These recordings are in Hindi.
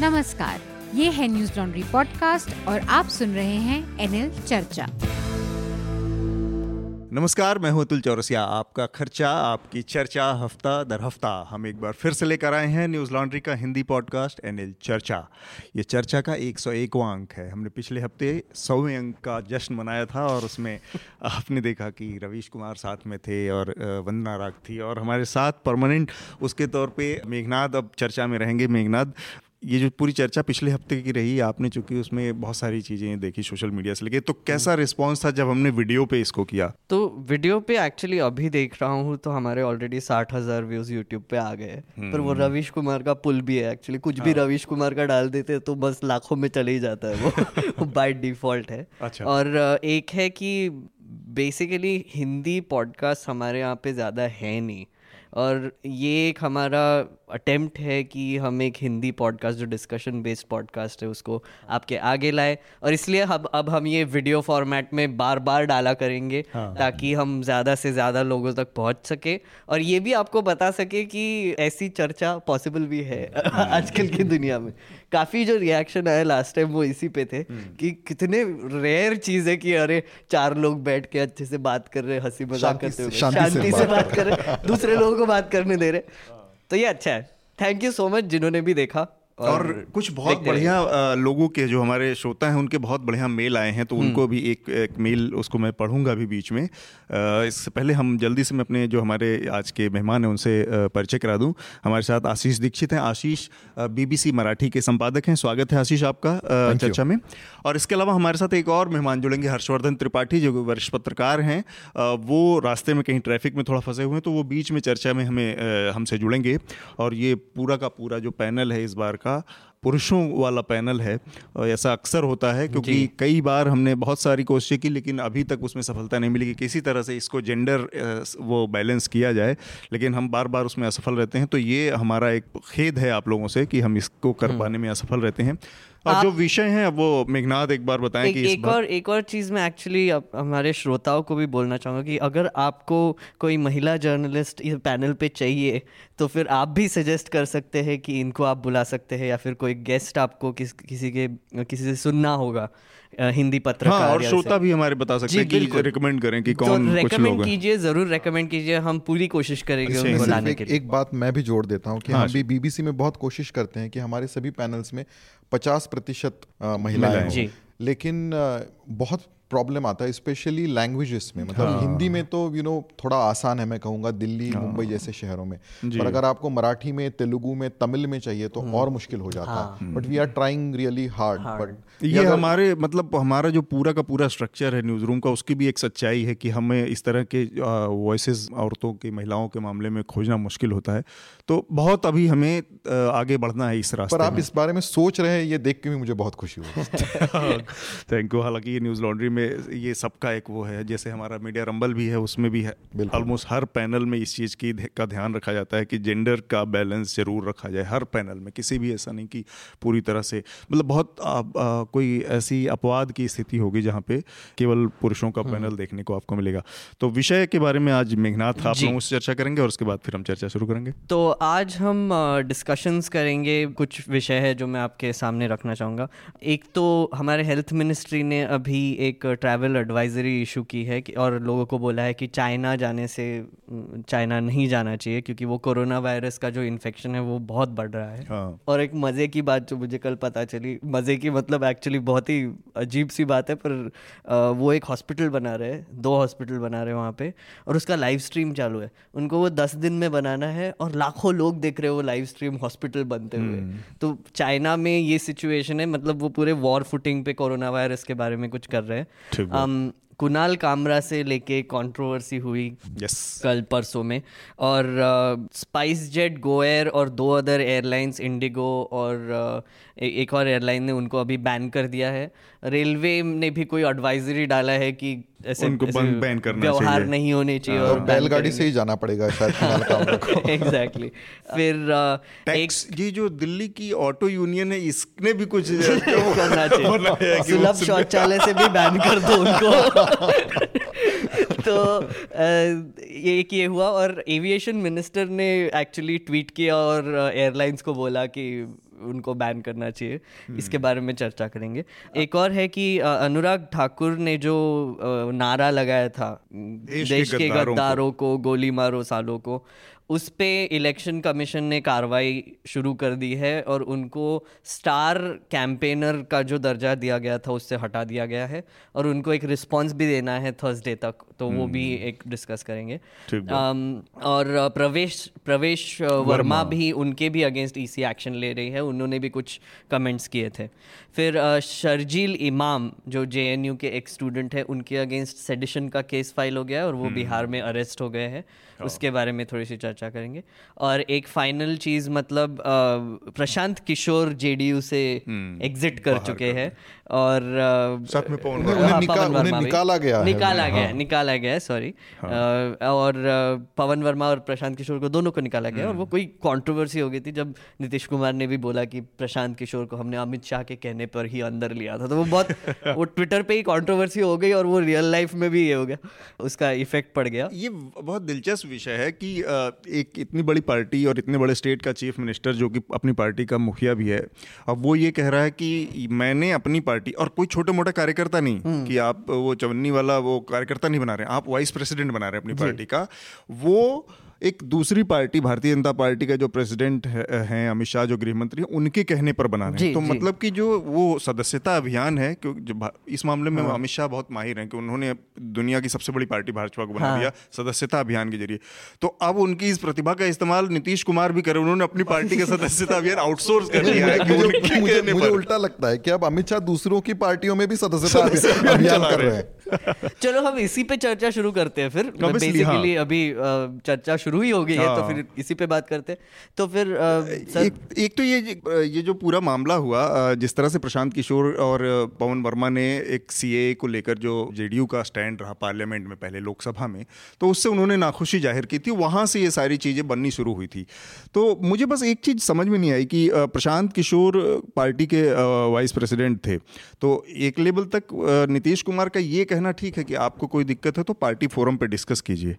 नमस्कार, ये है न्यूज़ लॉन्ड्री पॉडकास्ट और आप सुन रहे हैं एनएल चर्चा। नमस्कार, मैं हूँ अतुल चौरसिया। आपका खर्चा, आपकी चर्चा, हफ़्ता दर हफ़्ता, हम एक बार फिर से लेकर आए हैं न्यूज़ लॉन्ड्री का हिंदी पॉडकास्ट एनएल चर्चा। ये चर्चा का 101वां अंक है। हमने पिछले हफ़्ते सौवें अंक का जश्न मनाया था और उसमें आपने देखा कि रवीश कुमार साथ में थे और वंदना राग थी और हमारे साथ परमानेंट उसके तौर पर मेघनाथ अब चर्चा में रहेंगे मेघनाथ ये जो पूरी चर्चा पिछले हफ़्ते की रही आपने चूँकि उसमें बहुत सारी चीज़ें देखी सोशल मीडिया से लेके तो कैसा रिस्पांस था जब हमने वीडियो पे इसको किया? तो वीडियो पे एक्चुअली अभी देख रहा हूँ तो हमारे ऑलरेडी साठ हज़ार व्यूज़ यूट्यूब पे आ गए। पर वो हम्म। रविश कुमार का पुल भी है एक्चुअली कुछ भी हाँ। रविश कुमार का डाल देते तो बस लाखों में चले ही जाता है वो। बाय डिफ़ॉल्ट है। अच्छा। और एक है कि बेसिकली हिंदी पॉडकास्ट हमारे यहाँ पे ज़्यादा है नहीं। और ये एक हमारा अटेम्प्ट है कि हम एक हिंदी पॉडकास्ट जो डिस्कशन बेस्ड पॉडकास्ट है उसको आपके आगे लाए और इसलिए अब अब हम ये वीडियो फॉर्मेट में बार बार डाला करेंगे हाँ। ताकि हम ज़्यादा से ज़्यादा लोगों तक पहुँच सके और ये भी आपको बता सके कि ऐसी चर्चा पॉसिबल भी है हाँ। आजकल की दुनिया में काफ़ी जो रिएक्शन आया लास्ट टाइम वो इसी पे थे हम्म। कि कितने रेयर चीज़ है कि अरे चार लोग बैठ के अच्छे से बात कर रहे हैं हँसी मज़ाक करते हुए शांति से बात कर रहे दूसरे लोगों को बात करने दे रहे तो ये अच्छा है। थैंक यू सो मच जिन्होंने भी देखा। और, और कुछ बहुत बढ़िया लोगों के जो हमारे श्रोता हैं उनके बहुत बढ़िया मेल आए हैं तो उनको हम्म। भी एक, एक मेल उसको मैं पढ़ूँगा अभी बीच में। इससे पहले हम जल्दी से मैं अपने जो हमारे आज के मेहमान हैं उनसे परिचय करा दूँ। हमारे साथ आशीष दीक्षित हैं। आशीष बीबीसी मराठी के संपादक हैं। स्वागत है आशीष आपका चर्चा में। और इसके अलावा हमारे साथ एक और मेहमान जुड़ेंगे हर्षवर्धन त्रिपाठी जो वरिष्ठ पत्रकार हैं। वो रास्ते में कहीं ट्रैफ़िक में थोड़ा फंसे हुए हैं तो वो बीच में चर्चा में हमें हमसे जुड़ेंगे। और ये पूरा का पूरा जो पैनल है इस बार का पुरुषों वाला पैनल है। ऐसा अक्सर होता है क्योंकि कई बार हमने बहुत सारी कोशिशें की लेकिन अभी तक उसमें सफलता नहीं मिली कि किसी तरह से इसको जेंडर वो बैलेंस किया जाए। लेकिन हम बार बार उसमें असफल रहते हैं। तो ये हमारा एक खेद है आप लोगों से कि हम इसको कर हम्म। पाने में असफल रहते हैं। और जो विषय है वो मेघनाथ एक बार बताएँ एक, कि एक और एक और चीज़ मैं एक्चुअली हमारे श्रोताओं को भी बोलना चाहूँगा कि अगर आपको कोई महिला जर्नलिस्ट इस पैनल पे चाहिए तो फिर आप भी सजेस्ट कर सकते हैं कि इनको आप बुला सकते हैं या फिर कोई गेस्ट आपको किस किसी के किसी से सुनना होगा। हिंदी पत्रकार हाँ, और श्रोता भी हमारे बता सकते हैं कि रिकमेंड करें कि तो कौन तो हैं। कीजिए ज़रूर रिकमेंड कीजिए। हम पूरी कोशिश करेंगे उनको लाने के लिए। एक बात मैं भी जोड़ देता हूँ कि हाँ, हम भी बीबीसी में बहुत कोशिश करते हैं कि हमारे सभी पैनल्स में पचास प्रतिशत महिलाएँ लेकिन बहुत प्रॉब्लम आता है स्पेशली लैंग्वेजेस में। मतलब हाँ। हिंदी में तो यू you नो know, थोड़ा आसान है मैं कहूँगा दिल्ली हाँ। मुंबई जैसे शहरों में। पर अगर आपको मराठी में तेलुगु में तमिल में चाहिए तो हम्म। और मुश्किल हो जाता। है। But we are trying really hard but ये हमारे मतलब हमारा जो पूरा का पूरा स्ट्रक्चर है न्यूज़ रूम का उसकी भी एक सच्चाई है कि हमें इस तरह के वॉइस औरतों की महिलाओं के मामले में खोजना मुश्किल होता है। तो बहुत अभी हमें आगे बढ़ना है इस रास्ते पर आप इस बारे में सोच रहे हैं ये देख के भी मुझे बहुत खुशी हुई। थैंक यू हालाँकि ये न्यूज़ लॉन्ड्री में ये सबका एक वो है जैसे हमारा मीडिया रंबल भी है उसमें भी है। ऑलमोस्ट हर पैनल में इस चीज़ की का ध्यान रखा जाता है कि जेंडर का बैलेंस ज़रूर रखा जाए हर पैनल में। किसी भी ऐसा नहीं कि पूरी तरह से मतलब बहुत आ, आ, कोई ऐसी अपवाद की स्थिति होगी जहाँ पे केवल पुरुषों का पैनल हम्म। देखने को आपको मिलेगा। तो विषय के बारे में आज मेघनाथ आप लोगों से चर्चा करेंगे और उसके बाद फिर हम चर्चा शुरू करेंगे। तो आज हम डिस्कशंस करेंगे कुछ विषय है जो मैं आपके सामने रखना चाहूँगा। एक तो हमारे हेल्थ मिनिस्ट्री ने अभी एक ट्रैवल एडवाइजरी इशू की है कि और लोगों को बोला है कि चाइना जाने से चाइना नहीं जाना चाहिए क्योंकि वो कोरोना वायरस का जो इन्फेक्शन है वो बहुत बढ़ रहा है। हाँ। और एक मज़े की बात जो मुझे कल पता चली मज़े की मतलब एक्चुअली बहुत ही अजीब सी बात है पर वो एक हॉस्पिटल बना रहे हैं दो हॉस्पिटल बना रहे हैं वहाँ पे और उसका लाइव स्ट्रीम चालू है। उनको वो दस दिन में बनाना है और लाखों लोग देख रहे हो लाइव स्ट्रीम हॉस्पिटल बनते हुए हम्म। तो चाइना में ये सिचुएशन है मतलब वो पूरे वॉर फुटिंग पे कोरोना वायरस के बारे में कुछ कर रहे हैं कुनाल कामरा से लेके कंट्रोवर्सी हुई yes. कल परसों में और स्पाइस जेट गोएयर और दो अदर एयरलाइंस इंडिगो और एक और एयरलाइन ने उनको अभी बैन कर दिया है। रेलवे ने भी कोई एडवाइजरी डाला है कि ऐसे उनको बैन करना व्यवहार नहीं होने चाहिए हाँ। और बैलगाड़ी से ही जाना पड़ेगा शायद एग्जैक्टली फिर एक ये जो दिल्ली की ऑटो यूनियन है इसने भी कुछ करना चाहिए। सुलभ शौचालय से भी बैन कर दो उनको। तो ये एक ये हुआ और एविएशन मिनिस्टर ने एक्चुअली ट्वीट किया और एयरलाइंस को बोला कि उनको बैन करना चाहिए हम्म। इसके बारे में चर्चा करेंगे एक और है कि अनुराग ठाकुर ने जो नारा लगाया था देश देश के गद्दारों को।, को गोली मारो सालों को उस पर इलेक्शन कमीशन ने कार्रवाई शुरू कर दी है और उनको स्टार कैंपेनर का जो दर्जा दिया गया था उससे हटा दिया गया है और उनको एक रिस्पांस भी देना है थर्सडे तक तो वो भी हम्म। एक डिस्कस करेंगे um, और प्रवेश प्रवेश वर्मा भी उनके भी अगेंस्ट ईसी एक्शन ले रही है उन्होंने भी कुछ कमेंट्स किए थे फिर शर्जील इमाम जो जेएनयू के एक स्टूडेंट है उनके अगेंस्ट सेडिशन का केस फ़ाइल हो गया है और वो हम्म। बिहार में अरेस्ट हो गए हैं हाँ। उसके बारे में थोड़ी सी चर्चा करेंगे। और एक फाइनल चीज़ मतलब प्रशांत किशोर जेडीयू से एग्जिट हम्म, कर चुके हैं। और साथ में पवन हाँ, निका, वर्मा निकाला गया निकाला गया हाँ। निकाला गया सॉरी हाँ। और पवन वर्मा और प्रशांत किशोर को दोनों को निकाला गया। और वो हम्म। कोई कंट्रोवर्सी हो गई थी जब नीतीश कुमार ने भी बोला कि प्रशांत किशोर को हमने अमित शाह के कहने पर ही अंदर लिया था। तो वो बहुत वो ट्विटर पे ही कंट्रोवर्सी हो गई और वो रियल लाइफ में भी ये हो गया। उसका इफ़ेक्ट पड़ गया। ये बहुत दिलचस्प विषय है कि एक इतनी बड़ी पार्टी और इतने बड़े स्टेट का चीफ मिनिस्टर जो कि अपनी पार्टी का मुखिया भी है अब वो ये कह रहा है कि मैंने अपनी पार्टी और कोई छोटे मोटा कार्यकर्ता नहीं हम्म। कि आप वो चवन्नी वाला वो कार्यकर्ता नहीं बना रहे आप वाइस प्रेसिडेंट बना रहे हैं अपनी पार्टी का वो एक दूसरी पार्टी भारतीय जनता पार्टी का जो प्रेसिडेंट हैं अमित शाह जो गृह मंत्री उनके कहने पर बना रहे हैं। तो मतलब कि जो वो सदस्यता अभियान है क्योंकि इस मामले में हाँ। अमित शाह बहुत माहिर हैं कि उन्होंने दुनिया की सबसे बड़ी पार्टी भाजपा को बना हाँ। दिया सदस्यता अभियान के ज़रिए। तो अब उनकी इस प्रतिभा का इस्तेमाल नीतीश कुमार भी करे उन्होंने अपनी पार्टी का सदस्यता अभियान आउटसोर्स कर दिया है मुझे उल्टा लगता है कि अब अमित शाह दूसरों की पार्टियों में भी सदस्यता अभियान कर रहे हैं। चलो हम इसी पे चर्चा शुरू करते हैं फिर बेसिकली हाँ। अभी चर्चा शुरू ही हो गई हाँ। है तो हाँ। फिर इसी पे बात करते हैं तो फिर सर एक, एक तो ये ये जो पूरा मामला हुआ जिस तरह से प्रशांत किशोर और पवन वर्मा ने एक सीए को लेकर जो जेडीयू का स्टैंड रहा पार्लियामेंट में पहले लोकसभा में तो उससे उन्होंने नाखुशी ज़ाहिर की थी वहाँ से ये सारी चीज़ें बननी शुरू हुई थी तो मुझे बस एक चीज़ समझ में नहीं आई कि प्रशांत किशोर पार्टी के वाइस प्रेसिडेंट थे तो एक लेवल तक नीतीश कुमार का ये कहना ठीक है कि आपको कोई दिक्कत है तो पार्टी फोरम पे डिस्कस कीजिए।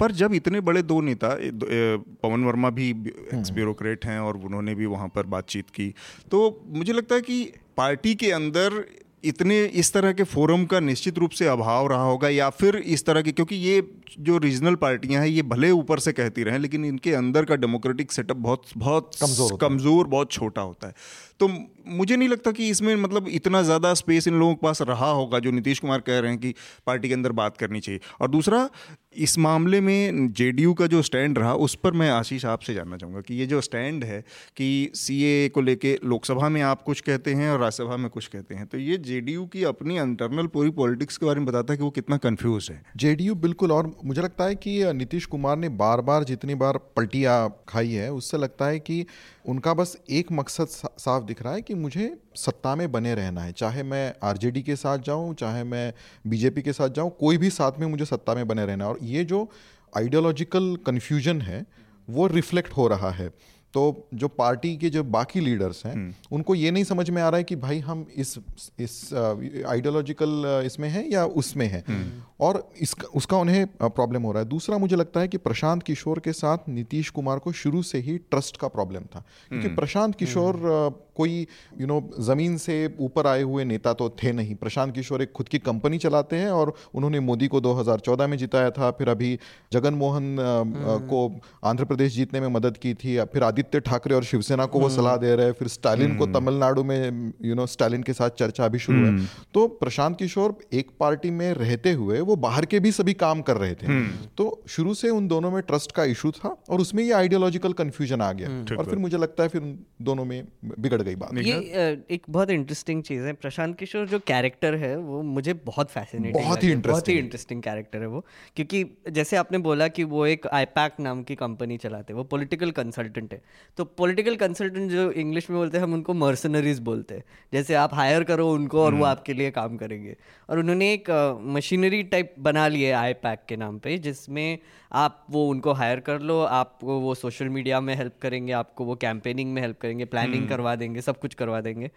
पर जब इतने बड़े दो नेता पवन वर्मा भी एक्स ब्यूरोक्रेट हैं और उन्होंने भी वहाँ पर बातचीत की तो मुझे लगता है कि पार्टी के अंदर इतने इस तरह के फोरम का निश्चित रूप से अभाव रहा होगा या फिर इस तरह के क्योंकि ये जो रीजनल पार्टियाँ हैं ये भले ऊपर से कहती रहें लेकिन इनके अंदर का डेमोक्रेटिक सेटअप बहुत बहुत कमज़ोर कमज़ोर बहुत छोटा होता है। तो मुझे नहीं लगता कि इसमें मतलब इतना ज़्यादा स्पेस इन लोगों के पास रहा होगा, जो नीतीश कुमार कह रहे हैं कि पार्टी के अंदर बात करनी चाहिए। और दूसरा, इस मामले में जेडीयू का जो स्टैंड रहा, उस पर मैं आशीष आपसे जानना चाहूँगा कि ये जो स्टैंड है कि सीए को लेके लोकसभा में आप कुछ कहते हैं और राज्यसभा में कुछ कहते हैं तो ये जेडीयू की अपनी इंटरनल पूरी पॉलिटिक्स के बारे में बताता है कि वो कितना कन्फ्यूज़ है। जेडीयू बिल्कुल, और मुझे लगता है कि नीतीश कुमार ने बार बार जितनी बार पलटियाँ खाई है, उससे लगता है कि उनका बस एक मकसद साफ़ दिख रहा है कि मुझे सत्ता में बने रहना है। चाहे मैं आरजेडी के साथ जाऊँ, चाहे मैं बीजेपी के साथ जाऊँ, कोई भी साथ में मुझे सत्ता में बने रहना है। और ये जो आइडियोलॉजिकल कन्फ्यूज़न है, वो रिफ्लेक्ट हो रहा है। तो जो पार्टी के जो बाकी लीडर्स हैं हम्म। उनको ये नहीं समझ में आ रहा है कि भाई हम इस इस आइडियोलॉजिकल इसमें हैं या उसमें हैं हम्म। और इसका उसका उन्हें प्रॉब्लम हो रहा है दूसरा मुझे लगता है कि प्रशांत किशोर के साथ नीतीश कुमार को शुरू से ही ट्रस्ट का प्रॉब्लम था क्योंकि हम्म। प्रशांत किशोर कोई यू नो ज़मीन से ऊपर आए हुए नेता तो थे नहीं। प्रशांत किशोर एक खुद की कंपनी चलाते हैं और उन्होंने मोदी को 2014 में जिताया था। फिर अभी जगन मोहन को आंध्र प्रदेश जीतने में मदद की थी। फिर आदित्य ठाकरे और शिवसेना को वो सलाह दे रहे हैं। फिर स्टालिन को हम्म। तमिलनाडु में यू नो स्टालिन के साथ चर्चा अभी शुरू है। हम्म। तो प्रशांत किशोर एक पार्टी में रहते हुए वो बाहर के भी सभी काम कर रहे थे। हम्म। तो शुरू से उन दोनों में ट्रस्ट का इशू था और उसमें ये आइडियोलॉजिकल कंफ्यूजन आ गया। और फिर मुझे लगता है फिर उन दोनों में बिगड़ गई बात। ये एक बहुत इंटरेस्टिंग चीज़ है। प्रशांत किशोर जो कैरेक्टर है वो मुझे बहुत फैसिनेटिंग बहुत ही बहुत ही इंटरेस्टिंग कैरेक्टर है वो। क्योंकि जैसे आपने बोला कि वो एक आईपैक नाम की कंपनी चलाते हैं वो पॉलिटिकल कंसल्टेंट है। तो पॉलिटिकल कंसल्टेंट जो इंग्लिश में बोलते हैं हम उनको मर्सनरीज बोलते हैं। जैसे आप हायर करो उनको और वो हम्म। आपके लिए काम करेंगे। और उन्होंने एक मशीनरी टाइप बना ली है आई पैक के नाम पे जिसमें आप वो उनको हायर कर लो आपको वो सोशल मीडिया में हेल्प करेंगे आपको वो कैंपेनिंग में हेल्प करेंगे प्लानिंग हम्म। करवा देंगे सब कुछ करवा देंगे।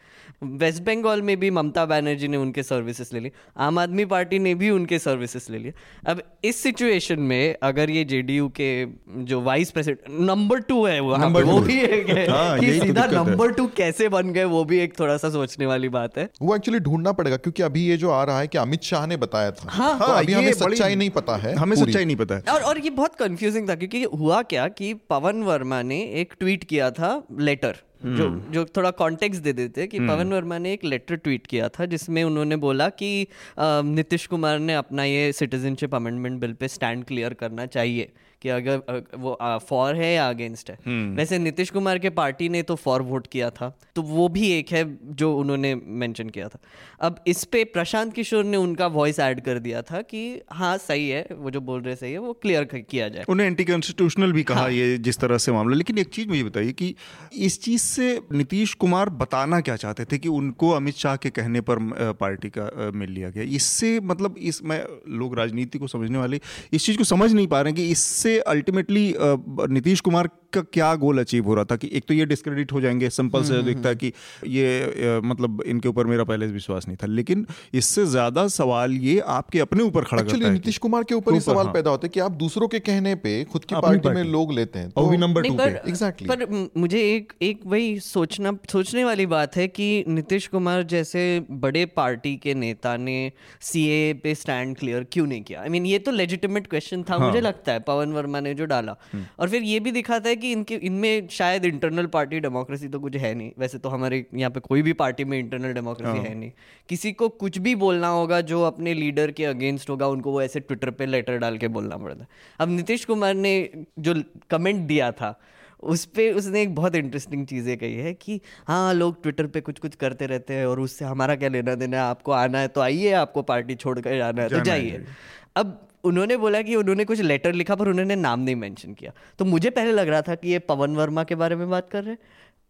वेस्ट बंगाल में भी ममता बनर्जी ने उनके सर्विसेज़ ले ली आम आदमी पार्टी ने भी उनके सर्विसेज़ ले लिए। अब इस सिचुएशन में अगर ये जेडीयू के जो वाइस प्रेसिडेंट नंबर टू है वो वो भी एक है हाँ, तो सीधा नंबर टू कैसे बन गए वो भी एक थोड़ा सा सोचने वाली बात है। वो एक्चुअली ढूंढना पड़ेगा क्योंकि अभी ये जो आ रहा है कि अमित शाह ने बताया था। हाँ, तो हाँ, अभी हमें सच्चाई नहीं पता है हमें सच्चाई नहीं पता है। और और ये बहुत कंफ्यूजिंग था क्योंकि हुआ क्या कि पवन वर्मा ने एक ट्वीट किया था लेटर hmm. जो हम्म। जो थोड़ा कॉन्टेक्स्ट दे देते कि hmm. पवन वर्मा ने एक लेटर ट्वीट किया था जिसमें उन्होंने बोला कि नीतीश कुमार ने अपना ये सिटीजनशिप अमेंडमेंट बिल पे स्टैंड क्लियर करना चाहिए कि अगर वो फॉर है या अगेंस्ट है हम्म। वैसे नीतीश कुमार के पार्टी ने तो फॉर वोट किया था तो वो भी एक है जो उन्होंने मेंशन किया था अब इस पे प्रशांत किशोर ने उनका वॉइस ऐड कर दिया था कि हाँ सही है वो जो बोल रहे सही है वो क्लियर किया जाए उन्हें एंटी कॉन्स्टिट्यूशनल भी कहा हाँ। ये जिस तरह से मामला लेकिन एक चीज़ मुझे बताइए कि इस चीज़ से नीतीश कुमार बताना क्या चाहते थे कि उनको अमित शाह के कहने पर पार्टी का मिल लिया गया इससे मतलब इस मैं लोग राजनीति को समझने वाले इस चीज़ को समझ नहीं पा रहे हैं कि इससे से अल्टीमेटली नीतीश कुमार का क्या गोल अचीव हो रहा था कि एक तो ये डिस्क्रेडिट हो जाएँगे सिंपल से हम्म, दिखता है हम्म, कि ये मतलब इनके ऊपर मेरा पहले विश्वास नहीं था। लेकिन इससे ज़्यादा सवाल ये आपके अपने ऊपर खड़ा करता है नीतीश कुमार के ऊपर सवाल हाँ। पैदा होता है कि आप दूसरों के कहने पे खुद की पार्टी में लोग लेते हैं तो नंबर टू पे। एग्जैक्टली पर मुझे एक एक वही सोचना सोचने वाली बात है कि नीतीश कुमार जैसे बड़े पार्टी के नेता ने सीए पे स्टैंड क्लियर क्यों नहीं किया? आई मीन ये तो लेजिटिमेट क्वेश्चन था मुझे हाँ। लगता है पवन वर्मा ने जो डाला। हम्म। और फिर ये भी दिखाता है कि इनके इनमें शायद इंटरनल पार्टी डेमोक्रेसी तो कुछ है नहीं। वैसे तो हमारे यहाँ पे कोई भी पार्टी में इंटरनल डेमोक्रेसी हाँ। है नहीं। किसी को कुछ भी बोलना होगा जो अपने लीडर के अगेंस्ट होगा उनको वो ऐसे ट्विटर पे लेटर डाल के बोलना पड़ता अब नीतीश कुमार ने जो कमेंट दिया था उस पर उसने एक बहुत इंटरेस्टिंग चीज़ें कही है कि हाँ लोग ट्विटर पे कुछ कुछ करते रहते हैं और उससे हमारा क्या लेना देना है? आपको आना है तो आइए आपको पार्टी छोड़ कर जाना है तो जाइए। अब उन्होंने बोला कि उन्होंने कुछ लेटर लिखा पर उन्होंने नाम नहीं मेंशन किया। तो मुझे पहले लग रहा था कि ये पवन वर्मा के बारे में बात कर रहे हैं।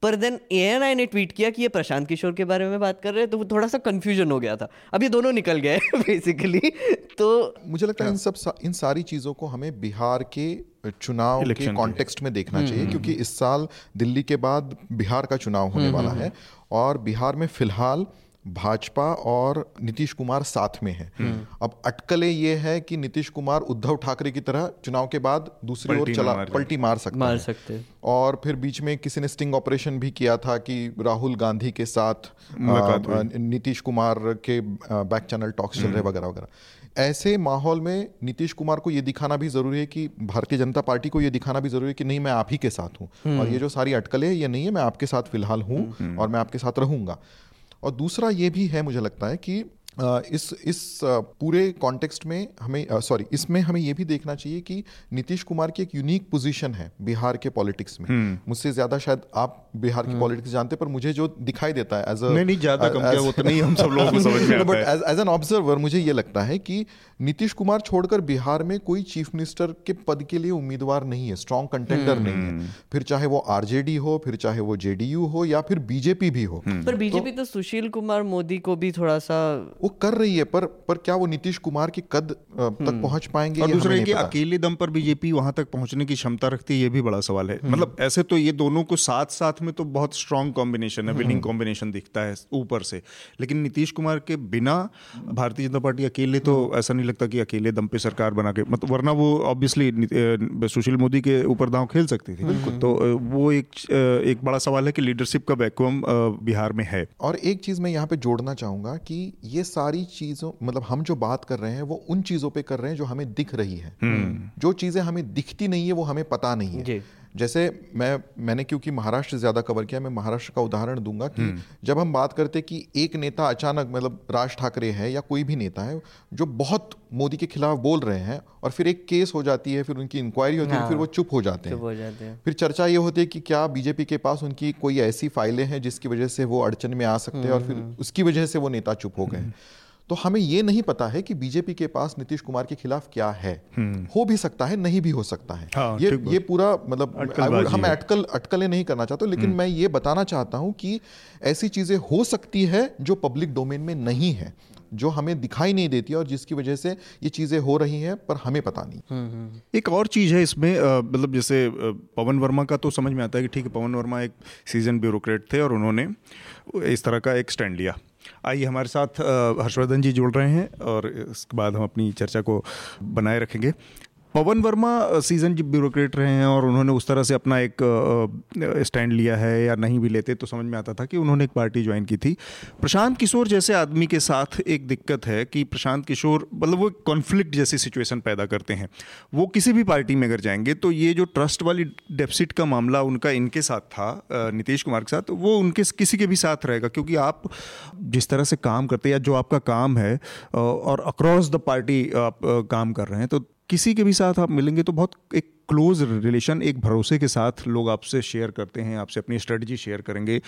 पर देन ए ने ट्वीट किया कि ये प्रशांत किशोर के बारे में बात कर रहे हैं। तो वो थोड़ा सा कंफ्यूजन हो गया था। अब ये दोनों निकल गए बेसिकली तो मुझे लगता है इन सब सा, इन सारी चीज़ों को हमें बिहार के चुनाव के कॉन्टेक्स्ट में देखना चाहिए हम्म। क्योंकि इस साल दिल्ली के बाद बिहार का चुनाव होने हम्म, वाला हम्म, है और बिहार में फ़िलहाल भाजपा और नीतीश कुमार साथ में है। हम्म। अब अटकले ये है कि नीतीश कुमार उद्धव ठाकरे की तरह चुनाव के बाद दूसरी ओर चला पलटी मार सकते मार सकते और फिर बीच में किसी ने स्टिंग ऑपरेशन भी किया था कि राहुल गांधी के साथ नीतीश कुमार के बैक चैनल टॉक्स चल रहे हम्म। वगैरह वगैरह। ऐसे माहौल में नीतीश कुमार को ये दिखाना भी ज़रूरी है कि भारतीय जनता पार्टी को ये दिखाना भी ज़रूरी है कि नहीं मैं आप ही के साथ हूँ। हम्म। और ये जो सारी अटकलें ये नहीं है मैं आपके साथ फ़िलहाल हूँ और मैं आपके साथ रहूँगा। और दूसरा ये भी है मुझे लगता है कि इस इस पूरे कॉन्टेक्स्ट में हमें सॉरी इसमें हमें यह भी देखना चाहिए कि नीतीश कुमार की एक यूनिक पोजीशन है बिहार के पॉलिटिक्स में हम्म। मुझसे ज़्यादा शायद आप बिहार की पॉलिटिक्स हम्म। जानते पर मुझे जो दिखाई देता है एज नहीं ज़्यादा कम क्या वो तो नहीं हम सब लोगों को समझ में बट एज एन ऑब्जर्वर मुझे ये लगता है कि नीतीश कुमार छोड़कर बिहार में कोई चीफ मिनिस्टर के पद के लिए उम्मीदवार नहीं है स्ट्रॉन्ग कंटेंडर हम्म। नहीं है फिर चाहे वो आरजेडी हो फिर चाहे वो जेडीयू हो या फिर बीजेपी भी हो पर बीजेपी तो, तो सुशील कुमार मोदी को भी थोड़ा सा वो कर रही है पर पर क्या वो नीतीश कुमार के कद तक हम्म। पहुँच पाएँगे और दूसरा कि अकेले दम पर बीजेपी वहाँ तक पहुँचने की क्षमता रखती है ये भी बड़ा सवाल है हम्म। मतलब ऐसे तो ये दोनों को साथ साथ में तो बहुत स्ट्रांग कॉम्बिनेशन है विनिंग हम्म। कॉम्बिनेशन दिखता है ऊपर से। लेकिन नीतीश कुमार के बिना भारतीय जनता पार्टी अकेले तो ऐसा नहीं लगता कि अकेले दम पे सरकार बना के मतलब वरना वो ऑब्वियसली सुशील मोदी के ऊपर दांव खेल सकती थी। तो वो एक एक बड़ा सवाल है कि लीडरशिप का वैक्यूम बिहार में है। और एक चीज़ मैं यहाँ पे जोड़ना चाहूँगा कि ये सारी चीज़ों मतलब हम जो बात कर रहे हैं वो उन चीज़ों पे कर रहे हैं जो हमें दिख रही है। हम्म। जो चीज़ें हमें दिखती नहीं है वो हमें पता नहीं है। जैसे मैं मैंने क्योंकि महाराष्ट्र ज़्यादा कवर किया मैं महाराष्ट्र का उदाहरण दूँगा कि हम्म। जब हम बात करते कि एक नेता अचानक मतलब राज ठाकरे है या कोई भी नेता है जो बहुत मोदी के खिलाफ बोल रहे हैं और फिर एक केस हो जाती है फिर उनकी इंक्वायरी होती है फिर वो हाँ। चुप हो जाते हैं, जाते हैं। फिर चर्चा ये होती है कि क्या बीजेपी के पास उनकी कोई ऐसी फाइलें हैं जिसकी वजह से वो अड़चन में आ सकते हैं और फिर हम्म, उसकी वजह से वो नेता चुप हो गए तो हमें ये नहीं पता है कि बीजेपी के पास नीतीश कुमार के खिलाफ क्या है हम्म। हो भी सकता है नहीं भी हो सकता है हाँ, ये ये पूरा मतलब हम अटकल अटकलें नहीं करना चाहते लेकिन हम्म। मैं ये बताना चाहता हूँ कि ऐसी चीज़ें हो सकती है जो पब्लिक डोमेन में नहीं है जो हमें दिखाई नहीं देती और जिसकी वजह से ये चीज़ें हो रही हैं पर हमें पता नहीं हम्म। एक और चीज़ है इसमें मतलब जैसे पवन वर्मा का तो समझ में आता है कि ठीक है पवन वर्मा एक सीज़न ब्यूरोक्रेट थे और उन्होंने इस तरह का एक स्टैंड लिया आइए हमारे साथ हर्षवर्धन जी जुड़ रहे हैं और इसके बाद हम अपनी चर्चा को बनाए रखेंगे। पवन वर्मा सीज़न ब्यूरोक्रेट रहे हैं और उन्होंने उस तरह से अपना एक स्टैंड लिया है या नहीं भी लेते तो समझ में आता था कि उन्होंने एक पार्टी ज्वाइन की थी। प्रशांत किशोर जैसे आदमी के साथ एक दिक्कत है कि प्रशांत किशोर मतलब वो कॉन्फ्लिक्ट जैसी सिचुएशन पैदा करते हैं। वो किसी भी पार्टी में अगर जाएँगे तो ये जो ट्रस्ट वाली डेफिसिट का मामला उनका इनके साथ था नीतीश कुमार के साथ वो उनके किसी के भी साथ रहेगा, क्योंकि आप जिस तरह से काम करते या जो आपका काम है और अक्रॉस द पार्टी आप काम कर रहे हैं तो किसी के भी साथ आप मिलेंगे तो बहुत एक क्लोज रिलेशन एक भरोसे के साथ लोग आपसे शेयर करते हैं, आपसे अपनी स्ट्रेटजी शेयर करेंगे।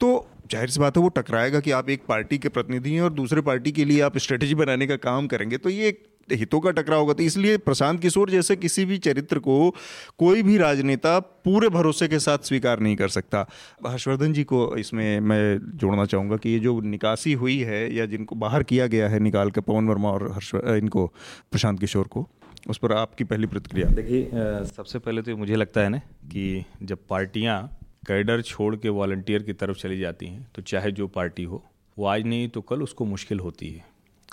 तो ज़ाहिर सी बात है वो टकराएगा कि आप एक पार्टी के प्रतिनिधि हैं और दूसरे पार्टी के लिए आप स्ट्रेटजी बनाने का काम करेंगे। तो ये एक हितों का टकराव होगा। तो इसलिए प्रशांत किशोर जैसे किसी भी चरित्र को कोई भी राजनेता पूरे भरोसे के साथ स्वीकार नहीं कर सकता। हर्षवर्धन जी को इसमें मैं जोड़ना चाहूँगा कि ये जो निकासी हुई है या जिनको बाहर किया गया है निकाल के पवन वर्मा और हर्ष, इनको प्रशांत किशोर को उस पर आपकी पहली प्रतिक्रिया। देखिए सबसे पहले तो मुझे लगता है ना कि जब पार्टियाँ कैडर छोड़ के वॉल्टियर की तरफ़ चली जाती हैं तो चाहे जो पार्टी हो, वो आज नहीं तो कल उसको मुश्किल होती है।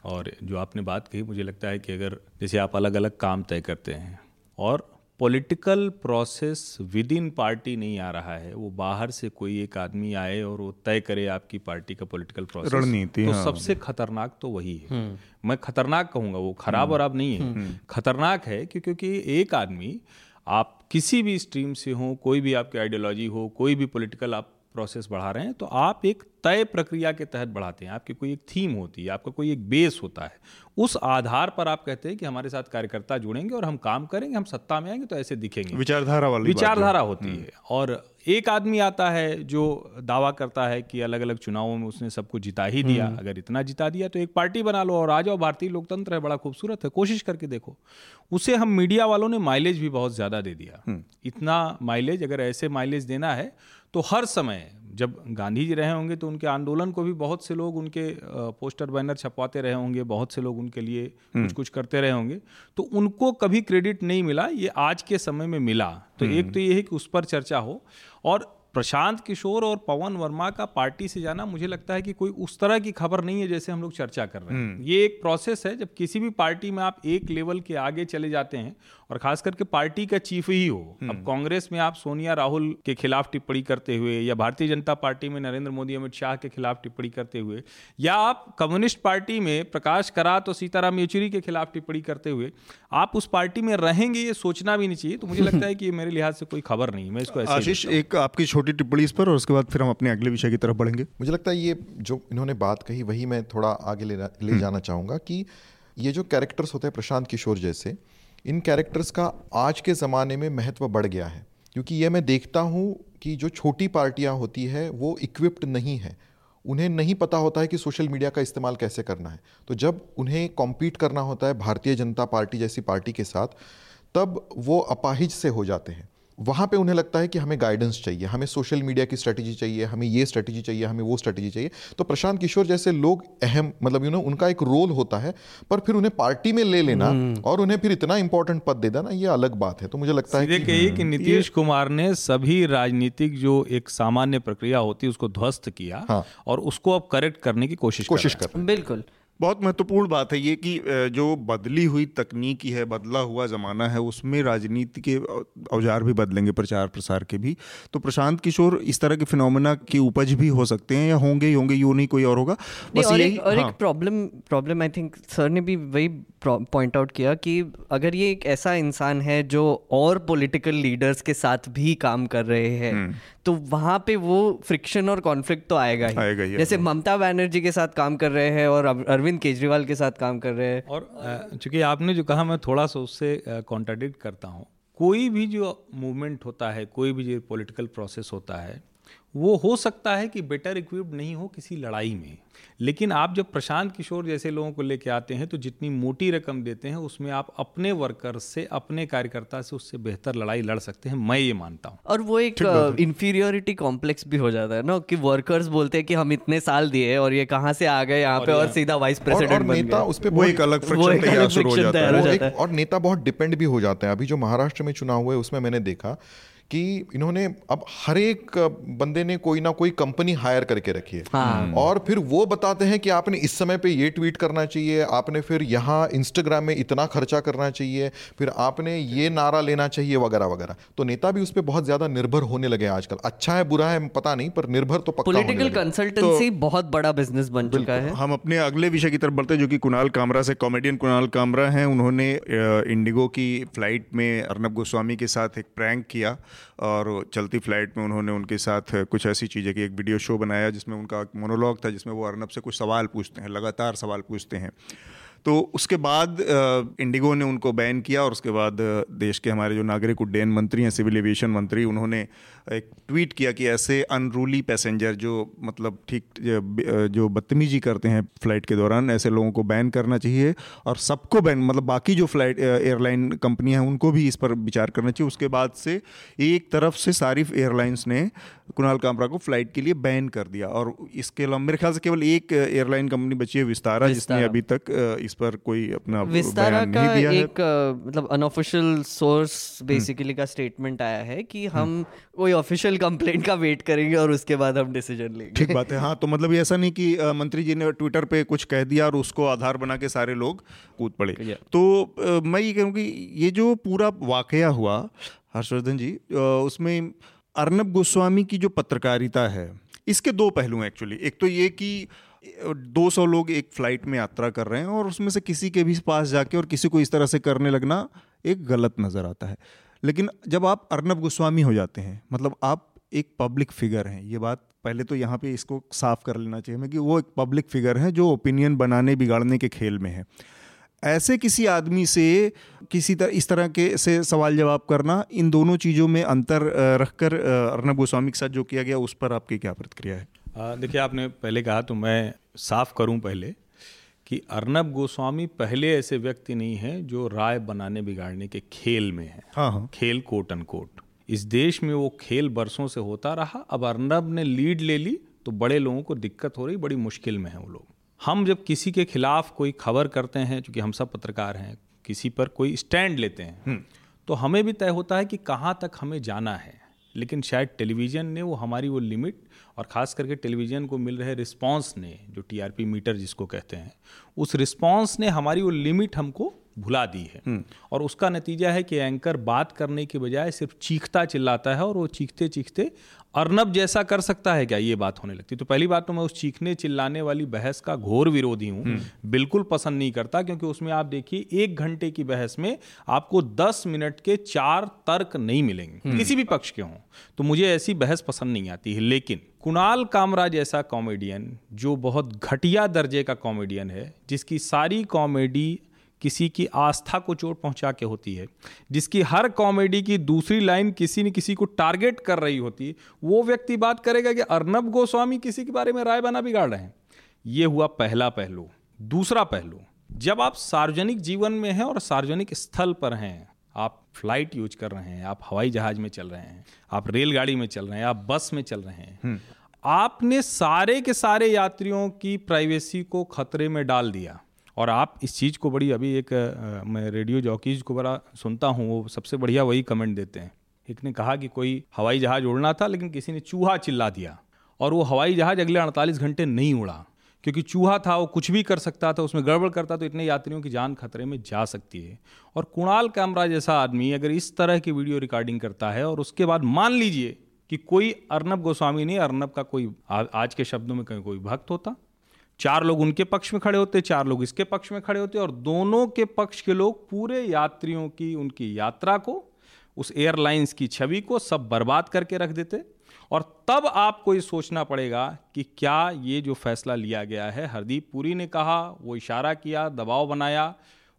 और जो आपने बात कही, मुझे लगता है कि अगर जैसे आप अलग अलग काम तय करते हैं और political process within party नहीं आ रहा है वो बाहर से कोई एक आदमी आए और वो तय करे आपकी पार्टी का पॉलिटिकल प्रोसेस रणनीति तो हाँ। सबसे खतरनाक तो वही है हम्म। मैं खतरनाक कहूँगा वो खराब। और आप नहीं है हम्म। खतरनाक है कि क्योंकि एक आदमी आप किसी भी स्ट्रीम से हो कोई भी आपकी आइडियोलॉजी हो कोई भी पॉलिटिकल आप प्रोसेस बढ़ा रहे हैं तो आप एक तय प्रक्रिया के तहत बढ़ाते हैं आपकी कोई एक थीम होती है आपका कोई एक बेस होता है उस आधार पर आप कहते हैं कि हमारे साथ कार्यकर्ता जुड़ेंगे और हम काम करेंगे हम सत्ता में आएँगे तो ऐसे दिखेंगे विचारधारा वाली विचारधारा होती हम्म। है और एक आदमी आता है जो दावा करता है कि अलग अलग चुनावों में उसने सबको जिता ही दिया हम्म। अगर इतना जिता दिया तो एक पार्टी बना लो और आ जाओ भारतीय लोकतंत्र है बड़ा खूबसूरत है कोशिश करके देखो उसे हम मीडिया वालों ने माइलेज भी बहुत ज़्यादा दे दिया हम्म। इतना माइलेज अगर ऐसे माइलेज देना है तो हर समय जब गांधी जी रहे होंगे तो उनके आंदोलन को भी बहुत से लोग उनके पोस्टर बैनर छपवाते रहे होंगे बहुत से लोग उनके लिए कुछ हम्म। कुछ करते रहे होंगे। तो उनको कभी क्रेडिट नहीं मिला ये आज के समय में मिला। तो एक तो ये है कि उस पर चर्चा हो और प्रशांत किशोर और पवन वर्मा का पार्टी से जाना मुझे लगता है कि कोई उस तरह की खबर नहीं है जैसे हम लोग चर्चा कर रहे हैं हम्म। ये एक प्रोसेस है जब किसी भी पार्टी में आप एक लेवल के आगे चले जाते हैं और खास करके पार्टी का चीफ ही हो अब हम्म। कांग्रेस में आप सोनिया राहुल के खिलाफ टिप्पणी करते हुए या भारतीय जनता पार्टी में नरेंद्र मोदी अमित शाह के खिलाफ टिप्पणी करते हुए या आप कम्युनिस्ट पार्टी में प्रकाश करात और सीताराम येचुरी के खिलाफ टिप्पणी करते हुए आप उस पार्टी में रहेंगे ये सोचना भी नहीं चाहिए तो मुझे लगता है कि मेरे लिहाज से कोई खबर नहीं मैं इसको आशीष एक आपकी छोटी टिप्पणी इस पर और उसके बाद फिर हम अपने अगले विषय की तरफ़ बढ़ेंगे। मुझे लगता है ये जो इन्होंने बात कही वही मैं थोड़ा आगे ले ले हम्म। जाना चाहूँगा कि ये जो कैरेक्टर्स होते हैं प्रशांत किशोर जैसे इन कैरेक्टर्स का आज के ज़माने में महत्व बढ़ गया है। क्योंकि ये मैं देखता हूँ कि जो छोटी पार्टियाँ होती है वो इक्विप्ड नहीं है। उन्हें नहीं पता होता है कि सोशल मीडिया का इस्तेमाल कैसे करना है। तो जब उन्हें कॉम्पीट करना होता है भारतीय जनता पार्टी जैसी पार्टी के साथ तब वो अपाहिज से हो जाते हैं। वहाँ पे उन्हें लगता है कि हमें गाइडेंस चाहिए हमें सोशल मीडिया की स्ट्रेटजी चाहिए हमें ये स्ट्रैटेजी चाहिए हमें वो स्ट्रेटजी चाहिए। तो प्रशांत किशोर जैसे लोग अहम मतलब यू नो उनका एक रोल होता है पर फिर उन्हें पार्टी में ले लेना हम्म। और उन्हें फिर इतना इंपॉर्टेंट पद दे देना ये अलग बात है। तो मुझे लगता है कि, कि नीतीश कुमार ने सभी राजनीतिक जो एक सामान्य प्रक्रिया होती है उसको ध्वस्त किया हाँ। और उसको अब करेक्ट करने की कोशिश कोशिश कर बिल्कुल। बहुत महत्वपूर्ण बात है ये कि जो बदली हुई तकनीकी है बदला हुआ ज़माना है उसमें राजनीति के औज़ार भी बदलेंगे प्रचार प्रसार के भी तो प्रशांत किशोर इस तरह के फिनोमिना की उपज भी हो सकते हैं या होंगे ही होंगे यूँ नहीं कोई और होगा बस और यही और हाँ। एक problem problem I think sir ने भी वही पॉइंट आउट किया कि अगर ये एक ऐसा इंसान है जो और पॉलिटिकल लीडर्स के साथ भी काम कर रहे हैं हम्म। तो वहाँ पे वो फ्रिक्शन और कॉन्फ्लिक्ट तो आएगा ही आएगा ही जैसे ममता बनर्जी के साथ काम कर रहे हैं और अरविंद केजरीवाल के साथ काम कर रहे हैं। और चूँकि आपने जो कहा, मैं थोड़ा सा उससे कॉन्ट्राडिक्ट करता हूँ। कोई भी जो मूवमेंट होता है, कोई भी जो पॉलिटिकल प्रोसेस होता है वो हो सकता है कि बेटर इक्विप्ड नहीं हो किसी लड़ाई में। लेकिन आप जब प्रशांत किशोर जैसे लोगों को लेके आते हैं तो जितनी मोटी रकम देते हैं उसमें आप अपने वर्कर से अपने कार्यकर्ता से उससे बेहतर लड़ाई लड़ सकते हैं मैं ये मानता हूँ। और वो एक इंफीरियोरिटी कॉम्प्लेक्स भी हो जाता है ना कि वर्कर्स बोलते हैं कि हम इतने साल दिए और ये कहाँ से आ गए यहाँ पे और सीधा वाइस प्रेसिडेंट नेता उस पर वो एक अलग और नेता बहुत डिपेंड भी हो जाता है। अभी जो महाराष्ट्र में चुनाव हुए उसमें मैंने देखा कि इन्होंने अब हर एक बंदे ने कोई ना कोई कंपनी हायर करके रखी है। हाँ। और फिर वो बताते हैं कि आपने इस समय पे ये ट्वीट करना चाहिए आपने फिर यहाँ इंस्टाग्राम में इतना खर्चा करना चाहिए फिर आपने ये नारा लेना चाहिए वगैरह वगैरह। तो नेता भी उस पर बहुत ज़्यादा निर्भर होने लगे आजकल। अच्छा है बुरा है पता नहीं पर निर्भर तो पॉलिटिकल कंसल्टेंसी तो, बहुत बड़ा बिज़नेस बन चुका है। हम अपने अगले विषय की तरफ़ बढ़ते हैं जो कि कुणाल कामरा से कॉमेडियन कुणाल कामरा हैं। उन्होंने इंडिगो की फ़्लाइट में अर्नब गोस्वामी के साथ एक प्रैंक किया। और चलती फ़्लाइट में उन्होंने उनके साथ कुछ ऐसी चीज़ें की। एक वीडियो शो बनाया जिसमें उनका मोनोलॉग था, जिसमें वो अर्नब से कुछ सवाल पूछते हैं, लगातार सवाल पूछते हैं। तो उसके बाद इंडिगो ने उनको बैन किया और उसके बाद देश के हमारे जो नागरिक उड्डयन मंत्री हैं, सिविल एविएशन मंत्री, उन्होंने एक ट्वीट किया कि ऐसे अनरूली पैसेंजर जो मतलब ठीक जो बदतमीजी करते हैं फ़्लाइट के दौरान ऐसे लोगों को बैन करना चाहिए और सबको बैन मतलब बाकी जो फ़्लाइट एयरलाइन कंपनियाँ हैं उनको भी इस पर विचार करना चाहिए उसके बाद से एक तरफ़ से सारी एयरलाइंस ने कुणाल कामरा को फ़्लाइट के लिए बैन कर दिया और इसके अलावा मेरे ख्याल से केवल एक एयरलाइन कंपनी बची है विस्तारा विस्तारा। जिसने अभी तक इस पर कोई अपना विस्तारा का नहीं दिया एक मतलब अनऑफिशियल सोर्स बेसिकली का स्टेटमेंट आया है कि हम हम्म। कोई ऑफिशियल कंप्लेंट का वेट करेंगे और उसके बाद हम डिसीज़न लेंगे। ठीक बात है। हाँ तो मतलब ऐसा नहीं कि मंत्री जी ने ट्विटर पे कुछ कह दिया और उसको आधार बना के सारे लोग कूद पड़े। तो मैं ये कहूँ कि ये जो पूरा वाकया हुआ हर्षवर्धन जी उसमें अर्नब गोस्वामी की जो पत्रकारिता है इसके दो पहलू हैं एक्चुअली एक तो ये कि 200 लोग एक फ़्लाइट में यात्रा कर रहे हैं और उसमें से किसी के भी पास जाके और किसी को इस तरह से करने लगना एक गलत नज़र आता है। लेकिन जब आप अर्नब गोस्वामी हो जाते हैं मतलब आप एक पब्लिक फिगर हैं, ये बात पहले तो यहाँ पे इसको साफ़ कर लेना चाहिए हमें कि वो एक पब्लिक फिगर है जो ओपिनियन बनाने, बिगाड़ने के खेल में है। ऐसे किसी आदमी से किसी तरह इस तरह के से सवाल जवाब करना, इन दोनों चीज़ों में अंतर रखकर अर्नब गोस्वामी के साथ जो किया गया, उस पर आपकी क्या प्रतिक्रिया है? देखिए, आपने पहले कहा तो मैं साफ़ करूँ पहले। कि अर्नब गोस्वामी पहले ऐसे व्यक्ति नहीं है जो राय बनाने बिगाड़ने के खेल में है। हाँ हाँ। खेल कोट अन कोट इस देश में वो खेल बरसों से होता रहा। अब अर्नब ने लीड ले ली तो बड़े लोगों को दिक्कत हो रही बड़ी मुश्किल में है वो लोग। हम जब किसी के खिलाफ कोई खबर करते हैं क्योंकि हम सब पत्रकार हैं किसी पर कोई स्टैंड लेते हैं हम्म। तो हमें भी तय होता है कि कहाँ तक हमें जाना है। लेकिन शायद टेलीविज़न ने वो हमारी वो लिमिट और ख़ास करके टेलीविज़न को मिल रहे रिस्पांस ने, जो टीआरपी मीटर जिसको कहते हैं, उस रिस्पांस ने हमारी वो लिमिट हमको भुला दी है। और उसका नतीजा है कि एंकर बात करने के बजाय सिर्फ़ चीखता चिल्लाता है और वो चीखते चीखते अर्नब जैसा कर सकता है क्या ये बात होने लगती तो पहली बात तो मैं उस चीखने चिल्लाने वाली बहस का घोर विरोधी हूँ हम्म। बिल्कुल पसंद नहीं करता क्योंकि उसमें आप देखिए एक घंटे की बहस में आपको दस मिनट के चार तर्क नहीं मिलेंगे हम्म। किसी भी पक्ष के हों तो मुझे ऐसी बहस पसंद नहीं आती है लेकिन कुणाल कामरा जैसा कॉमेडियन जो बहुत घटिया दर्जे का कॉमेडियन है जिसकी सारी कॉमेडी किसी की आस्था को चोट पहुँचा के होती है जिसकी हर कॉमेडी की दूसरी लाइन किसी न किसी को टारगेट कर रही होती है वो व्यक्ति बात करेगा कि अर्नब गोस्वामी किसी के बारे में राय बना बिगाड़ रहे हैं। ये हुआ पहला पहलू। दूसरा पहलू जब आप सार्वजनिक जीवन में हैं और सार्वजनिक स्थल पर हैं आप फ़्लाइट यूज़ कर रहे हैं आप हवाई जहाज़ में चल रहे हैं आप रेलगाड़ी में चल रहे हैं आप बस में चल रहे हैं हम्म। आपने सारे के सारे यात्रियों की प्राइवेसी को खतरे में डाल दिया। और आप इस चीज़ को बड़ी, अभी एक मैं रेडियो जॉकीज को बड़ा सुनता हूँ, वो सबसे बढ़िया वही कमेंट देते हैं। एक ने कहा कि कोई हवाई जहाज़ उड़ना था, लेकिन किसी ने चूहा चिल्ला दिया और वो हवाई जहाज़ अगले अड़तालीस घंटे नहीं उड़ा, क्योंकि चूहा था, वो कुछ भी कर सकता था, उसमें गड़बड़ करता तो इतने यात्रियों की जान खतरे में जा सकती है। और कुणाल कैमरा जैसा आदमी अगर इस तरह की वीडियो रिकॉर्डिंग करता है और उसके बाद मान लीजिए कि कोई अर्नब गोस्वामी नहीं, अर्नब का कोई आज के शब्दों में कोई भक्त होता चार लोग उनके पक्ष में खड़े होते, चार लोग इसके पक्ष में खड़े होते, और दोनों के पक्ष के लोग पूरे यात्रियों की, उनकी यात्रा को, उस एयरलाइंस की छवि को सब बर्बाद करके रख देते। और तब आपको ये सोचना पड़ेगा कि क्या ये जो फैसला लिया गया है, हरदीप पुरी ने कहा, वो इशारा किया, दबाव बनाया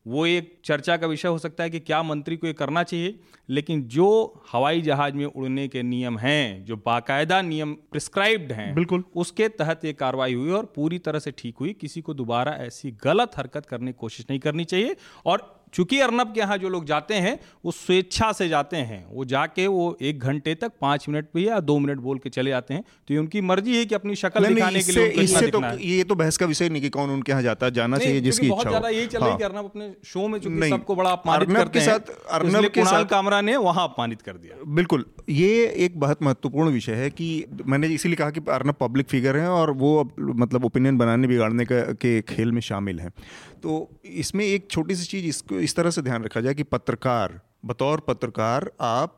वो एक चर्चा का विषय हो सकता है कि क्या मंत्री को ये करना चाहिए लेकिन जो हवाई जहाज़ में उड़ने के नियम हैं जो बाकायदा नियम प्रिस्क्राइब्ड हैं बिल्कुल। उसके तहत ये कार्रवाई हुई और पूरी तरह से ठीक हुई। किसी को दोबारा ऐसी गलत हरकत करने की कोशिश नहीं करनी चाहिए और चूँकि अर्नब के यहाँ जो लोग जाते हैं वो स्वेच्छा से जाते हैं। वो जाके वो एक घंटे तक पाँच मिनट भी या दो मिनट बोल के चले जाते हैं। तो ये उनकी मर्ज़ी है कि अपनी शक्ल दिखाने के लिए इससे तो ये तो बहस का विषय नहीं कि कौन उनके यहाँ जाता जाना चाहिए जिसकी बहुत ज़्यादा यही चल रही है। अर्नब अपने शो में चूँकि सबको बड़ा अपमानित करते हैं अर्नब के साथ कामरा ने वहाँ अपमानित कर दिया। बिल्कुल। ये एक बहुत महत्वपूर्ण विषय है कि मैंने इसीलिए कहा कि अर्नब पब्लिक फिगर हैं और वो मतलब ओपिनियन बनाने, बिगाड़ने के खेल में शामिल हैं। तो इसमें एक छोटी सी चीज़ इसको, इस तरह से ध्यान रखा जाए कि पत्रकार, बतौर पत्रकार आप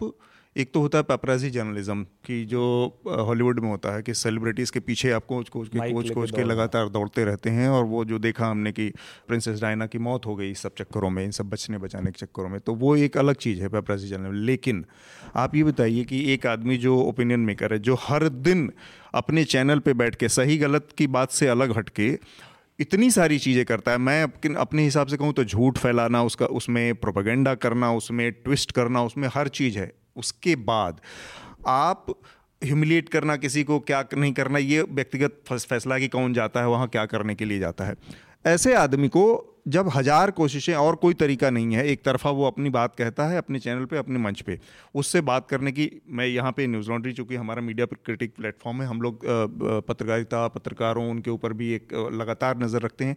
एक तो होता है पेपराजी जर्नलिज्म की जो हॉलीवुड में होता है कि सेलिब्रिटीज़ के पीछे आप कोच कोच के कोच कोच के लगातार दौड़ते रहते हैं और वो जो देखा हमने कि प्रिंसेस डायना की मौत हो गई इस सब चक्करों में इन सब बचने बचाने के चक्करों में तो वो एक अलग चीज़ है पेपराजी जर्नलिज्म लेकिन आप ये बताइए कि एक आदमी जो ओपिनियन मेकर है जो हर दिन अपने चैनल पर बैठ के सही गलत की बात से अलग हट के इतनी सारी चीज़ें करता है मैं अपने हिसाब से कहूँ तो झूठ फैलाना उसका उसमें प्रोपागेंडा करना उसमें ट्विस्ट करना उसमें हर चीज़ है। उसके बाद आप ह्यूमिलिएट करना किसी को क्या नहीं करना, ये व्यक्तिगत फैसला कि कौन जाता है, वहाँ क्या करने के लिए जाता है। ऐसे आदमी को जब हज़ार कोशिशें और कोई तरीका नहीं है, एक तरफा वो अपनी बात कहता है अपने चैनल पे, अपने मंच पे, उससे बात करने की मैं यहाँ पे न्यूज़ लॉन्ड्री, चूँकि हमारा मीडिया क्रिटिक प्लेटफॉर्म है, हम लोग पत्रकारिता, पत्रकारों, उनके ऊपर भी एक लगातार नज़र रखते हैं।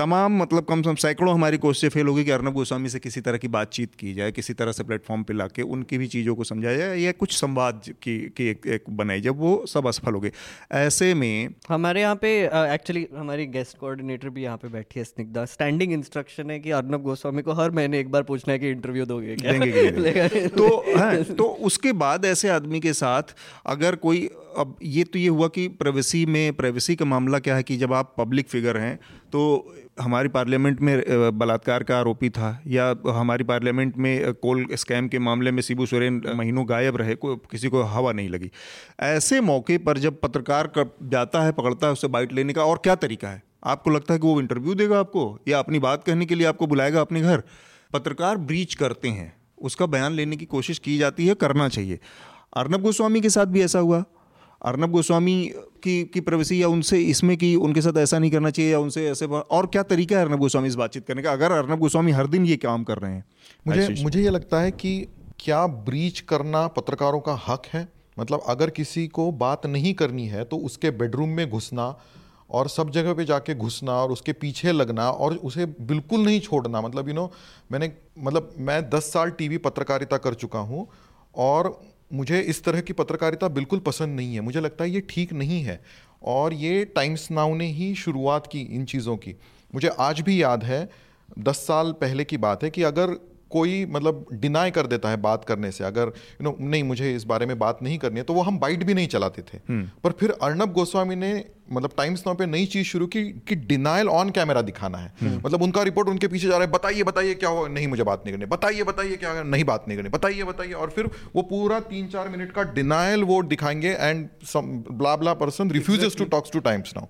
तमाम मतलब कम से कम सैकड़ों हमारी कोशिशें फेल होगी कि अर्नब गोस्वामी से किसी तरह की बातचीत की जाए किसी तरह से प्लेटफॉर्म पे लाके उनकी भी चीज़ों को समझाया जाए या कुछ संवाद की, की एक, एक बनाई जब वो सब असफल हो गए। ऐसे में हमारे यहाँ पे एक्चुअली हमारी गेस्ट कोऑर्डिनेटर भी यहाँ पे बैठी है स्निग्धा। स्टैंडिंग इंस्ट्रक्शन है कि अर्नब गोस्वामी को हर महीने एक बार पूछना है कि इंटरव्यू दोगे क्या? देंगे तो हाँ, तो उसके बाद ऐसे आदमी के साथ अगर कोई अब ये तो ये हुआ कि प्राइवेसी में प्राइवेसी का मामला क्या है कि जब आप पब्लिक फिगर हैं तो हमारी पार्लियामेंट में बलात्कार का आरोपी था या हमारी पार्लियामेंट में कोल स्कैम के मामले में शिबू सोरेन महीनों गायब रहे, को किसी को हवा नहीं लगी। ऐसे मौके पर जब पत्रकार जाता है, पकड़ता है उससे बाइट लेने का, और क्या तरीका है? आपको लगता है कि वो इंटरव्यू देगा आपको? या अपनी बात कहने के लिए आपको बुलाएगा अपने घर? पत्रकार ब्रीच करते हैं। उसका बयान लेने की कोशिश की जाती है, करना चाहिए। अर्नब गोस्वामी के साथ भी ऐसा हुआ। अर्नब गोस्वामी की की प्रवेशी या उनसे इसमें कि उनके साथ ऐसा नहीं करना चाहिए या उनसे ऐसे और क्या तरीका है अर्नब गोस्वामी इस बातचीत करने का? अगर अर्नब गोस्वामी हर दिन ये काम कर रहे हैं मुझे मुझे ये लगता है कि क्या ब्रीच करना पत्रकारों का हक है? मतलब अगर किसी को बात नहीं करनी है तो उसके बेडरूम में घुसना और सब जगह पे जाके घुसना और उसके पीछे लगना और उसे बिल्कुल नहीं छोड़ना। मतलब यू नो मैंने मतलब मैं दस साल टीवी पत्रकारिता कर चुका हूँ और मुझे इस तरह की पत्रकारिता बिल्कुल पसंद नहीं है। मुझे लगता है ये ठीक नहीं है। और ये टाइम्स नाउ ने ही शुरुआत की इन चीज़ों की। मुझे आज भी याद है, दस साल पहले की बात है कि अगर कोई मतलब डिनाई कर देता है बात करने से। अगर यू नो नहीं मुझे इस बारे में बात नहीं करनी है तो वो हम बाइट भी नहीं चलाते थे। हम्म। पर फिर अर्नब गोस्वामी ने मतलब टाइम्स नाउ पे नई चीज़ शुरू की कि डिनाइल ऑन कैमरा दिखाना है। हम्म। मतलब उनका रिपोर्ट उनके पीछे जा रहा है बताइए बताइए क्या हो नहीं मुझे बात नहीं करनी बताइए बताइए क्या नहीं बात नहीं करनी बताइए बताइए। और फिर वो पूरा तीन चार मिनट का डिनाइल वो दिखाएँगे and blah blah person refuses to talks to Times Now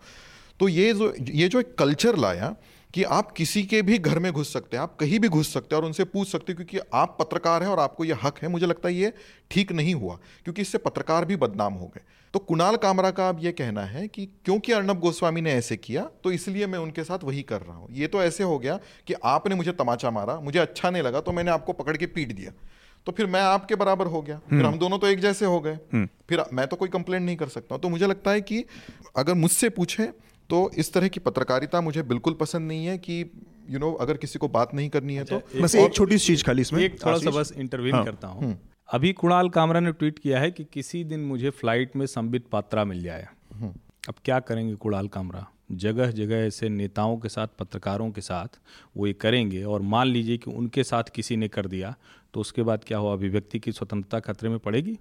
तो ये जो ये जो एक कल्चर लाया कि आप किसी के भी घर में घुस सकते हैं आप कहीं भी घुस सकते हैं और उनसे पूछ सकते हैं क्योंकि आप पत्रकार हैं और आपको ये हक है मुझे लगता है ये ठीक नहीं हुआ क्योंकि इससे पत्रकार भी बदनाम हो गए। तो कुणाल कामरा का अब ये कहना है कि क्योंकि अर्णब गोस्वामी ने ऐसे किया तो इसलिए मैं उनके साथ वही कर रहा हूँ। ये तो ऐसे हो गया कि आपने मुझे तमाचा मारा मुझे अच्छा नहीं लगा तो मैंने आपको पकड़ के पीट दिया। तो फिर मैं आपके बराबर हो गया। फिर हम्म। हम दोनों तो एक जैसे हो गए। हम्म। फिर मैं तो कोई कंप्लेंट नहीं कर सकता तो मुझे लगता है कि अगर मुझसे पूछे तो इस तरह की पत्रकारिता मुझे बिल्कुल पसंद नहीं है कि यू you नो know, अगर किसी को बात नहीं करनी है तो अच्छा, बस एक छोटी सी चीज़ खाली इसमें। एक थोड़ा सा बस इंटरव्यू हाँ, करता हूँ। हम्म। अभी कुणाल कामरा ने ट्वीट किया है कि किसी दिन मुझे फ़्लाइट में संबित पात्रा मिल जाए। हम्म। अब क्या करेंगे कुणाल कामरा? जगह जगह ऐसे नेताओं के साथ पत्रकारों के साथ वो ये करेंगे और मान लीजिए कि उनके साथ किसी ने कर दिया तो उसके बाद क्या हुआ? अभिव्यक्ति की स्वतंत्रता खतरे में पड़ेगी?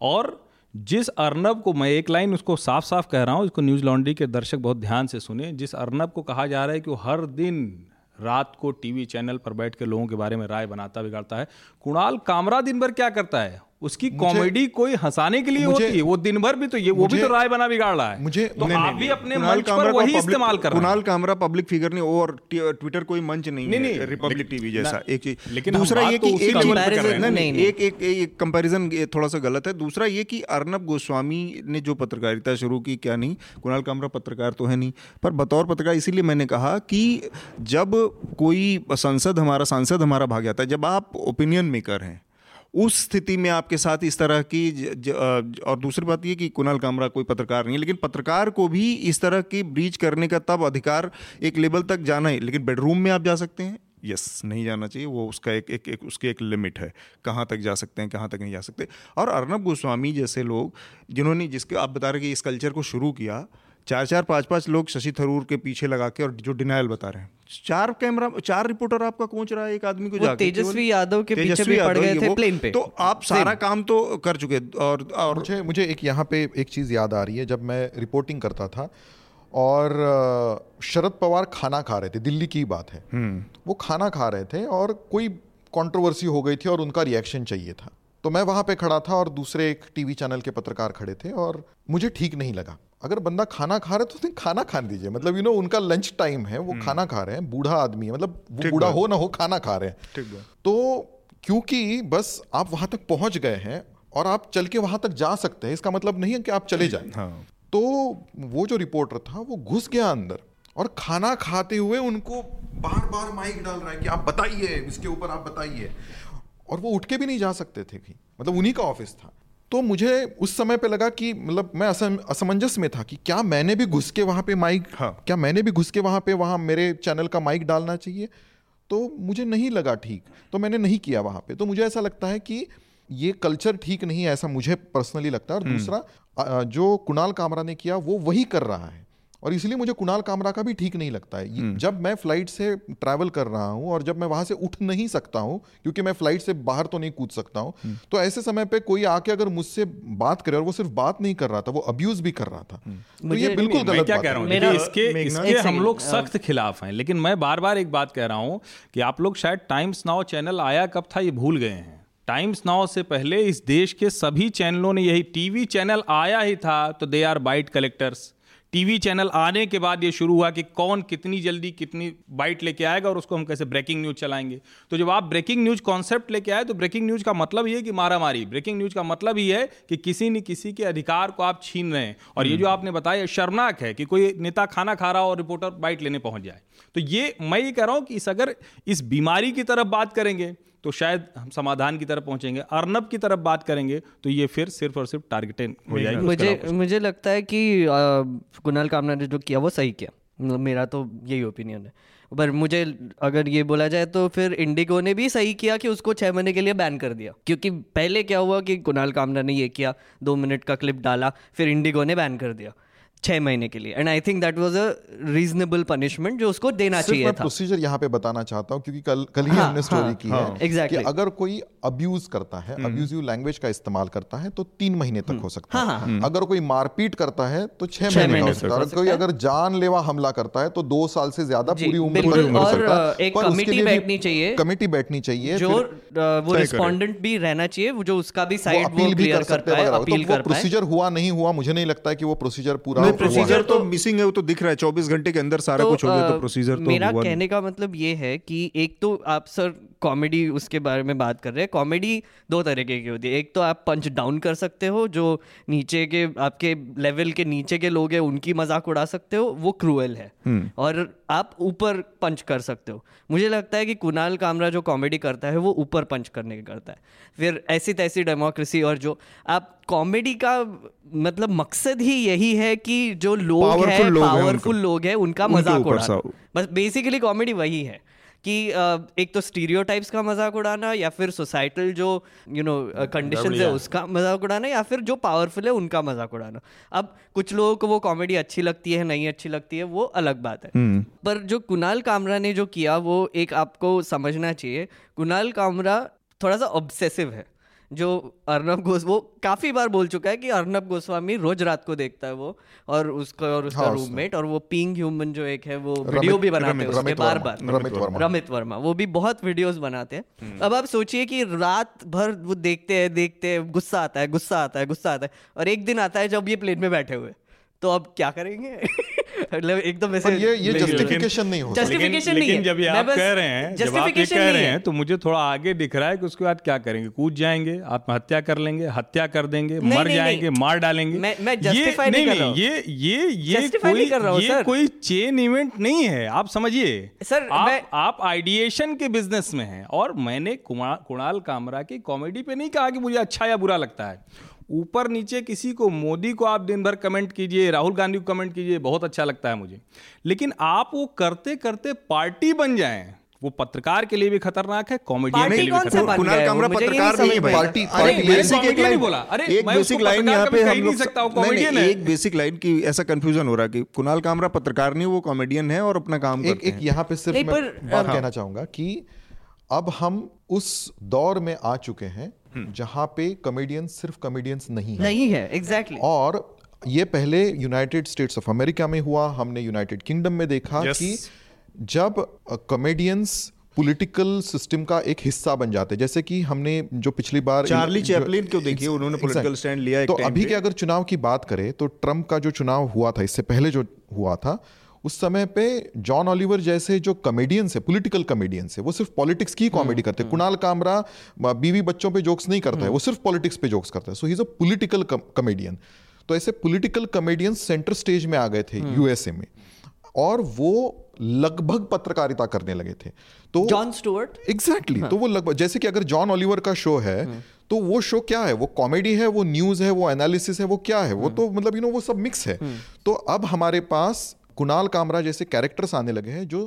और जिस अर्नब को मैं एक लाइन उसको साफ़ साफ़ कह रहा हूँ, इसको न्यूज़ लॉन्ड्री के दर्शक बहुत ध्यान से सुने। जिस अर्नब को कहा जा रहा है कि वो हर दिन रात को टीवी चैनल पर बैठ के लोगों के बारे में राय बनाता, बिगाड़ता है। कुणाल कामरा दिन भर क्या करता है? उसकी कॉमेडी कोई हंसाने के लिए होती है वो दिन भर भी तो ये वो भी तो राय बना बिगाड़ रहा है। मुझे तो आप भी अपने मंच पर वही इस्तेमाल कर रहे हैं। कुणाल कामरा पब्लिक फिगर नहीं और ट्विटर कोई मंच नहीं नहीं, नहीं रिपब्लिक टीवी जैसा एक चीज़ लेकिन दूसरा ये कि एक एक एक कंपैरिजन थोड़ा सा गलत है। दूसरा ये कि अर्नब गोस्वामी ने जो पत्रकारिता शुरू की क्या नहीं कुणाल कामरा पत्रकार तो है नहीं पर बतौर पत्रकार इसीलिए मैंने कहा कि जब कोई संसद हमारा सांसद हमारा भाग जाता है जब आप ओपिनियन मेकर हैं उस स्थिति में आपके साथ इस तरह की ज, ज, और दूसरी बात ये कि कुणाल कामरा कोई पत्रकार नहीं है लेकिन पत्रकार को भी इस तरह की ब्रीच करने का तब अधिकार एक लेवल तक जाना है लेकिन बेडरूम में आप जा सकते हैं? यस नहीं जाना चाहिए वो उसका एक एक, एक उसकी एक लिमिट है कहाँ तक जा सकते हैं कहाँ तक नहीं जा सकते। और अर्नब गोस्वामी जैसे लोग जिन्होंने जिसके आप बता रहे कि इस कल्चर को शुरू किया चार चार पाँच पाँच लोग शशि थरूर के पीछे लगा के और जो डिनाइल बता रहे हैं। चार कैमरा चार रिपोर्टर आपका पहुँच रहा है एक आदमी को जाके तेजस्वी यादव के पीछे भी पड़ गए थे प्लेन पे। तो आप सारा काम तो कर चुके और और मुझे मुझे एक यहाँ पे एक चीज़ याद आ रही है जब मैं रिपोर्टिंग करता था और शरद पवार खाना खा रहे थे दिल्ली की बात है। हम्म। वो खाना खा रहे थे और कोई कंट्रोवर्सी हो गई थी और उनका रिएक्शन चाहिए था। तो मैं वहाँ पे खड़ा था और दूसरे एक टीवी चैनल के पत्रकार खड़े थे और मुझे ठीक नहीं लगा। अगर बंदा खाना खा रहा है तो उसने खाना खा दीजिए। मतलब यू नो उनका लंच टाइम है वो हम्म। खाना खा रहे हैं बूढ़ा आदमी है मतलब वो बूढ़ा हो ना हो खाना खा रहे हैं। तो क्योंकि बस आप वहाँ तक पहुँच गए हैं और आप चल के वहाँ तक जा सकते हैं इसका मतलब नहीं है कि आप चले जाए। हाँ। तो वो जो रिपोर्टर था वो घुस गया अंदर और खाना खाते हुए उनको बार बार माइक डाल रहा है कि आप बताइए इसके ऊपर आप बताइए। और वो उठ के भी नहीं जा सकते थे कि मतलब उन्हीं का ऑफ़िस था। तो मुझे उस समय पे लगा कि मतलब मैं असम, असमंजस में था कि क्या मैंने भी घुस के वहाँ पे माइक हाँ। क्या मैंने भी घुस के वहाँ पे वहाँ मेरे चैनल का माइक डालना चाहिए? तो मुझे नहीं लगा ठीक। तो मैंने नहीं किया वहाँ पे। तो मुझे ऐसा लगता है कि ये कल्चर ठीक नहीं है ऐसा मुझे पर्सनली लगता है। और हम्म। दूसरा जो कुणाल कामरा ने किया वो वही कर रहा है। और इसलिए मुझे कुणाल कामरा का भी ठीक नहीं लगता है। हम्म। जब मैं फ़्लाइट से ट्रैवल कर रहा हूँ और जब मैं वहाँ से उठ नहीं सकता हूँ क्योंकि मैं फ़्लाइट से बाहर तो नहीं कूद सकता हूँ हम्म। तो ऐसे समय पे कोई आके अगर मुझसे बात करे और वो सिर्फ़ बात नहीं कर रहा था वो अब्यूज भी कर रहा था। हम्म। तो ये बिल्कुल गलत क्या कह रहा हूँ। इसके इसके हम लोग सख्त खिलाफ हैं लेकिन मैं बार बार एक बात कह रहा हूँ कि आप लोग शायद टाइम्स नाउ चैनल आया कब था ये भूल गए हैं। टाइम्स नाउ से पहले इस देश के सभी चैनलों ने यही टीवी चैनल आया ही था तो they are bite collectors. TV channel आने के बाद ये शुरू हुआ कि कौन कितनी जल्दी कितनी बाइट लेके आएगा और उसको हम कैसे ब्रेकिंग न्यूज़ चलाएँगे। तो जब आप ब्रेकिंग न्यूज़ कॉन्सेप्ट लेके आए तो ब्रेकिंग न्यूज़ का मतलब ये कि मारा मारी ब्रेकिंग न्यूज़ का मतलब ही है कि किसी न किसी के अधिकार को आप छीन रहे हैं। और ये जो हम्म। आपने बताया शर्मनाक है कि कोई नेता खाना खा रहा हो और रिपोर्टर बाइट लेने पहुँच जाए। तो ये मैं ये कह रहा हूँ कि इस अगर इस बीमारी की तरफ़ बात करेंगे तो शायद हम समाधान की तरफ़ पहुँचेंगे। अर्नब की तरफ़ बात करेंगे तो ये फिर सिर्फ़ और सिर्फ़ टारगेटेड हो जाएगी मुझे मुझे लगता है कि कुणाल कामना ने जो किया वो सही किया। मतलब मेरा तो यही ओपिनियन है। पर मुझे अगर ये बोला जाए तो फिर इंडिगो ने भी सही किया कि उसको छः महीने के लिए बैन कर दिया। क्योंकि पहले क्या हुआ कि कुणाल कामना ने ये किया दो मिनट का क्लिप डाला फिर इंडिगो ने बैन कर दिया। छह महीने के लिए। And I think that was a reasonable punishment जो उसको देना चाहिए मैं था। प्रोसीजर यहाँ पे बताना चाहता हूँ क्योंकि कल कल ही हाँ, हमने स्टोरी हाँ, की हाँ, है। Exactly. कि अगर कोई अब्यूज करता है अब्यूजिव हम्म। लैंग्वेज का इस्तेमाल करता है तो तीन महीने तक हम्म। हो सकता है हाँ, हाँ, हाँ। अगर कोई मारपीट करता है तो छह महीने हो सकता है। कोई अगर जानलेवा हमला करता है तो दो साल से ज़्यादा पूरी उम्र हो सकता है। एक कमेटी बैठनी चाहिए। कमेटी बैठनी चाहिए जो वो रिस्पोंडेंट भी रहना चाहिए जो उसका भी साइड भी कर सकते हैं। प्रोसीजर हुआ नहीं हुआ मुझे नहीं लगता है कि वो प्रोसीजर पूरा प्रोसीजर तो मिसिंग है वो तो दिख रहा है। चौबीस घंटे के अंदर सारा तो, कुछ हो गया तो प्रोसीजर तो मेरा कहने का मतलब ये है कि एक तो आप सर कॉमेडी उसके बारे में बात कर रहे हैं। कॉमेडी दो तरीके की होती है। एक तो आप पंच डाउन कर सकते हो जो नीचे के आपके लेवल के नीचे के लोग हैं उनकी मज़ाक उड़ा सकते हो वो क्रूएल है। हम्म। और आप ऊपर पंच कर सकते हो। मुझे लगता है कि कुणाल कामरा जो कॉमेडी करता है वो ऊपर पंच करने का करता है। फिर ऐसी तैसी डेमोक्रेसी और जो आप कॉमेडी का मतलब मकसद ही यही है कि जो लोग हैं पावरफुल लोग हैं उनका। मज़ाक उड़ाना बस बेसिकली कॉमेडी वही है। कि एक तो स्टीरियोटाइप्स का मज़ाक उड़ाना या फिर सोसाइटल जो यू नो कंडीशन है उसका मज़ाक उड़ाना या फिर जो पावरफुल है उनका मज़ाक उड़ाना। अब कुछ लोगों को वो कॉमेडी अच्छी लगती है नहीं अच्छी लगती है वो अलग बात है। हम्म। पर जो कुणाल कामरा ने जो किया वो एक आपको समझना चाहिए कुणाल कामरा थोड़ा सा ऑब्सेसिव है। जो अर्नब गोस वो काफ़ी बार बोल चुका है कि अर्नब गोस्वामी रोज रात को देखता है वो और उसका और उसका हाँ, रूममेट और वो पिंग ह्यूमन जो एक है वो वीडियो भी बनाते हैं उसके बार बार रमित वर्मा। रमित वर्मा वो भी बहुत वीडियोस बनाते हैं। हम्म। अब आप सोचिए कि रात भर वो देखते हैं देखते हैं गुस्सा आता है गुस्सा आता है गुस्सा आता है और एक दिन आता है जब ये प्लेन में बैठे हुए तो अब क्या करेंगे? मतलब एकदम ऐसे ये ये जस्टिफिकेशन नहीं हो जस्टिफिकेशन नहीं लेकिन जब ये आप कह रहे हैं जब आप ये कह रहे हैं। तो मुझे थोड़ा आगे दिख रहा है कि उसके बाद क्या करेंगे? कूद जाएँगे आत्महत्या कर लेंगे हत्या कर देंगे मर जाएँगे मार डालेंगे। मैं मैं जस्टिफाई नहीं कर रहा ये ये ये कोई ये कोई चेन इवेंट नहीं है। आप समझिए। सर आप आइडिएशन के बिज़नेस में हैं और मैंने कुणाल कामरा की कॉमेडी पे नहीं कहा कि मुझे अच्छा या बुरा लगता है। ऊपर नीचे किसी को मोदी को आप दिन भर कमेंट कीजिए राहुल गांधी को कमेंट कीजिए बहुत अच्छा लगता है मुझे। लेकिन आप वो करते करते पार्टी बन जाएँ वो पत्रकार के लिए भी खतरनाक है कॉमेडियन के लिए भी खतरनाक कुणाल कामरा पत्रकार नहीं है पार्टी पार्टी बेसिक एक लाइन बोला। अरे एक बेसिक लाइन यहाँ पे हम लोग सकता हूँ कॉमेडियन है। एक बेसिक लाइन की ऐसा कंफ्यूजन हो रहा है कि कुणाल कामरा पत्रकार नहीं वो कॉमेडियन है और अपना काम करते हैं। एक यहाँ पे सिर्फ़ मैं बात हाँ। कहना चाहूँगा कि अब हम उस दौर में आ चुके हैं। जहाँ पे कॉमेडियंस सिर्फ़ कॉमेडियंस नहीं है। नहीं है एग्जैक्टली exactly. और ये पहले यूनाइटेड स्टेट्स ऑफ़ अमेरिका में हुआ हमने यूनाइटेड किंगडम में देखा yes. कि जब कॉमेडियंस पॉलिटिकल सिस्टम का एक हिस्सा बन जाते जैसे कि हमने जो पिछली बार चार्ली चैपलिन क्यों देखिए उन्होंने पॉलिटिकल स्टैंड लिया तो अभी के अगर चुनाव की बात करें तो ट्रंप का जो चुनाव हुआ था इससे पहले जो हुआ था उस समय पे जॉन ऑलिवर जैसे जो कॉमेडियंस है पॉलिटिकल कॉमेडियंस है वो सिर्फ़ पॉलिटिक्स की कॉमेडी हम्म, करते हैं। हम्म। कुणाल कामरा बीवी बच्चों पे जोक्स नहीं करता है हम्म। वो सिर्फ़ पॉलिटिक्स पे जोक्स करता है। So he is a political comedian तो ऐसे पॉलिटिकल कॉमेडियन सेंटर स्टेज में आ गए थे यूएसए में। और वो लगभग पत्रकारिता करने लगे थे। तो जॉन स्टुअर्ट एग्जैक्टली तो वो लगभग जैसे कि अगर जॉन ऑलिवर का शो है तो वो शो क्या है? वो कॉमेडी है वो न्यूज़ है वो एनालिसिस है वो क्या है? वो तो मतलब यू नो वो सब मिक्स है। तो अब हमारे पास कुणाल कामरा जैसे कैरेक्टर्स आने लगे हैं जो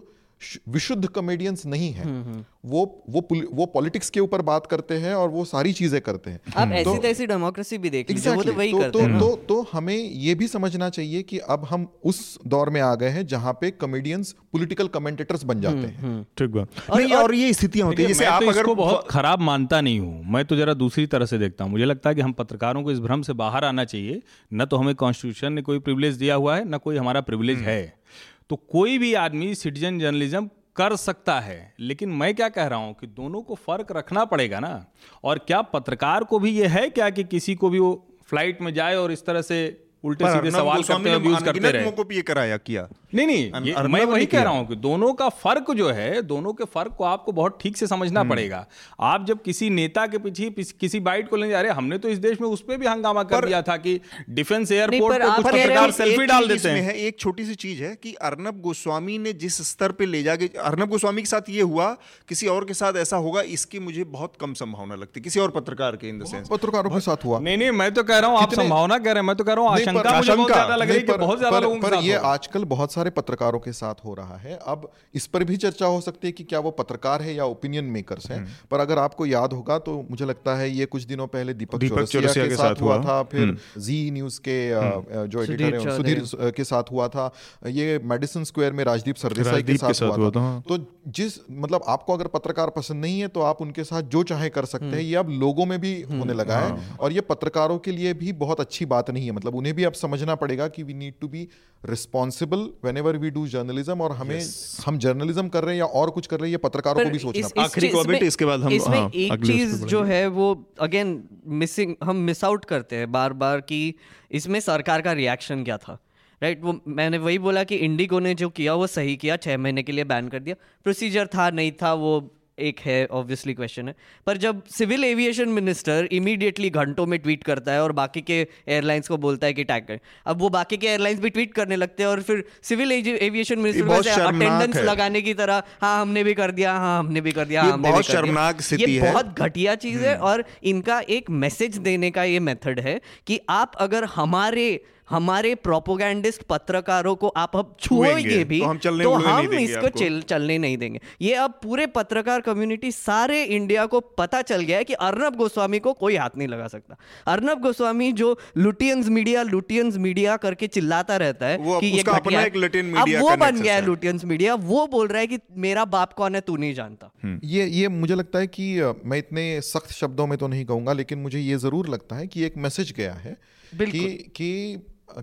विशुद्ध कॉमेडियंस नहीं है। हम्म, हम्म। वो वो वो पॉलिटिक्स के ऊपर बात करते हैं और वो सारी चीज़ें करते हैं। आप तो, ऐसी तैसी डेमोक्रेसी भी देख exactly, वो तो वही तो, करते तो, हैं तो, तो तो हमें ये भी समझना चाहिए कि अब हम उस दौर में आ गए हैं जहाँ पे कॉमेडियंस पॉलिटिकल कमेंटेटर्स बन जाते हम्म, हैं। ठीक बात। नहीं और ये स्थितियाँ होती है जैसे आप तो अगर बहुत खराब मानता नहीं हूँ। मैं तो जरा दूसरी तरह से देखता हूँ। मुझे लगता है कि हम पत्रकारों को इस भ्रम से बाहर आना चाहिए। न तो हमें कॉन्स्टिट्यूशन ने कोई प्रिविलेज दिया हुआ है न कोई हमारा प्रिविलेज है। तो कोई भी आदमी सिटीजन जर्नलिज्म कर सकता है। लेकिन मैं क्या कह रहा हूँ कि दोनों को फ़र्क रखना पड़ेगा ना। और क्या पत्रकार को भी ये है क्या कि किसी को भी वो फ़्लाइट में जाए और इस तरह से उल्टे सीधे सवाल करते हैं व्यूज़ करते रहे। को भी ये कराया किया। नहीं नहीं ये मैं वही कह रहा हूँ कि दोनों का फ़र्क जो है दोनों के फ़र्क को आपको बहुत ठीक से समझना हम्म। पड़ेगा। आप जब किसी नेता के पीछे किसी बाइट को लेने जा रहे हमने तो इस देश में उस पर भी हंगामा कर दिया था कि डिफेंस एयरपोर्ट पर कुछ पत्रकार सेल्फी डाल देते हैं। एक छोटी सी चीज़ है कि अर्नब गोस्वामी ने जिस स्तर पे ले जाके अर्नब गोस्वामी के साथ ये हुआ किसी और के साथ ऐसा होगा इसकी मुझे बहुत कम संभावना लगती किसी और पत्रकार के इन द सेंस। पत्रकारों के साथ हुआ। नहीं नहीं मैं तो कह रहा हूँ आप संभावना कह रहे हैं मैं तो कह रहा हूँ आशंका ज़्यादा लग रही है बहुत ज़्यादा लोगों पर ये आजकल बहुत सारे पत्रकारों के साथ हो रहा है। अब इस पर भी चर्चा हो सकती है कि क्या वो पत्रकार है या ओपिनियन मेकर्स हैं। हम्म। पर अगर आपको याद होगा तो मुझे लगता है ये कुछ दिनों पहले दीपक चौरसिया के साथ हुआ। था फिर जी हम्म। न्यूज़ के हम्म। जो एडिटर है सुधीर के साथ हुआ था। ये मेडिसिन स्क्वायर में राजदीप सरदेसाई के साथ हुआ था। तो जिस मतलब आपको अगर पत्रकार पसंद नहीं है तो आप उनके साथ जो चाहे कर सकते हैं। ये अब लोगों में भी होने लगा है। हाँ। और ये पत्रकारों के लिए भी बहुत अच्छी बात नहीं है। मतलब उन्हें भी अब समझना पड़ेगा कि we need to be responsible whenever we do journalism और हमें yes. हम जर्नलिज्म कर रहे हैं या और कुछ कर रहे हैं ये पत्रकारों को भी सोचना इस, आखिरी कमेंट इसके बाद हम इसमें हाँ, एक चीज़ जो है वो अगेन मिसिंग हम मिस आउट करते हैं बार बार कि इसमें सरकार का रिएक्शन क्या था राइट right? वो मैंने वही बोला कि इंडिगो ने जो किया वो सही किया छह महीने के लिए बैन कर दिया प्रोसीजर था नहीं था वो एक है ऑब्वियसली क्वेश्चन है। पर जब सिविल एविएशन मिनिस्टर इमीडिएटली घंटों में ट्वीट करता है और बाकी के एयरलाइंस को बोलता है कि टैग करें। अब वो बाकी के एयरलाइंस भी ट्वीट करने लगते हैं और फिर सिविल एविएशन मिनिस्टर अटेंडेंस लगाने की तरह हाँ हमने भी कर दिया हाँ हमने भी कर दिया हाँ, हमने बहुत शर्मनाक ये बहुत घटिया चीज़ है हम्म। और इनका एक मैसेज देने का ये मेथड है कि आप अगर हमारे हमारे प्रोपोगैंडिस्ट पत्रकारों को आप अब छुएँगे भी तो हम, चलने तो हम नहीं इसको चल, चलने नहीं देंगे। ये अब पूरे पत्रकार कम्युनिटी सारे इंडिया को पता चल गया है कि अर्नब गोस्वामी को कोई हाथ नहीं लगा सकता। अर्नब गोस्वामी जो लुटियंस मीडिया लुटियंस मीडिया करके चिल्लाता रहता है कि ये अब वो बन गया है लुटियंस मीडिया वो बोल रहा है कि मेरा बाप कौन है तू नहीं जानता। हम्म। ये ये मुझे लगता है कि मैं इतने सख्त शब्दों में तो नहीं कहूँगा लेकिन मुझे ये ज़रूर लगता है कि एक मैसेज गया है कि कि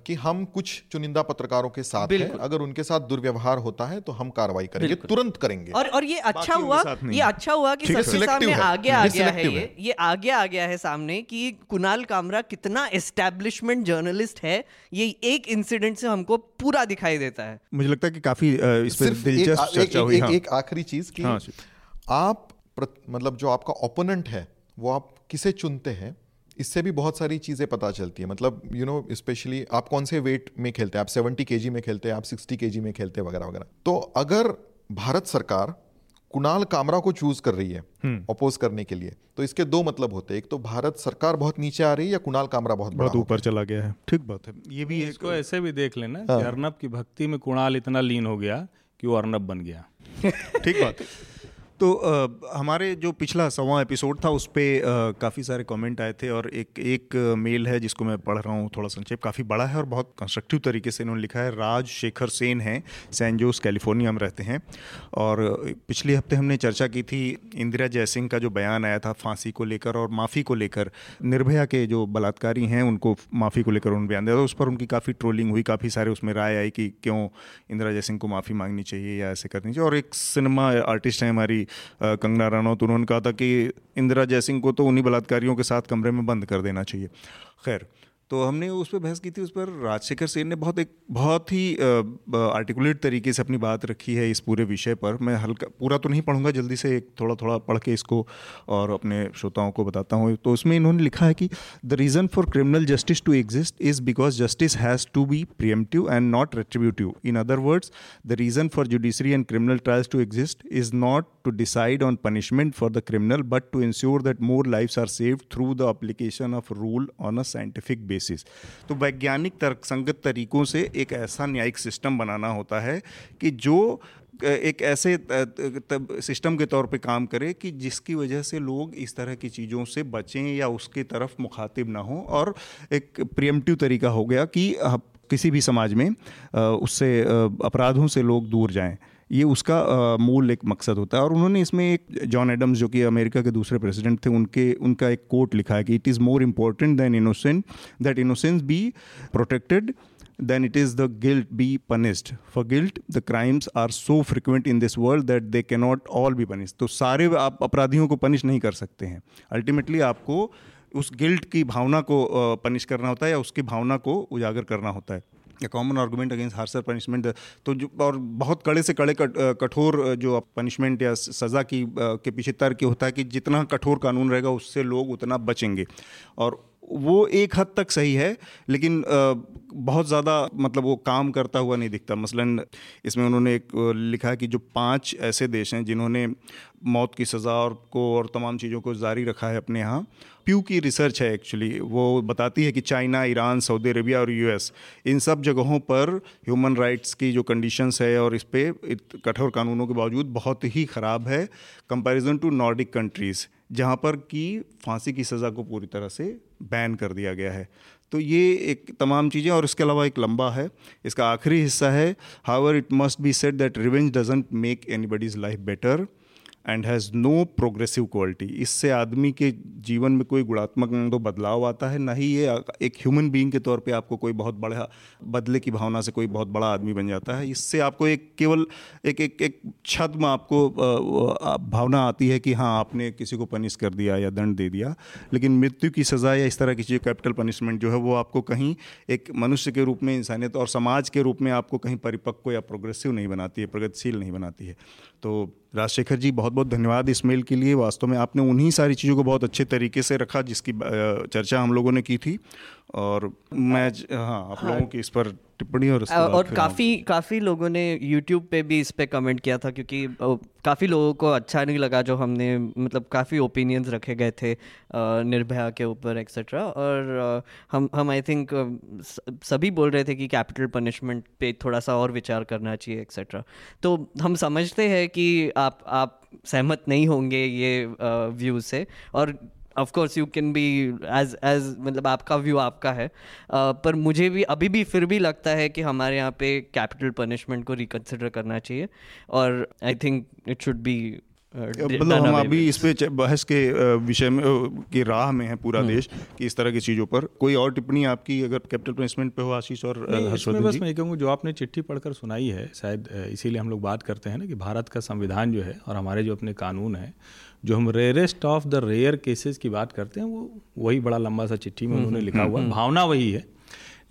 कि हम कुछ चुनिंदा पत्रकारों के साथ हैं। अगर उनके साथ दुर्व्यवहार होता है तो हम कार्रवाई करेंगे तुरंत करेंगे। और और ये अच्छा हुआ ये अच्छा हुआ कि सामने आगे आ गया है ये ये आगे आ गया है सामने कि कुणाल कामरा कितना एस्टेब्लिशमेंट जर्नलिस्ट है ये एक इंसिडेंट से हमको पूरा दिखाई देता है। मुझे लगता है कि काफ़ी इस पर दिलचस्प चर्चा हुई हाँ। एक आखिरी चीज़ की हाँ, आप मतलब जो आपका ओपोनेंट है वो आप किसे चुनते हैं? इससे भी बहुत सारी चीज़ें पता चलती है। मतलब यू नो स्पेशली आप कौन से वेट में खेलते हैं? आप सेवेंटी के में खेलते हैं आप सिक्सटी के में खेलते हैं वगैरह वगैरह। तो अगर भारत सरकार कुणाल कामरा को चूज़ कर रही है अपोज हम्म। करने के लिए तो इसके दो मतलब होते हैं। एक तो भारत सरकार बहुत नीचे आ रही है या कुणाल कामरा बहुत बहुत ऊपर चला गया है। ठीक बात है। ये भी इसको ऐसे भी देख लेना हाँ। कि अर्नब की भक्ति में कुणाल इतना लीन हो गया कि वो अर्नब बन गया। ठीक बात। है तो आ, हमारे जो पिछला सवा एपिसोड था उस पर काफ़ी सारे कमेंट आए थे और एक एक मेल है जिसको मैं पढ़ रहा हूँ थोड़ा संक्षेप काफ़ी बड़ा है और बहुत कंस्ट्रक्टिव तरीके से इन्होंने लिखा है। राज शेखर सेन हैं सैन जोस कैलिफ़ोर्निया में रहते हैं और पिछले हफ़्ते हमने चर्चा की थी इंदिरा जयसिंह का जो बयान आया था फांसी को लेकर और माफ़ी को लेकर। निर्भया के जो बलात्कारी हैं उनको माफ़ी को लेकर उन्होंने बयान दिया था। उस पर उनकी काफ़ी ट्रोलिंग हुई काफ़ी सारे उसमें राय आई कि क्यों इंदिरा जयसिंह को माफ़ी मांगनी चाहिए या ऐसे करनी चाहिए। और एक सिनेमा आर्टिस्ट है हमारी कंगना रनौत, उन्होंने कहा था कि इंदिरा जयसिंह को तो उन्हीं बलात्कारियों के साथ कमरे में बंद कर देना चाहिए। खैर तो हमने उस पर बहस की थी, उस पर राजशेखर सेन ने बहुत एक, बहुत ही आर्टिकुलेट तरीके से अपनी बात रखी है इस पूरे विषय पर। मैं हल्का, पूरा तो नहीं पढ़ूँगा, जल्दी से एक थोड़ा थोड़ा पढ़ के इसको और अपने श्रोताओं को बताता हूँ। तो उसमें इन्होंने लिखा है कि the reason for criminal justice to exist is because justice has to be preemptive and not retributive in other words the reason for judiciary and criminal trials to exist is not to decide on punishment for the criminal but to ensure that more lifes are saved through the application of rule on a scientific basis तो वैज्ञानिक तर्कसंगत तरीकों से एक ऐसा न्यायिक सिस्टम बनाना होता है कि जो एक ऐसे सिस्टम के तौर पे काम करे कि जिसकी वजह से लोग इस तरह की चीज़ों से बचें या उसके तरफ़ मुखातिब ना हो। और एक प्रियमटिव तरीका हो गया कि किसी भी समाज में उससे अपराधों से लोग दूर जाएँ। ये उसका मूल एक मकसद होता है और उन्होंने इसमें एक जॉन एडम्स जो कि अमेरिका के दूसरे प्रेसिडेंट थे उनके उनका एक कोट लिखा है कि it is more important than innocent that innocence be protected then it is the guilt be punished. For guilt, the crimes are so frequent in this world that they cannot all be punished. तो सारे आप अपराधियों को पनिश नहीं कर सकते हैं अल्टीमेटली आपको उस गिल्ट की भावना को पनिश करना होता है या उसकी भावना को उजागर करना होता है common argument against harsher punishment तो जो, और बहुत कड़े से कड़े कठोर, जो पनिशमेंट या सज़ा की, के पीछे तर्क होता है कि जितना कठोर कानून रहेगा उससे लोग उतना बचेंगे। और वो एक हद तक सही है, लेकिन बहुत ज़्यादा मतलब वो काम करता हुआ नहीं दिखता। मसलन, इसमें उन्होंने एक लिखा कि जो पाँच ऐसे देश हैं जिन्होंने मौत की सज़ा और को और तमाम चीज़ों को जारी रखा है अपने यहाँ प्यू की रिसर्च है एक्चुअली वो बताती है कि चाइना ईरान सऊदी अरेबिया और यूएस इन सब जगहों पर ह्यूमन राइट्स की जो कंडीशंस है और इस पर कठोर कानूनों के बावजूद बहुत ही ख़राब है। कंपैरिजन टू नॉर्डिक कंट्रीज़ जहाँ पर कि फांसी की सज़ा को पूरी तरह से बैन कर दिया गया है। तो ये एक तमाम चीज़ें, और इसके अलावा एक लंबा है, इसका आखिरी हिस्सा है however it must be said that revenge doesn't make anybody's life better and has no progressive quality इससे आदमी के जीवन में कोई गुणात्मक तो बदलाव आता है, ना ही ये एक ह्यूमन बीइंग के तौर पे आपको कोई बहुत बड़ा बदले की भावना से कोई बहुत बड़ा आदमी बन जाता है। इससे आपको एक केवल एक एक एक छद्म आपको भावना आती है कि हाँ आपने किसी को पनिश कर दिया या दंड दे दिया, लेकिन मृत्यु की सज़ा या इस तरह की चीज़ कैपिटल पनिशमेंट जो है, वो आपको कहीं एक मनुष्य के रूप में, इंसानियत और समाज के रूप में आपको कहीं परिपक्व या प्रोग्रेसिव नहीं बनाती है, प्रगतिशील नहीं बनाती है। तो राजशेखर जी, बहुत बहुत धन्यवाद इस मेल के लिए। वास्तव में आपने उन्हीं सारी चीज़ों को बहुत अच्छे तरीके से रखा जिसकी चर्चा हम लोगों ने की थी। और मैं हाँ आप लोगों की इस पर टिप्पणी और और काफ़ी काफ़ी लोगों ने यूट्यूब पे भी इस पे कमेंट किया था क्योंकि काफ़ी लोगों को अच्छा नहीं लगा जो हमने मतलब काफ़ी ओपिनियंस रखे गए थे निर्भया के ऊपर एक्सेट्रा और हम हम आई थिंक सभी बोल रहे थे कि कैपिटल पनिशमेंट पे थोड़ा सा और विचार करना चाहिए एक्सेट्रा तो हम समझते हैं कि आप आप सहमत नहीं होंगे ये व्यूज़ से। और of course you can be edge edge मतलब आपका व्यू आपका है। uh, पर मुझे भी अभी भी फिर भी लगता है कि हमारे यहाँ पे कैपिटल पनिशमेंट को रिकन्सिडर करना चाहिए और I think it should be मतलब हम अभी इस पे बहस के विषय में की राह में है पूरा हम्म। देश कि इस तरह की चीज़ों पर। कोई और टिप्पणी आपकी अगर कैपिटल पनिशमेंट पे हो आशीष और हर्षवर्धन बस मैं कहूँगा जो आपने चिट्ठी पढ़कर सुनाई है शायद इसीलिए हम लोग बात करते हैं ना कि भारत का संविधान जो है और हमारे जो अपने कानून है जो हम rarest of the rare cases की बात करते हैं वो वही बड़ा लंबा सा चिट्ठी में उन्होंने लिखा हुआ भावना वही है।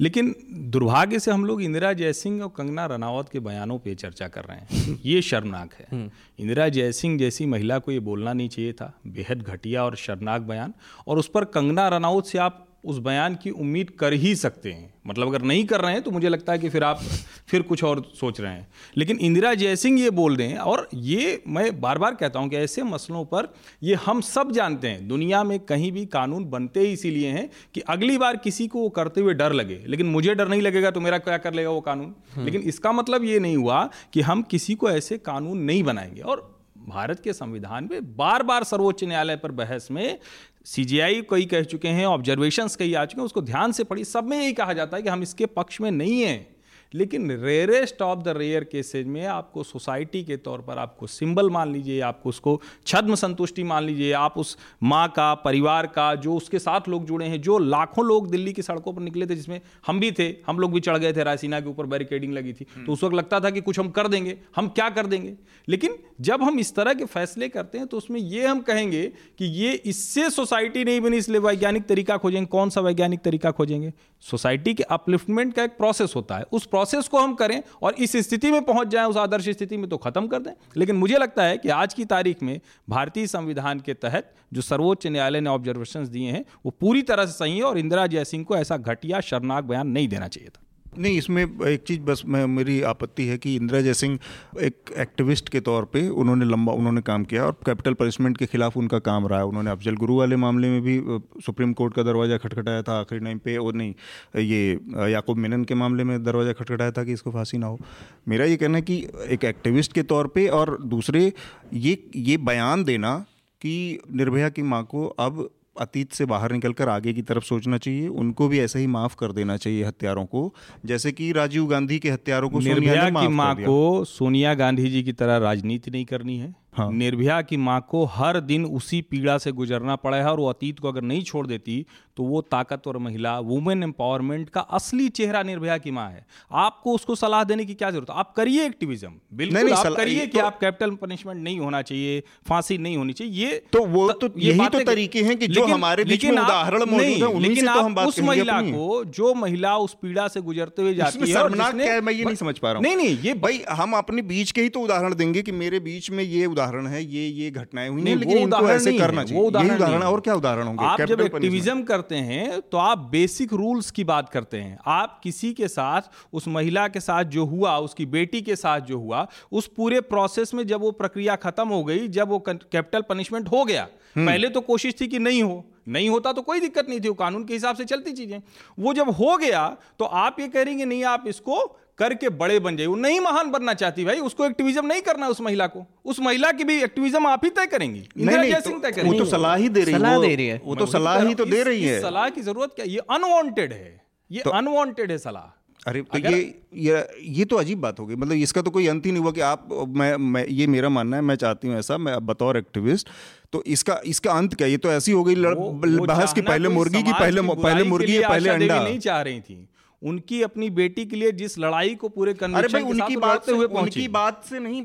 लेकिन दुर्भाग्य से हम लोग इंदिरा जयसिंह और कंगना रनावत के बयानों पे चर्चा कर रहे हैं। ये शर्मनाक है। हम्म। इंदिरा जयसिंह जैसी महिला को ये बोलना नहीं चाहिए था। बेहद घटिया और शर्मनाक बयान। और उस पर कंगना रनावत से आप उस बयान की उम्मीद कर ही सकते हैं। मतलब अगर नहीं कर रहे हैं तो मुझे लगता है कि फिर आप फिर कुछ और सोच रहे हैं। लेकिन इंदिरा जयसिंह ये बोल रहे हैं और ये मैं बार बार कहता हूँ कि ऐसे मसलों पर ये हम सब जानते हैं। दुनिया में कहीं भी कानून बनते ही इसीलिए हैं कि अगली बार किसी को वो करते हुए डर लगे। लेकिन मुझे डर नहीं लगेगा तो मेरा क्या कर लेगा वो कानून? हम्म। लेकिन इसका मतलब ये नहीं हुआ कि हम किसी को ऐसे कानून नहीं बनाएँगे। और भारत के संविधान में बार बार सर्वोच्च न्यायालय पर बहस में सीजीआई कई कह चुके हैं ऑब्जर्वेशंस कई आ चुके हैं, उसको ध्यान से पढ़ी सब में यही कहा जाता है कि हम इसके पक्ष में नहीं हैं। लेकिन rarest of the rare cases में आपको सोसाइटी के तौर पर आपको सिंबल मान लीजिए आपको उसको छद्म संतुष्टि मान लीजिए आप उस माँ का परिवार का जो उसके साथ लोग जुड़े हैं जो लाखों लोग दिल्ली की सड़कों पर निकले थे जिसमें हम भी थे हम लोग भी चढ़ गए थे रायसीना के ऊपर बैरिकेडिंग लगी थी। तो उस वक्त लगता था कि कुछ हम कर देंगे हम क्या कर देंगे? लेकिन जब हम इस तरह के फैसले करते हैं तो उसमें ये हम कहेंगे कि ये इससे सोसाइटी नहीं बनी इसलिए वैज्ञानिक तरीका खोजेंगे। कौन सा वैज्ञानिक तरीका खोजेंगे? सोसाइटी के अपलिफ्टमेंट का एक प्रोसेस होता है। उस प्रोसेस को हम करें और इस स्थिति में पहुँच जाएँ, उस आदर्श स्थिति में तो खत्म कर दें। लेकिन मुझे लगता है कि आज की तारीख में भारतीय संविधान के तहत जो सर्वोच्च न्यायालय ने ऑब्जर्वेशन दिए हैं, वो पूरी तरह से सही है और इंदिरा जयसिंह को ऐसा घटिया, शर्मनाक बयान नहीं देना चाहिए था। नहीं, इसमें एक चीज़ बस मैं, मेरी आपत्ति है कि इंदिरा जयसिंह एक एक्टिविस्ट के तौर पे उन्होंने लंबा, उन्होंने काम किया और कैपिटल पनिशमेंट के खिलाफ उनका काम रहा है। उन्होंने अफजल गुरु वाले मामले में भी सुप्रीम कोर्ट का दरवाज़ा खटखटाया था आखिरी टाइम पे और नहीं, ये याकूब मेनन के मामले में दरवाज़ा खटखटाया था कि इसको फांसी ना हो। मेरा ये कहना है कि एक एक्टिविस्ट के तौर पर और दूसरे, ये ये बयान देना कि निर्भया की माँ को अब अतीत से बाहर निकलकर आगे की तरफ़ सोचना चाहिए उनको भी ऐसे ही माफ़ कर देना चाहिए हत्यारों को। जैसे कि राजीव गांधी के हत्यारों को सोनिया की माँ को सोनिया गांधी जी की तरह राजनीति नहीं करनी है। हाँ। निर्भया की माँ को हर दिन उसी पीड़ा से गुजरना पड़ा है और वो अतीत को अगर नहीं छोड़ देती तो वो ताकतवर महिला वुमेन एम्पावरमेंट का असली चेहरा निर्भया की माँ है। आपको उसको सलाह देने की क्या ज़रूरत? आप करिए एक्टिविज्म बिल्कुल आप करिए कि तो, आप कैपिटल पनिशमेंट नहीं होना चाहिए फांसी नहीं होनी चाहिए ये तो वो तो यही तो तरीके हैं कि जो हमारे बीच में उदाहरण मौजूद है लेकिन तो आप उस महिला को जो महिला उस पीड़ा से गुजरते हुए जाती है मैं ये नहीं समझ पा रहा हूँ। नहीं नहीं ये भाई हम अपने बीच के ही तो उदाहरण देंगे कि मेरे बीच में ये उदाहरण है ये ये घटनाएँ हुई लेकिन इनको ऐसे करना चाहिए। वो उदाहरण और क्या उदाहरण होंगे? आप जब एक्टिविज्म करते हैं तो आप बेसिक रूल्स की बात करते हैं। आप किसी के साथ उस महिला के साथ जो हुआ उसकी बेटी के साथ जो हुआ उस पूरे प्रोसेस में जब वो प्रक्रिया खत्म हो गई जब वो कैपिटल पनिशमेंट हो गया हम्म। पहले तो कोशिश थी कि नहीं हो नहीं होता तो कोई दिक्कत नहीं थी वो कानून के हिसाब से चलती चीज़ें। वो जब हो गया तो आप ये करेंगे नहीं आप इसको करके बड़े बन जाए वो नहीं महान बनना चाहती भाई उसको एक्टिविज्म नहीं करना उस महिला को। उस महिला की भी एक्टिविज्म आप ही तय करेंगी। नहीं, तो, तय करेंगी। वो तो सलाह ही दे रही सलाह दे रही है। वो तो सलाह ही तो दे रही है। सलाह की ज़रूरत क्या ये अनवांटेड है। ये अनवांटेड तो- है सलाह। अरे तो ये ये ये तो अजीब बात हो गई। मतलब इसका तो कोई अंत ही नहीं हुआ कि आप मैं मैं ये मेरा मानना है मैं चाहती हूँ ऐसा मैं बतौर एक्टिविस्ट तो इसका इसका अंत क्या? ये तो ऐसी हो गई बहस की पहले मुर्गी की पहले पहले मुर्गी पहले अंडा। नहीं चाह रही थी। उनकी अपनी बेटी के लिए जिस लड़ाई को पूरे अरे भाई उनकी बात से हुए उनकी बात से नहीं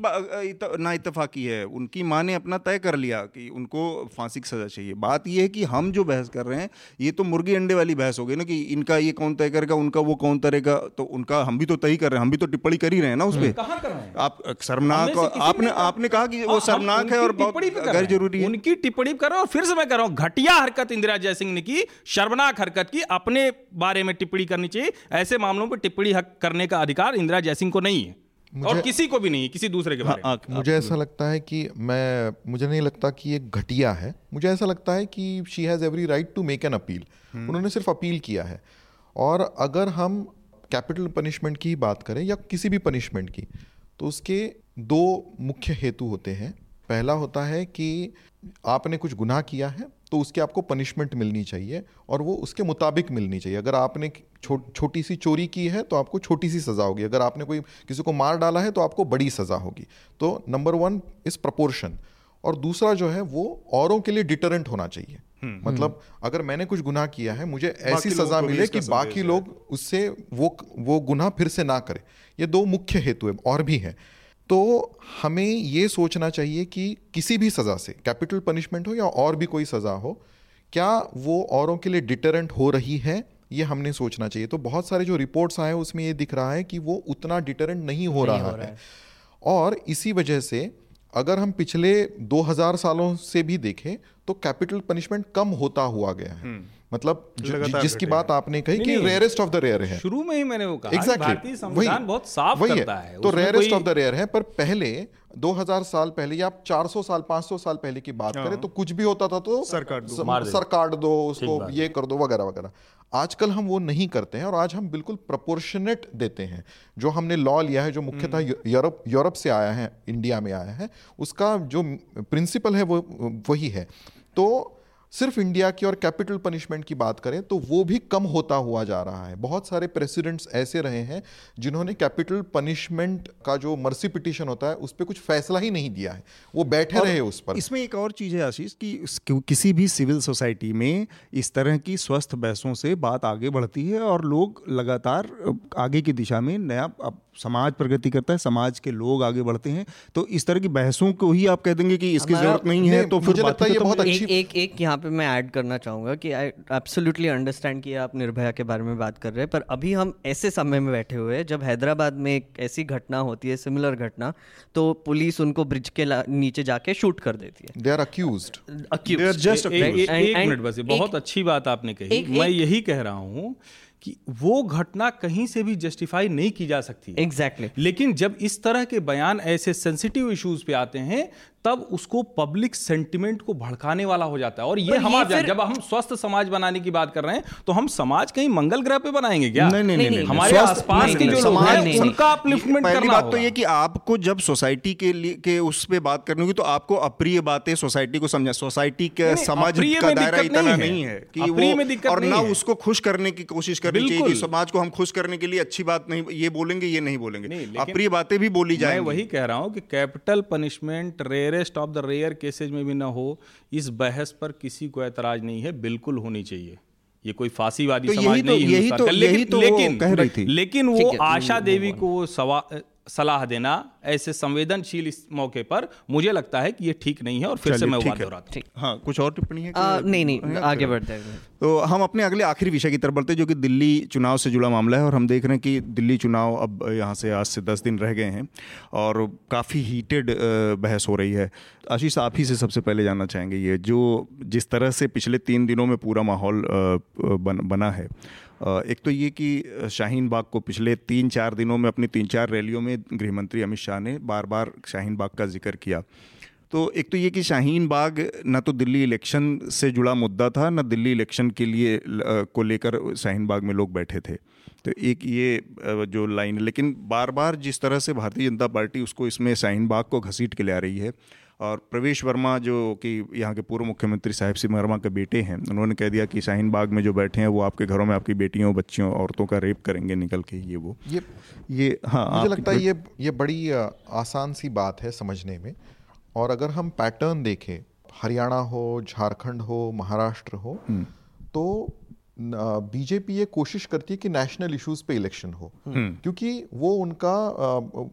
ना इतफाकी है। उनकी माँ ने अपना तय कर लिया कि उनको फांसी की सजा चाहिए। बात यह है कि हम जो बहस कर रहे हैं ये तो मुर्गी अंडे वाली बहस हो गई ना कि इनका ये कौन तय करेगा उनका वो कौन तरेगा तो उनका हम भी तो तय कर रहे हैं हम भी तो टिप्पणी कर ही रहे हैं ना उस पर आप शर्मनाक आपने आपने कहा कि वो शर्मनाक है और गैर ज़रूरी है। उनकी टिप्पणी कर रहा हूँ फिर से मैं कर रहा हूँ घटिया हरकत इंदिरा जयसिंह ने की शर्मनाक हरकत की अपने बारे में टिप्पणी करनी चाहिए। ऐसे मामलों पर टिप्पणी हक करने का अधिकार इंदिरा जयसिंह को नहीं है। और किसी को भी नहीं किसी दूसरे के बारे में। हाँ, मुझे ऐसा लगता है कि मैं मुझे नहीं लगता कि ये घटिया है। मुझे ऐसा लगता है कि she has every right to make an appeal उन्होंने सिर्फ़ अपील किया है। और अगर हम कैपिटल पनिशमेंट की बात करें या किसी भी पनिशमेंट की तो उसके दो मुख्य हेतु होते हैं। पहला होता है कि आपने कुछ गुनाह किया है तो उसके आपको पनिशमेंट मिलनी चाहिए और वो उसके मुताबिक मिलनी चाहिए। अगर आपने छो, छोटी सी चोरी की है तो आपको छोटी सी सज़ा होगी। अगर आपने कोई किसी को मार डाला है तो आपको बड़ी सज़ा होगी। तो नंबर वन इस प्रपोर्शन और दूसरा जो है वो औरों के लिए डिटरेंट होना चाहिए। हम्म। मतलब अगर मैंने कुछ गुनाह किया है मुझे ऐसी सजा मिले कि बाकी लोग उससे वो वो गुनाह फिर से ना करें। ये दो मुख्य हेतु है और भी हैं। तो हमें ये सोचना चाहिए कि किसी भी सज़ा से कैपिटल पनिशमेंट हो या और भी कोई सज़ा हो क्या वो औरों के लिए डिटरेंट हो रही है? ये हमने सोचना चाहिए। तो बहुत सारे जो रिपोर्ट्स आए हैं उसमें ये दिख रहा है कि वो उतना डिटरेंट नहीं हो नहीं रहा, हो है।, है। और इसी वजह से अगर हम पिछले 2000 सालों से भी देखें तो कैपिटल पनिशमेंट कम होता हुआ गया है। मतलब जिसकी बात आपने कही कि रेयरेस्ट ऑफ़ द रेयर है। शुरू में ही मैंने वो कहा एग्जैक्टली वही बहुत साफ़ वही करता है, है। तो रेयरेस्ट ऑफ़ द रेयर है पर पहले 2000 साल पहले या 400 साल 500 साल पहले की बात करें हाँ। तो कुछ भी होता था तो सरकार दो। उसको ये कर दो वगैरह वगैरह। आजकल हम वो नहीं करते हैं और आज हम बिल्कुल प्रपोर्शनेट देते हैं। जो हमने लॉ लिया है जो मुख्यतः हम्म। यूरोप यूरोप से आया है इंडिया में आया है उसका जो प्रिंसिपल है वो वही है। तो सिर्फ़ इंडिया की और कैपिटल पनिशमेंट की बात करें तो वो भी कम होता हुआ जा रहा है। बहुत सारे प्रेसिडेंट्स ऐसे रहे हैं जिन्होंने कैपिटल पनिशमेंट का जो मर्सी पिटिशन होता है उस पर कुछ फैसला ही नहीं दिया है। वो बैठे रहे उस पर। इसमें एक और चीज़ है आशीष कि किसी भी सिविल सोसाइटी में इस तरह की स्वस्थ बहसों से बात आगे बढ़ती है और लोग लगातार आगे की दिशा में नया समाज प्रगति करता है समाज के लोग आगे बढ़ते हैं। तो इस तरह की बहसों को ही आप कह देंगे कि इसकी ज़रूरत नहीं है तो मुझे लगता है ये बहुत अच्छी एक एक, एक यहाँ पे मैं ऐड करना चाहूँगा कि आई एब्सोल्युटली अंडरस्टैंड कि आप निर्भया के बारे में बात कर रहे हैं पर अभी हम ऐसे समय में बैठे हुए हैं जब हैदराबाद में एक ऐसी घटना होती है सिमिलर घटना तो पुलिस उनको ब्रिज के नीचे जाके शूट कर देती है। They are accused accused just एक मिनट बस बहुत अच्छी बात आपने कही। मैं यही कह रहा हूँ कि वो घटना कहीं से भी जस्टिफाई नहीं की जा सकती एग्जैक्टली exactly. लेकिन जब इस तरह के बयान ऐसे सेंसिटिव इश्यूज़ पे आते हैं तब उसको पब्लिक सेंटिमेंट को भड़काने वाला हो जाता है। और ये हमारा जब हम स्वस्थ समाज बनाने की बात कर रहे हैं तो हम समाज कहीं मंगल ग्रह पे बनाएँगे क्या? नहीं नहीं, नहीं, नहीं, हमारे आसपास के जो लोग हैं उनका अपलिफ्टमेंट करना बात तो ये कि आपको जब सोसाइटी के लिए के उस पे बात करनी होगी तो आपको अप्रिय बातें सोसाइटी को समझा सोसाइटी के समाज का दायरा इतना नहीं है। कि वो और ना उसको खुश करने की कोशिश करनी चाहिए कि समाज को हम खुश करने के लिए अच्छी बात नहीं ये बोलेंगे ये नहीं बोलेंगे। अप्रिय बातें भी बोली जाए वही कह रहा हूँ कि capital punishment rare rarest of the rare cases में भी ना हो इस बहस पर किसी को ऐतराज नहीं है बिल्कुल होनी चाहिए। ये कोई फांसीवादी तो समाज तो, नहीं यही तो, यही तो लेकिन कह रही थी। लेकिन वो आशा देवी को सवाल सलाह देना ऐसे संवेदनशील इस मौके पर मुझे लगता है कि ये ठीक नहीं है और फिर से मैं बात दोहराता हूँ। हाँ कुछ और टिप्पणी है आ, नहीं नहीं आगे बढ़ते हैं। तो हम अपने अगले आखिरी विषय की तरफ़ बढ़ते हैं जो कि दिल्ली चुनाव से जुड़ा मामला है और हम देख रहे हैं कि दिल्ली चुनाव अब यहाँ से आज से दस दिन रह गए हैं और काफ़ी हीटेड बहस हो रही है। आशीष आप ही से सबसे पहले जानना चाहेंगे ये जो जिस तरह से पिछले तीन दिनों में पूरा माहौल बना है एक तो ये कि शाहीन बाग को पिछले तीन चार दिनों में, अपनी तीन चार रैलियों में गृहमंत्री अमित शाह ने बार बार शाहीन बाग का ज़िक्र किया। तो एक तो ये कि शाहीन बाग ना तो दिल्ली इलेक्शन से जुड़ा मुद्दा था, न दिल्ली इलेक्शन के लिए को लेकर शाहीन बाग में लोग बैठे थे। तो एक ये जो लाइन लेकिन बार बार जिस तरह से भारतीय जनता पार्टी उसको इसमें शाहीन बाग को घसीट के ले आ रही है और प्रवेश वर्मा जो कि यहाँ के पूर्व मुख्यमंत्री साहिब सिंह वर्मा के बेटे हैं उन्होंने कह दिया कि शाहीन बाग में जो बैठे हैं वो आपके घरों में आपकी बेटियों बच्चियों औरतों का रेप करेंगे निकल के ये वो ये ये हाँ मुझे लगता है ये ये बड़ी आसान सी बात है समझने में और अगर हम पैटर्न देखें हरियाणा हो झारखंड हो महाराष्ट्र हो हम्म। तो बीजेपी ये कोशिश करती है कि नेशनल इश्यूज़ पे इलेक्शन हो हम्म। क्योंकि वो उनका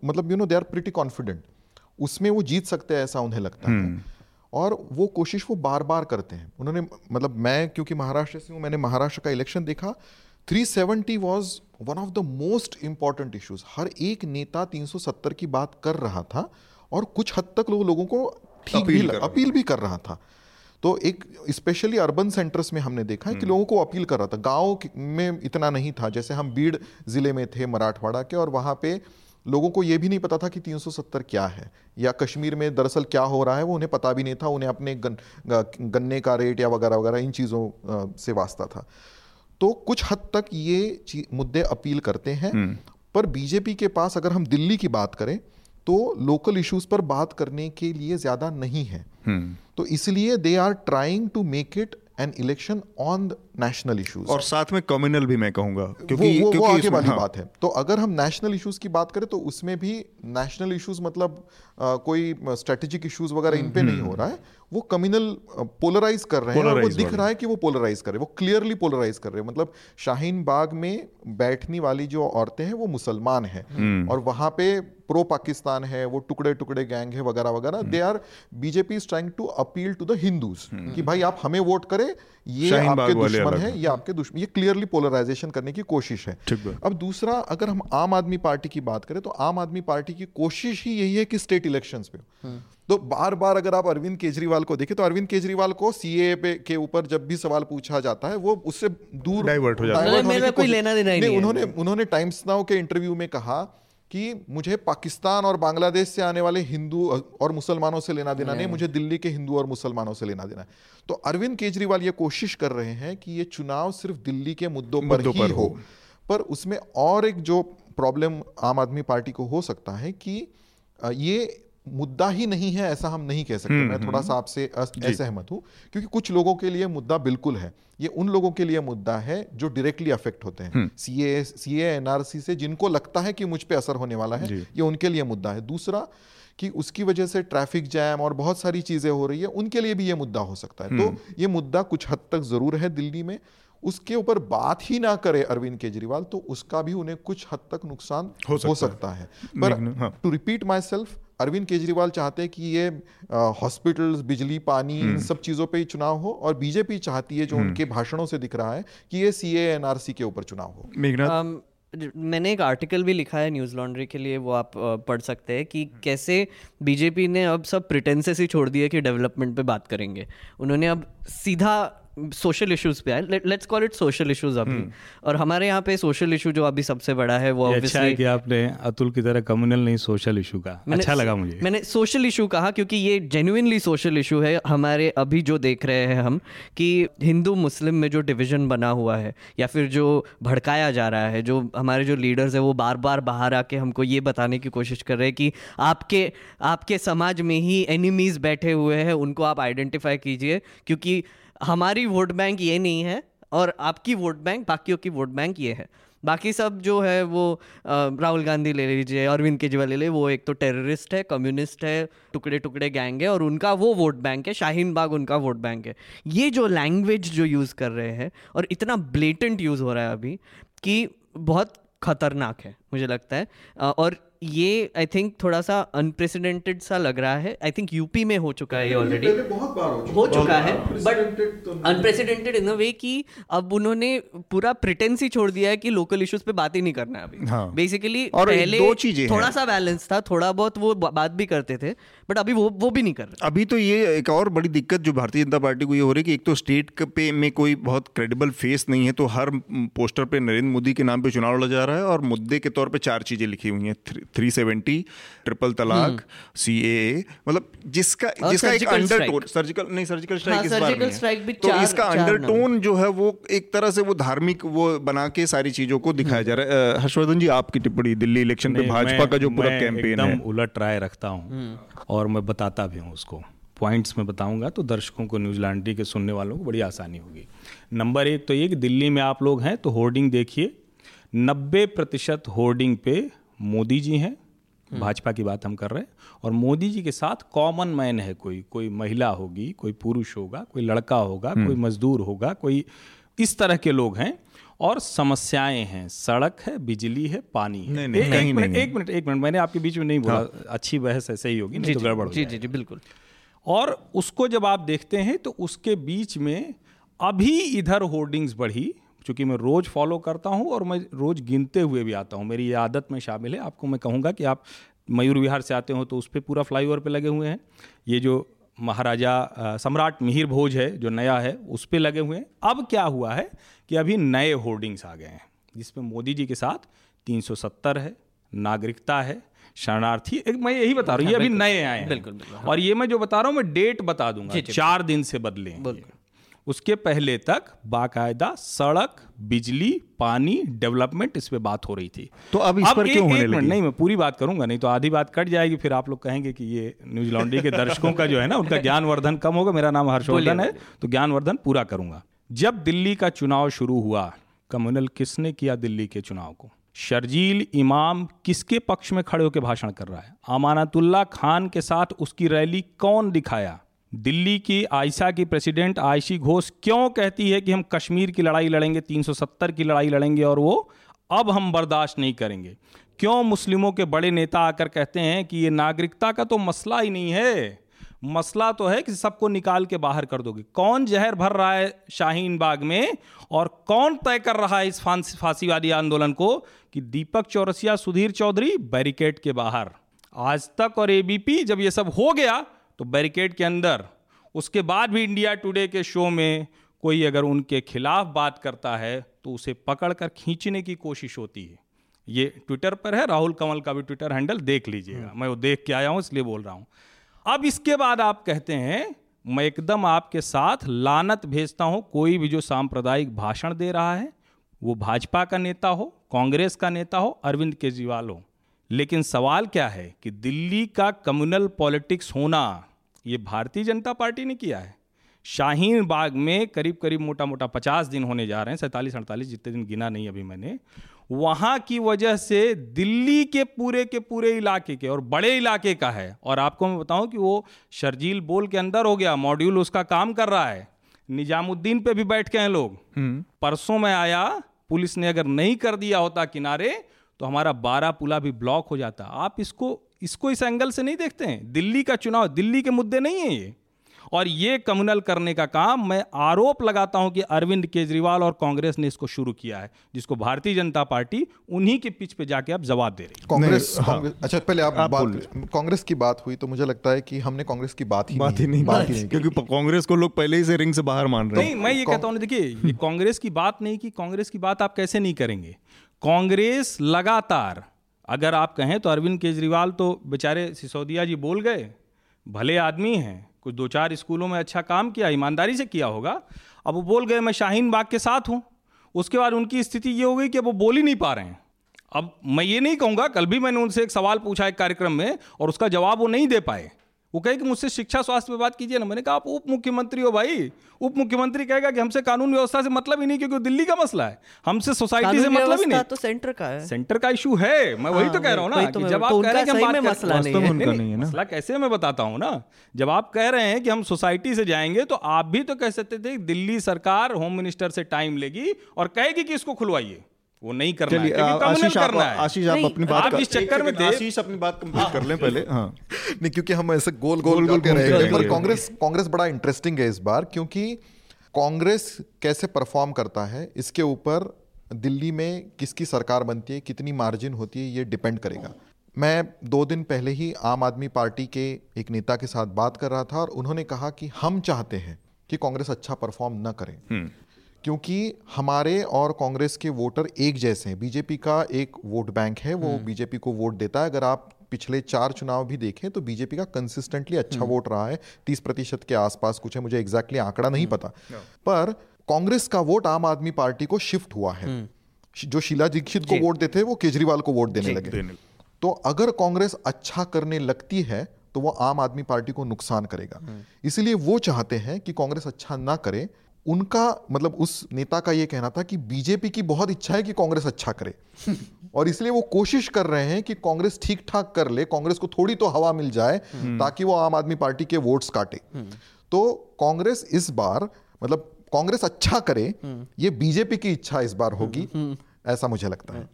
मतलब you know they are pretty confident उसमें वो जीत सकते हैं ऐसा उन्हें लगता है। हम्म। और वो कोशिश वो बार बार करते हैं। उन्होंने मतलब मैं क्योंकि महाराष्ट्र से हूँ मैंने महाराष्ट्र का इलेक्शन देखा 370 was one of the most important issues हर एक नेता 370 की बात कर रहा था और कुछ हद तक लोग लोगों को ठीक भी अपील भी कर रहा था। तो एक स्पेशली अर्बन सेंटर्स में हमने देखा है कि हम्म। लोगों को अपील कर रहा था। गाँव में इतना नहीं था जैसे हम बीड़ ज़िले में थे मराठवाड़ा के और वहाँ पे लोगों को ये भी नहीं पता था कि 370 क्या है या कश्मीर में दरअसल क्या हो रहा है वो उन्हें पता भी नहीं था उन्हें अपने गन, गन्ने का रेट या वगैरह वगैरह इन चीज़ों से वास्ता था तो कुछ हद तक ये मुद्दे अपील करते हैं हम्म। पर बीजेपी के पास अगर हम दिल्ली की बात करें तो लोकल इश्यूज़ पर बात करने के लिए ज़्यादा नहीं है हम्म। तो इसलिए they are trying to make it an election on national issues और साथ में कम्युनल भी मैं कहूँगा क्योंकि वो, वो, क्योंकि वो आगे वाली हाँ। बात है। तो अगर हम नेशनल इश्यूज़ की बात करें तो उसमें भी नेशनल इश्यूज़ मतलब आ, कोई स्ट्रेटेजिक इश्यूज़ वगैरह इन पे हम्म, नहीं हम्म। हो रहा है। वो कम्युनल पोलराइज कर रहे हैं और वो दिख रहा है कि वो पोलराइज कर रहे हैं। वो क्लियरली पोलराइज कर रहे हैं। मतलब शाहीन बाग में बैठने वाली जो औरतें हैं वो मुसलमान हैं। हम्म। और वहाँ पे प्रो पाकिस्तान है वो टुकड़े टुकड़े गैंग है वगैरह वगैरह। They are BJP is trying to appeal to the Hindus कि भाई आप हमें वोट करें ये आपके दुश्मन है। ये आपके दुश्मन ये क्लियरली पोलराइजेशन करने की कोशिश है। अब दूसरा अगर हम आम आदमी पार्टी की बात करें तो आम आदमी पार्टी की कोशिश ही यही है कि स्टेट इलेक्शंस पे हम्म। तो बार बार अगर आप अरविंद केजरीवाल को देखें तो अरविंद केजरीवाल को सीए पे के ऊपर जब भी सवाल पूछा जाता है वो उससे दूर डाइवर्ट हो जाता है। लेना देना उन्होंने उन्होंने टाइम्स नाउ के इंटरव्यू में कहा कि मुझे पाकिस्तान और बांग्लादेश से आने वाले हिंदू और मुसलमानों से लेना देना नहीं मुझे दिल्ली के हिंदू और मुसलमानों से लेना देना है। तो अरविंद केजरीवाल ये कोशिश कर रहे हैं कि ये चुनाव सिर्फ़ दिल्ली के मुद्दों पर ही पर हो। पर उसमें और एक जो प्रॉब्लम आम आदमी पार्टी को हो सकता है कि ये मुद्दा ही नहीं है ऐसा हम नहीं कह सकते। हम्म, मैं थोड़ा हम्म। सा आपसे असहमत हूँ क्योंकि कुछ लोगों के लिए मुद्दा बिल्कुल है। ये उन लोगों के लिए मुद्दा है जो डायरेक्टली अफेक्ट होते हैं। सी ए सी एनआरसी से जिनको लगता है कि मुझ पर असर होने वाला है ये उनके लिए मुद्दा है। दूसरा कि उसकी वजह से ट्रैफ़िक जैम और बहुत सारी चीज़ें हो रही है उनके लिए भी ये मुद्दा हो सकता है। तो हम्म। ये मुद्दा कुछ हद तक ज़रूर है दिल्ली में। उसके ऊपर बात ही ना करे अरविंद केजरीवाल तो उसका भी उन्हें कुछ हद तक नुकसान हो सकता, हो। सकता है, है। पर to repeat myself Arvind Kejriwal चाहते हैं कि ये हॉस्पिटल्स बिजली पानी इन हम्म। सब चीज़ों पे ही चुनाव हो और बीजेपी चाहती है जो हम्म। उनके भाषणों से दिख रहा है कि ये सी एनआरसी के ऊपर चुनाव हो मैंने एक आर्टिकल भी लिखा है न्यूज़ लॉन्ड्री के लिए वो आप पढ़ सकते हैं कि कैसे बीजेपी ने अब सब प्रिटेंसेस ही छोड़ दिए कि डेवलपमेंट पे बात करेंगे उन्होंने अब सीधा सोशल इश्यूज़ पे आए। Let's call it social issues अभी। हम्म। और हमारे यहाँ पे सोशल इशू जो अभी सबसे बड़ा है वो अच्छा है कि आपने अतुल की तरह कम्युनल नहीं सोशल इशू का। अच्छा लगा मुझे। मैंने सोशल इशू कहा क्योंकि ये जेन्युइनली सोशल इशू है हमारे अभी जो देख रहे हैं हम कि हिंदू मुस्लिम में जो डिविजन बना हुआ है या फिर जो भड़काया जा रहा है जो हमारे जो लीडर्स है वो बार बार बाहर आके हमको ये बताने की कोशिश कर रहे हैं कि आपके आपके समाज में ही एनिमीज बैठे हुए हैं उनको आप आइडेंटिफाई कीजिए क्योंकि हमारी वोट बैंक ये नहीं है और आपकी वोट बैंक बाकियों की वोट बैंक ये है। बाकी सब जो है वो राहुल गांधी ले लीजिए, अरविंद केजरीवाल ले लीजिए, वो एक तो टेररिस्ट है, कम्युनिस्ट है टुकड़े टुकड़े गैंग है और उनका वो वोट बैंक है, शाहीन बाग उनका वोट बैंक है। ये जो लैंग्वेज जो यूज़ कर रहे हैं और इतना ब्लेटेंट यूज़ हो रहा है अभी कि बहुत खतरनाक है, मुझे लगता है। और ये आई थिंक थोड़ा सा अनप्रेसिडेंटेड सा लग रहा है। आई थिंक यूपी में हो चुका है ये ऑलरेडी बहुत बार हो, चुका है। बट अनप्रेसिडेंटेड इन अ वे कि अब उन्होंने पूरा प्रिटेंस ही छोड़ दिया है कि लोकल इश्यूज़ पे बात ही नहीं करना है अभी। बेसिकली हाँ. पहले दो चीज़ें थोड़ा सा बैलेंस था थोड़ा बहुत वो बात भी करते थे बट अभी वो वो भी नहीं कर रहे। अभी तो ये एक और बड़ी दिक्कत जो भारतीय जनता पार्टी को ये हो रही है कि एक तो स्टेट पे में कोई बहुत क्रेडिबल फेस नहीं है तो हर पोस्टर पे नरेंद्र मोदी के नाम पे चुनाव लड़ा जा रहा है और मुद्दे के तौर पे चार चीज़ें लिखी हुई हैं। थ्री सेवेंटी ट्रिपल तलाक सी ए मतलब जिसका जिसका एक अंडरटोन सर्जिकल नहीं सर्जिकल स्ट्राइक इस बार नहीं तो इसका अंडरटोन जो है वो एक तरह से वो धार्मिक वो बना के सारी चीज़ों को दिखाया जा रहा है। हर्षवर्धन जी आपकी टिप्पणी दिल्ली इलेक्शन पे भाजपा का जो पूरा कैंपेन है। उलट राय रखता हूँ। हम्म। और मैं बताता भी हूँ उसको। पॉइंट्स में बताऊँगा तो दर्शकों को न्यूजीलैंड के सुनने वालों को बड़ी आसानी होगी। नंबर एक तो ये कि दिल्ली में आप लोग हैं तो होर्डिंग देखिए। नब्बे प्रतिशत होर्डिंग पे मोदी जी हैं। हम्म। भाजपा की बात हम कर रहे हैं। और मोदी जी के साथ कॉमन मैन है कोई। कोई महिला होगी कोई पुरुष होगा कोई लड़का होगा हम्म। कोई मजदूर होगा कोई इस तरह के लोग हैं। और समस्याएँ हैं। सड़क है बिजली है पानी है। नहीं, नहीं, एक, एक मिनट एक मिनट एक मिनट मैंने आपके बीच में नहीं बोला। हाँ। अच्छी बहस ऐसे ही होगी नहीं तो गड़बड़ जी जी जी बिल्कुल। और उसको जब आप देखते हैं तो उसके बीच में अभी इधर होर्डिंग्स बढ़ी चूँकि मैं रोज़ फॉलो करता हूँ और मैं रोज़ गिनते हुए भी आता हूँ। मेरी ये आदत में शामिल है। आपको मैं कहूँगा कि आप मयूर विहार से आते हो तो उस पर पूरा फ्लाईओवर पे लगे हुए हैं। ये जो महाराजा सम्राट मिहिर भोज है जो नया है उस पर लगे हुए हैं। अब क्या हुआ है कि अभी नए होर्डिंग्स आ गए हैं जिसमें मोदी जी के साथ 370 है नागरिकता है शरणार्थी एक मैं यही बता रहा हूँ ये अभी नए आए हैं। बिल्कुल, बिल्कुल हाँ। और ये मैं जो बता रहा हूँ मैं डेट बता दूँगा चार दिन से बदले उसके पहले तक बाकायदा सड़क बिजली पानी डेवलपमेंट इस पे बात हो रही थी। तो अब इस अब पर क्यों होने लगी? नहीं मैं पूरी बात करूँगा नहीं तो आधी बात कट जाएगी फिर आप लोग कहेंगे कि ये न्यूज़ लॉन्ड्री के दर्शकों का जो है ना उनका ज्ञानवर्धन कम होगा मेरा नाम हर्षवर्धन है तो ज्ञानवर्धन पूरा करूँगा। जब दिल्ली का चुनाव शुरू हुआ कम्युनल किसने किया दिल्ली के चुनाव को? शर्जील इमाम किसके पक्ष में खड़े होकर भाषण कर रहा है? अमानतुल्ला खान के साथ उसकी रैली कौन दिखाया? दिल्ली की आयशा की प्रेसिडेंट आयशी घोष क्यों कहती है कि हम कश्मीर की लड़ाई लड़ेंगे 370 की लड़ाई लड़ेंगे और वो अब हम बर्दाश्त नहीं करेंगे? क्यों मुस्लिमों के बड़े नेता आकर कहते हैं कि ये नागरिकता का तो मसला ही नहीं है? मसला तो है कि सबको निकाल के बाहर कर दोगे। कौन जहर भर रहा है शाहीन बाग में और कौन तय कर रहा है इस फांसी, फांसीवादी आंदोलन को कि दीपक चौरसिया, सुधीर चौधरी बैरिकेड के बाहर? आज तक और एबीपी जब ये सब हो गया तो बैरिकेड के अंदर उसके बाद भी इंडिया टुडे के शो में कोई अगर उनके खिलाफ बात करता है तो उसे पकड़ कर खींचने की कोशिश होती है। ये ट्विटर पर है राहुल कंवल का भी ट्विटर हैंडल देख लीजिएगा। हम्म। मैं वो देख के आया हूँ इसलिए बोल रहा हूँ। अब इसके बाद आप कहते हैं मैं एकदम आपके साथ लानत भेजता हूँ कोई भी जो सांप्रदायिक भाषण दे रहा है वो भाजपा का नेता हो कांग्रेस का नेता हो अरविंद केजरीवाल हो। लेकिन सवाल क्या है कि दिल्ली का कम्युनल पॉलिटिक्स होना ये भारतीय जनता पार्टी ने किया है। शाहीन बाग में करीब करीब मोटा मोटा पचास दिन होने जा रहे हैं सैंतालीस अड़तालीस जितने दिन गिना नहीं अभी मैंने। वहाँ की वजह से दिल्ली के पूरे के पूरे इलाके के और बड़े इलाके का है। और आपको मैं बताऊँ कि वो शर्जील बोल के अंदर हो गया मॉड्यूल उसका काम कर रहा है। निजामुद्दीन पे भी बैठ के हैं लोग। हम्म। परसों में आया पुलिस ने अगर नहीं कर दिया होता किनारे तो हमारा बारह पुला भी ब्लॉक हो जाता। आप इसको इसको इस एंगल से नहीं देखते हैं। दिल्ली का चुनाव दिल्ली के मुद्दे नहीं है ये। और ये कम्युनल करने का काम मैं आरोप लगाता हूँ कि अरविंद केजरीवाल और कांग्रेस ने इसको शुरू किया है जिसको भारतीय जनता पार्टी उन्हीं के पिच पे जाके अब जवाब दे रही है। कांग्रेस हाँ। अच्छा पहले आप, आप बात कांग्रेस की बात हुई तो मुझे लगता है कि हमने कांग्रेस की बात ही बात ही नहीं बात ही नहीं क्योंकि कांग्रेस को लोग पहले ही से रिंग से बाहर मान रहे हैं। नहीं मैं ये कहता हूँ देखिए कांग्रेस की बात नहीं की कांग्रेस की बात आप कैसे नहीं करेंगे। कांग्रेस लगातार अगर आप कहें तो अरविंद केजरीवाल तो बेचारे सिसोदिया जी बोल गए, भले आदमी हैं, कुछ दो चार स्कूलों में अच्छा काम किया, ईमानदारी से किया होगा। अब वो बोल गए, मैं शाहीन बाग के साथ हूँ। उसके बाद उनकी स्थिति ये हो गई कि अब वो बोल ही नहीं पा रहे हैं। अब मैं ये नहीं कहूँगा, कल भी मैंने उनसे एक सवाल पूछा एक कार्यक्रम में और उसका जवाब वो नहीं दे पाए। वो कहे कि मुझसे शिक्षा स्वास्थ्य पे बात कीजिए ना। मैंने कहा आप उप मुख्यमंत्री हो भाई। उप मुख्यमंत्री कहेगा कि हमसे कानून व्यवस्था से मतलब ही नहीं क्योंकि दिल्ली का मसला है। हमसे सोसाइटी से मतलब ही नहीं। तो सेंटर का है। सेंटर का इशू है। मैं वही तो हाँ, कह रहा हूँ ना तो कि जब आप कह रहे हैं है। मसला कैसे मैं बताता हूँ ना। जब आप कह रहे हैं कि हम सोसाइटी से जाएँगे तो आप भी तो कह सकते थे दिल्ली सरकार होम मिनिस्टर से टाइम लेगी और कहेगी कि इसको खुलवाइए। वो नहीं करना है आशीष आप, आशीष आप अपनी बात आप इस चक्कर में आशीष अपनी बात कंप्लीट कर लें पहले हाँ। नहीं क्योंकि हम ऐसे गोल गोल गोल के रहेंगे। पर कांग्रेस कांग्रेस बड़ा इंटरेस्टिंग है इस बार क्योंकि कांग्रेस कैसे परफॉर्म करता है इसके ऊपर दिल्ली में किसकी सरकार बनती है कितनी मार्जिन होती है ये डिपेंड करेगा। मैं दो दिन पहले ही आम आदमी पार्टी के एक नेता के साथ बात कर रहा था और उन्होंने कहा कि हम चाहते हैं कि कांग्रेस अच्छा परफॉर्म न करे। हम्म। क्योंकि हमारे और कांग्रेस के वोटर एक जैसे हैं। बीजेपी का एक वोट बैंक है वो बीजेपी हम्म। को वोट देता है। अगर आप पिछले चार चुनाव भी देखें तो बीजेपी का कंसिस्टेंटली अच्छा हम्म। वोट रहा है। तीस प्रतिशत के आसपास कुछ है मुझे एग्जैक्टली आंकड़ा नहीं हम्म। पता। पर कांग्रेस का वोट आम आदमी पार्टी को शिफ्ट हुआ है। जो शीला दीक्षित को वोट देते वो केजरीवाल को वोट देने लगे। तो अगर कांग्रेस अच्छा करने लगती है तो वो आम आदमी पार्टी को नुकसान करेगा। इसलिए वो चाहते हैं कि कांग्रेस अच्छा ना करे उनका मतलब उस नेता का यह कहना था कि बीजेपी की बहुत इच्छा है कि कांग्रेस अच्छा करे। और इसलिए वो कोशिश कर रहे हैं कि कांग्रेस ठीक ठाक कर ले कांग्रेस को थोड़ी तो हवा मिल जाए हम्म। ताकि वो आम आदमी पार्टी के वोट्स काटे। हम्म। तो कांग्रेस इस बार मतलब कांग्रेस अच्छा करे ये बीजेपी की इच्छा इस बार होगी ऐसा मुझे लगता है।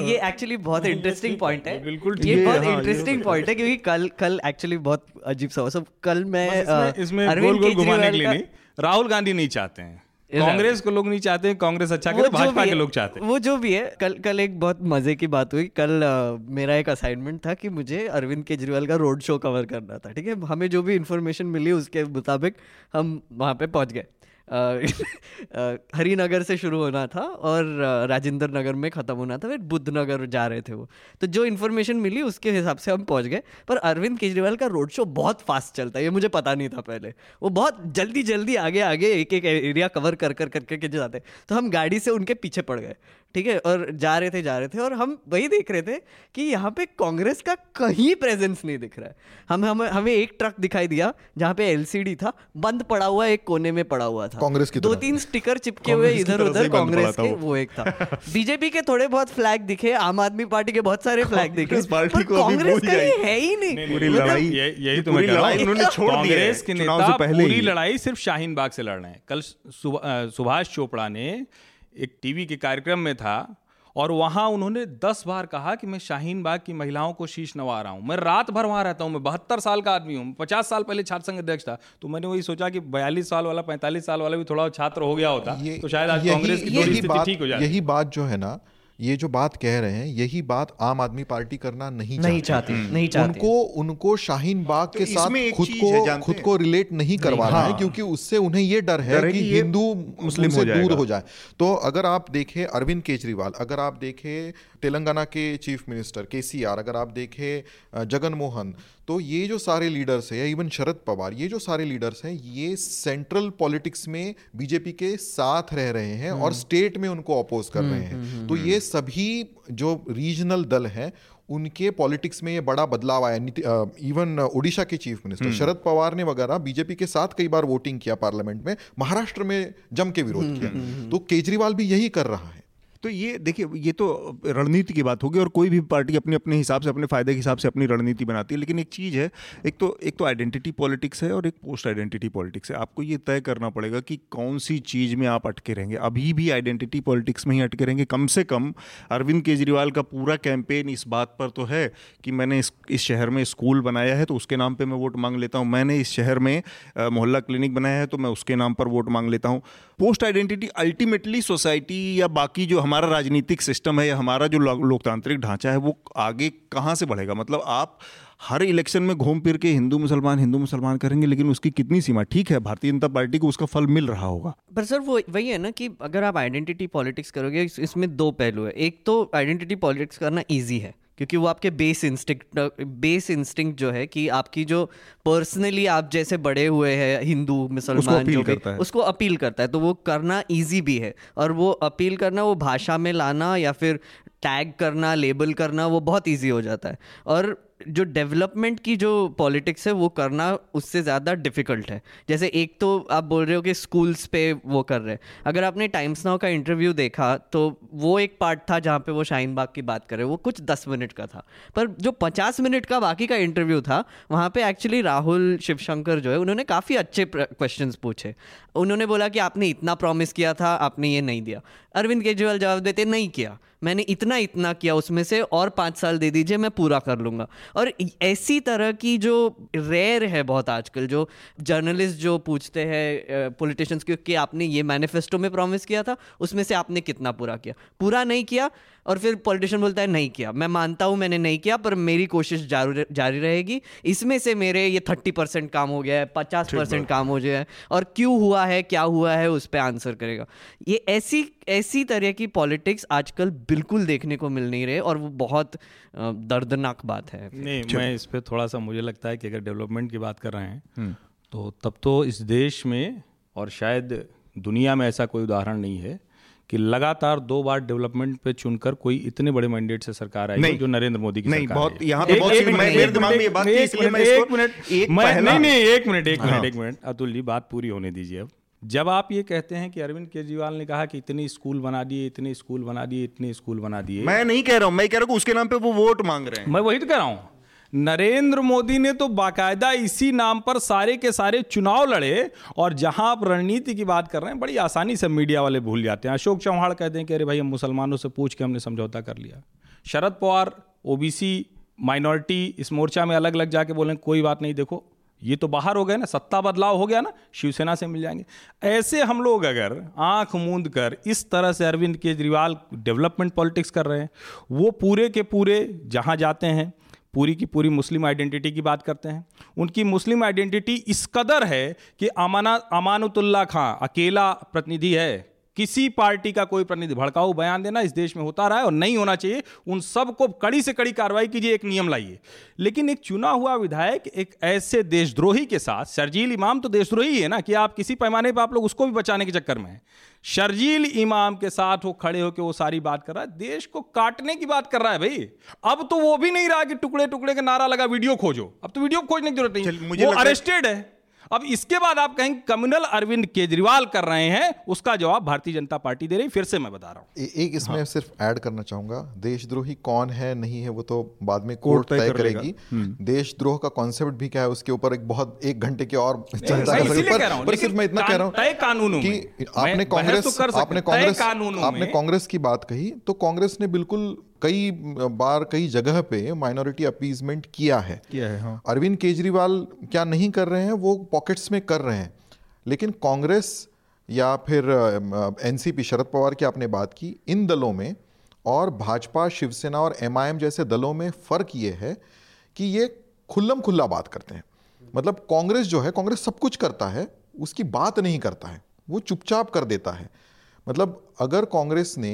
ये एक्चुअली बहुत इंटरेस्टिंग पॉइंट है। बिल्कुल ये बहुत इंटरेस्टिंग हाँ, पॉइंट है। क्योंकि कल कल एक्चुअली बहुत अजीब सा सब कल मैं इसमें गोल राहुल गांधी नहीं चाहते हैं। कांग्रेस को लोग नहीं चाहते हैं कांग्रेस अच्छा करे भाजपा के लोग चाहते हैं। वो जो भी है कल कल एक बहुत मज़े की बात हुई। कल आ, मेरा एक असाइनमेंट था कि मुझे अरविंद केजरीवाल का रोड शो कवर करना था ठीक है? हमें जो भी इन्फॉर्मेशन मिली उसके मुताबिक हम वहाँ पे पहुँच गए। हरिनगर से शुरू होना था और राजेंद्र नगर में ख़त्म होना था, फिर बुद्ध नगर जा रहे थे वो। तो जो इन्फॉर्मेशन मिली उसके हिसाब से हम पहुँच गए। पर अरविंद केजरीवाल का रोड शो बहुत फास्ट चलता है, ये मुझे पता नहीं था पहले। वो बहुत जल्दी जल्दी आगे आगे एक एक एरिया कवर कर कर करके के जाते। तो हम गाड़ी से उनके पीछे पड़ गए। ठीक है और जा रहे थे जा रहे थे और हम वही देख रहे थे कि यहाँ पे कांग्रेस का कहीं प्रेजेंस नहीं दिख रहा है। हम हमें हमें एक ट्रक दिखाई दिया जहाँ पे एलसीडी था बंद पड़ा हुआ एक कोने में पड़ा हुआ था। कांग्रेस की दो तीन स्टिकर चिपके हुए इधर उधर कांग्रेस के वो। एक था। बीजेपी के थोड़े बहुत फ्लैग दिखे आम आदमी पार्टी के बहुत सारे फ्लैग दिखे कांग्रेस कहीं है ही नहीं। पूरी मतलब लड़ाई यही तो मैं कह रहा हूँ। कांग्रेस के नेता पूरी लड़ाई सिर्फ़ शाहीन बाग से लड़ रहे हैं। कल सुभाष चोपड़ा ने एक टीवी के कार्यक्रम में था और वहाँ उन्होंने दस बार कहा कि मैं शाहीन बाग की महिलाओं को शीश नवा रहा हूँ। मैं रात भर वहाँ रहता हूँ। मैं बहत्तर साल का आदमी हूँ। पचास साल पहले छात्र संघ अध्यक्ष था। तो मैंने वही सोचा कि बयालीस साल वाला पैंतालीस साल वाला भी थोड़ा छात्र हो गया होता तो शायद आज कांग्रेस की ठीक हो यही बात जो है ना ये जो बात कह रहे हैं यही बात आम आदमी पार्टी करना नहीं नहीं चाहती। नहीं चाहती। उनको उनको शाहीन बाग तो के साथ खुद को खुद को रिलेट नहीं करवा रहा है क्योंकि उससे उन्हें ये डर है कि हिंदू मुस्लिम से दूर हो जाए। तो अगर आप देखें अरविंद केजरीवाल अगर आप देखें तेलंगाना के चीफ मिनिस्टर के अगर आप देखें जगन मोहन तो ये जो सारे लीडर्स हैं या इवन शरद पवार ये जो सारे लीडर्स हैं ये सेंट्रल पॉलिटिक्स में बीजेपी के साथ रह रहे हैं और स्टेट में उनको अपोज कर रहे हैं। हम्म, हम्म, तो ये हम्म। सभी जो रीजनल दल हैं उनके पॉलिटिक्स में ये बड़ा बदलाव आया। इवन ओडिशा के चीफ मिनिस्टर शरद पवार ने वगैरह बीजेपी के साथ कई बार वोटिंग किया पार्लियामेंट में महाराष्ट्र में जम के विरोध किया। तो केजरीवाल भी यही कर रहा है। तो ये, देखिए, ये तो रणनीति की बात होगी और कोई भी पार्टी अपने अपने हिसाब से, अपने फ़ायदे के हिसाब से अपनी रणनीति बनाती है। लेकिन एक चीज़ है, एक तो एक तो आइडेंटिटी पॉलिटिक्स है और एक पोस्ट आइडेंटिटी पॉलिटिक्स है। आपको ये तय करना पड़ेगा कि कौन सी चीज़ में आप अटके रहेंगे। अभी भी आइडेंटिटी पॉलिटिक्स में ही अटके रहेंगे। कम से कम अरविंद केजरीवाल का पूरा कैंपेन इस बात पर तो है कि मैंने इस इस शहर में स्कूल बनाया है तो उसके नाम पर मैं वोट मांग लेता हूँ। मैंने इस शहर में मोहल्ला क्लिनिक बनाया है तो मैं उसके नाम पर वोट मांग लेता हूँ। पोस्ट आइडेंटिटी अल्टीमेटली सोसाइटी या बाकी जो हमारा राजनीतिक सिस्टम है या हमारा जो लोकतांत्रिक ढांचा है, वो आगे कहाँ से बढ़ेगा? मतलब आप हर इलेक्शन में घूम फिर के हिंदू, मुसलमान हिंदू, मुसलमान करेंगे, लेकिन उसकी कितनी सीमा? ठीक है, भारतीय जनता पार्टी को उसका फल मिल रहा होगा। पर सर, वो वही है ना कि अगर आप आइडेंटिटी पॉलिटिक्स करोगे इसमें दो पहलू है। एक तो आइडेंटिटी पॉलिटिक्स करना ईजी है। क्योंकि वो आपके बेस इंस्टिंक्ट बेस इंस्टिंक्ट जो है कि आपकी जो पर्सनली आप जैसे बड़े हुए हैं हिंदू मुसलमान जो भी उसको अपील करता है। तो वो करना इजी भी है। और वो अपील करना वो भाषा में लाना या फिर टैग करना लेबल करना वो बहुत इजी हो जाता है। और जो डेवलपमेंट की जो पॉलिटिक्स है, वो करना उससे ज़्यादा डिफ़िकल्ट है। जैसे एक तो आप बोल रहे हो कि स्कूल्स पे वो कर रहे हैं। अगर आपने टाइम्स नाउ का इंटरव्यू देखा तो वो एक पार्ट था जहाँ पे वो शाहीन बाग की बात कर रहे वो कुछ दस मिनट का था। पर जो पचास मिनट का बाकी का इंटरव्यू था, वहाँ पे एक्चुअली राहुल शिवशंकर जो है, उन्होंने काफ़ी अच्छे क्वेश्चन पूछे। उन्होंने बोला कि आपने इतना प्रॉमिस किया था, आपने ये नहीं दिया। अरविंद केजरीवाल जवाब देते, नहीं किया। मैंने इतना इतना किया, उसमें से और पाँच साल दे दीजिए, मैं पूरा कर लूँगा। और ऐसी तरह की जो रेयर है बहुत आजकल, जो जर्नलिस्ट जो पूछते हैं पॉलिटिशियंस कि आपने ये मैनिफेस्टो में प्रॉमिस किया था, उसमें से आपने कितना पूरा किया? पूरा नहीं किया और फिर पॉलिटिशियन बोलता है नहीं किया। मैं मानता हूँ मैंने नहीं किया पर मेरी कोशिश जारी जारी रहेगी। इसमें से मेरे ये थर्टी परसेंट काम हो गया है पचास परसेंट काम हो गया है। और क्यों हुआ है क्या हुआ है उस पर आंसर करेगा। ये ऐसी ऐसी तरह की पॉलिटिक्स आजकल बिल्कुल देखने को मिल नहीं रहे और वो बहुत दर्दनाक बात है। नहीं मैं इस पर थोड़ा सा मुझे लगता है कि अगर डेवलपमेंट की बात कर रहे हैं हम्म। तो तब तो इस देश में और शायद दुनिया में ऐसा कोई उदाहरण नहीं है कि लगातार दो बार डेवलपमेंट पे चुनकर कोई इतने बड़े मैंडेट से सरकार आई जो नरेंद्र मोदी की नहीं बहुत यहाँ पे बहुत मेरे दिमाग में ये बात इसलिए मैं एक मिनट नहीं नहीं एक मिनट एक मिनट हाँ। एक मिनट अतुल जी बात पूरी होने दीजिए अब। जब आप ये कहते हैं कि अरविंद केजरीवाल ने कहा कि इतने स्कूल बना दिए इतने स्कूल बना दिए इतने स्कूल बना दिए। मैं नहीं कह रहा हूँ मैं कह रहा हूँ उसके नाम पे वो वोट मांग रहे हैं। मैं वही तो कह रहा हूँ। नरेंद्र मोदी ने तो बाकायदा इसी नाम पर सारे के सारे चुनाव लड़े और जहाँ आप रणनीति की बात कर रहे हैं, बड़ी आसानी से मीडिया वाले भूल जाते हैं। अशोक चौहान कहते हैं कि अरे भाई, हम मुसलमानों से पूछ के हमने समझौता कर लिया। शरद पवार, ओबीसी, माइनॉरिटी, इस मोर्चा में अलग अलग जाके बोले, कोई बात नहीं, देखो, ये तो बाहर हो गए ना, सत्ता बदलाव हो गया ना, शिवसेना से मिल जाएँगे। ऐसे हम लोग अगर आँख मूंद कर इस तरह से अरविंद केजरीवाल डेवलपमेंट पॉलिटिक्स कर रहे हैं, वो पूरे के पूरे जहाँ जाते हैं पूरी की पूरी मुस्लिम आइडेंटिटी की बात करते हैं। उनकी मुस्लिम आइडेंटिटी इस कदर है कि अमाना अमानतुल्ला खां अकेला प्रतिनिधि है। किसी पार्टी का कोई प्रतिनिधि भड़काऊ बयान देना इस देश में होता रहा है और नहीं होना चाहिए उन सबको कड़ी से कड़ी कार्रवाई कीजिए एक नियम लाइए। लेकिन एक चुना हुआ विधायक एक ऐसे देशद्रोही के साथ शर्जील इमाम तो देशद्रोही है ना कि आप किसी पैमाने पर आप लोग उसको भी बचाने के चक्कर में हैं। शर्जील इमाम के साथ वो खड़े होकर वो सारी बात कर रहा है देश को काटने की बात कर रहा है भाई। अब तो वो भी नहीं रहा कि टुकड़े टुकड़े का नारा लगा वीडियो खोजो। अब तो वीडियो खोजने की ज़रूरत नहीं वो अरेस्टेड है। अब इसके बाद आप कहेंगे कम्युनल अरविंद केजरीवाल कर रहे हैं। उसका जवाब भारतीय जनता पार्टी दे रही फिर से मैं बता रहा हूँ। एक इसमें हाँ। सिर्फ़ ऐड करना चाहूँगा। देशद्रोही कौन है नहीं है वो तो बाद में कोर्ट तय कर करेगी। हम्म। देशद्रोह का कॉन्सेप्ट भी क्या है उसके ऊपर एक बहुत एक घंटे के और चर्चा कर सकते पर सिर्फ़ मैं इतना कह रहा हूँ कानून की आपने कांग्रेस आपने कांग्रेस आपने कांग्रेस की बात कही तो कांग्रेस ने बिल्कुल कई बार कई जगह पे माइनॉरिटी अपीजमेंट किया है। किया है हाँ। अरविंद केजरीवाल क्या नहीं कर रहे हैं? वो पॉकेट्स में कर रहे हैं। लेकिन कांग्रेस या फिर एनसीपी शरद पवार की आपने बात की इन दलों में और भाजपा शिवसेना और एमआईएम जैसे दलों में फ़र्क ये है कि ये खुल्लम खुल्ला बात करते हैं। मतलब कांग्रेस जो है कांग्रेस सब कुछ करता है उसकी बात नहीं करता है। वो चुपचाप कर देता है। मतलब अगर कांग्रेस ने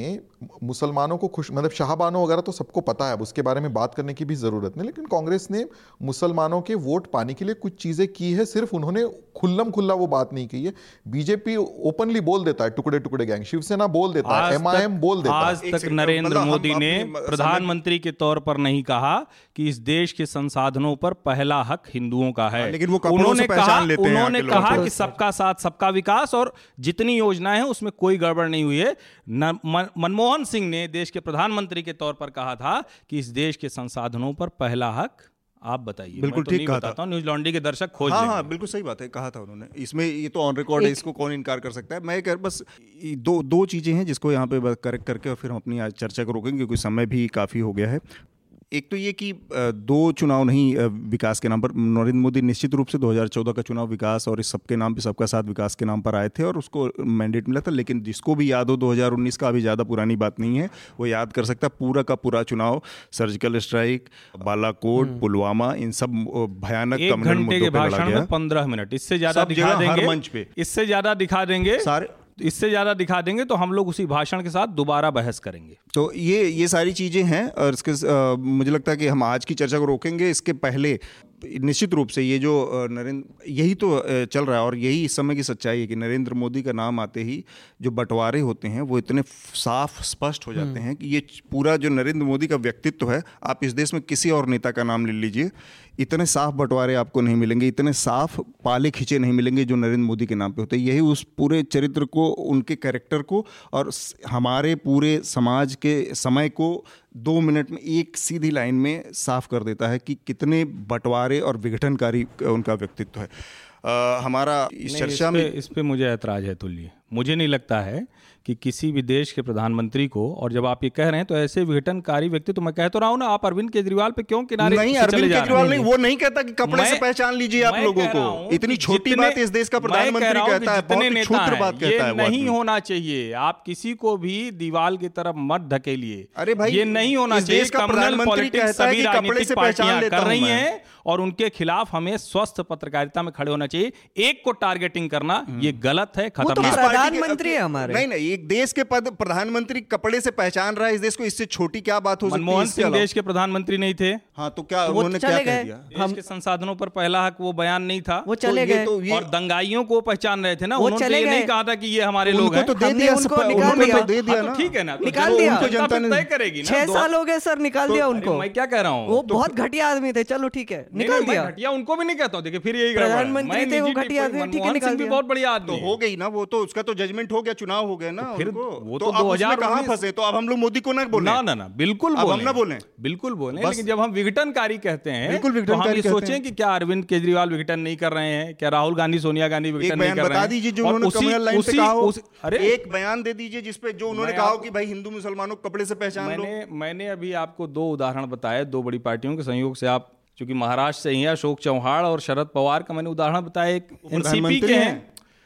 मुसलमानों को खुश मतलब शाहबानो वगैरह तो सबको पता है अब उसके बारे में बात करने की भी ज़रूरत नहीं लेकिन कांग्रेस ने मुसलमानों के वोट पाने के लिए कुछ चीज़ें की है सिर्फ़ उन्होंने खुल्लम खुल्ला वो बात नहीं की है। बीजेपी ओपनली बोल देता है टुकड़े टुकड़े गैंग शिवसेना बोल देता है एमआईएम बोल देता आज तक नरेंद्र मतलब मोदी ने प्रधानमंत्री के तौर पर नहीं कहा कि इस देश के संसाधनों पर पहला हक हिंदुओं का है। हाँ, लेकिन वो उन्होंने कहा उन्होंने कहा कि सबका साथ सबका विकास और जितनी योजनाएँ हैं उसमें कोई गड़बड़ नहीं हुई है। मनमोहन सिंह ने देश के प्रधानमंत्री के तौर पर कहा था कि इस देश के संसाधनों पर पहला हक आप बताइए। बिल्कुल ठीक तो ठीक कहा था। न्यूज़ लॉन्ड्री के दर्शक खोज हाँ हाँ बिल्कुल सही बात है कहा था उन्होंने। इसमें ये तो ऑन रिकॉर्ड है इसको कौन इनकार कर सकता है? मैं कह बस दो दो चीज़ें हैं जिसको यहाँ पे करेक्ट करके और फिर हम अपनी आज चर्चा को रोकेंगे क्योंकि समय भी काफ़ी हो गया है। एक तो ये कि दो चुनाव नहीं विकास के नाम पर नरेंद्र मोदी निश्चित रूप से 2014 का चुनाव विकास और इस सबके नाम पे सबका साथ विकास के नाम पर आए थे और उसको मैंडेट मिला था लेकिन जिसको भी याद हो 2019 का अभी ज़्यादा पुरानी बात नहीं है वो याद कर सकता पूरा का पूरा चुनाव सर्जिकल स्ट्राइक बालाकोट हम्म। पुलवामा इन सब भयानक पंद्रह मिनट इससे ज़्यादा दिखा देंगे मंच पे। इससे ज़्यादा दिखा देंगे। सारे इससे ज़्यादा दिखा देंगे तो हम लोग उसी भाषण के साथ दोबारा बहस करेंगे। तो ये ये सारी चीज़ें हैं और इसके आ, मुझे लगता है कि हम आज की चर्चा को रोकेंगे। इसके पहले निश्चित रूप से ये जो नरेंद्र यही तो चल रहा है और यही इस समय की सच्चाई है कि नरेंद्र मोदी का नाम आते ही जो बंटवारे होते हैं वो इतने साफ़ स्पष्ट हो जाते हम्म। हैं कि ये पूरा जो नरेंद्र मोदी का व्यक्तित्व है आप इस देश में किसी और नेता का नाम ले लीजिए इतने साफ़ बंटवारे आपको नहीं मिलेंगे इतने साफ़ पाले खींचे नहीं मिलेंगे जो नरेंद्र मोदी के नाम पे होते हैं यही उस पूरे चरित्र को उनके कैरेक्टर को और हमारे पूरे समाज के समय को दो मिनट में एक सीधी लाइन में साफ़ कर देता है कि कितने बंटवारे और विघटनकारी उनका व्यक्तित्व है। आ, हमारा इस चर्चा में इस पर मुझे ऐतराज है तुल्य। मुझे नहीं लगता है कि किसी भी देश के प्रधानमंत्री को और जब आप ये कह रहे हैं तो ऐसे विघटनकारी व्यक्ति तो मैं कह तो रहा हूँ ना आप अरविंद केजरीवाल पे क्यों किनारे नहीं अरविंद केजरीवाल नहीं वो नहीं कहता कि कपड़े से पहचान लीजिए आप लोगों को। इतनी छोटी बात इस देश का प्रधानमंत्री कहता है बहुत नेता बात कहता है नहीं होना चाहिए। आप किसी को भी दीवार की तरफ़ मत ढकेलिए अरे भाई ये नहीं होना चाहिए। प्रधानमंत्री सभी राजनीतिक पार्टियाँ कर रही हैं और उनके खिलाफ हमें स्वस्थ पत्रकारिता में खड़े होना चाहिए। एक को टारगेटिंग करना ये गलत है तो खतरनाक प्रधानमंत्री है हमारे। नहीं नहीं एक देश के पद प्रधानमंत्री कपड़े से पहचान रहा है इस देश को इससे छोटी क्या बात हो मनमोहन सिंह देश के प्रधानमंत्री नहीं थे। हाँ तो क्या तो उन्होंने क्या कह दिया? हम के संसाधनों पर पहला हक वो बयान नहीं था। वो चले तो गए। तो और दंगाइयों को पहचान रहे थे ना उन्होंने तो नहीं कहा था कि ये हमारे लोग हैं। तो दे दिया उनको निकाल दिया। दे दिया हाँ, ठीक है ना निकाल दिया। उनको जनता ने तय करेगी छह साल हो गए सर निकाल दिया उनको। मैं क्या कह रहा हूँ? वो बहुत घटिया आदमी थे चलो ठीक है निकाल दिया। घटिया उनको भी नहीं कहता हूँ देखिए फिर यही प्रधानमंत्री थे वो घटिया आदमी ठीक है निकाल दिया। बहुत बढ़िया आदमी हो गई ना वो तो उसका तो जजमेंट हो गया चुनाव हो गया ना तो फिर वो तो, तो दो हज़ार कहाँ फंसे? तो अब हम लोग मोदी को ना बोले। ना ना ना बिल्कुल अब हम ना बोले। बिल्कुल बोले। लेकिन जब हम विघटनकारी कहते हैं बिल्कुल विघटनकारी तो सोचें कि क्या अरविंद केजरीवाल विघटन नहीं कर रहे हैं? क्या राहुल गांधी सोनिया गांधी विघटन नहीं कर रहे हैं? जो उन्होंने अरे एक बयान दे दीजिए जिसपे जो उन्होंने कहा कि भाई हिंदू मुसलमानों को कपड़े से पहचान लो। मैंने मैंने अभी आपको दो उदाहरण बताए दो बड़ी पार्टियों के संयोग से। आप क्योंकि महाराष्ट्र से ही अशोक चौहान और शरद पवार का मैंने उदाहरण बताया। एक एनसीपी के हैं।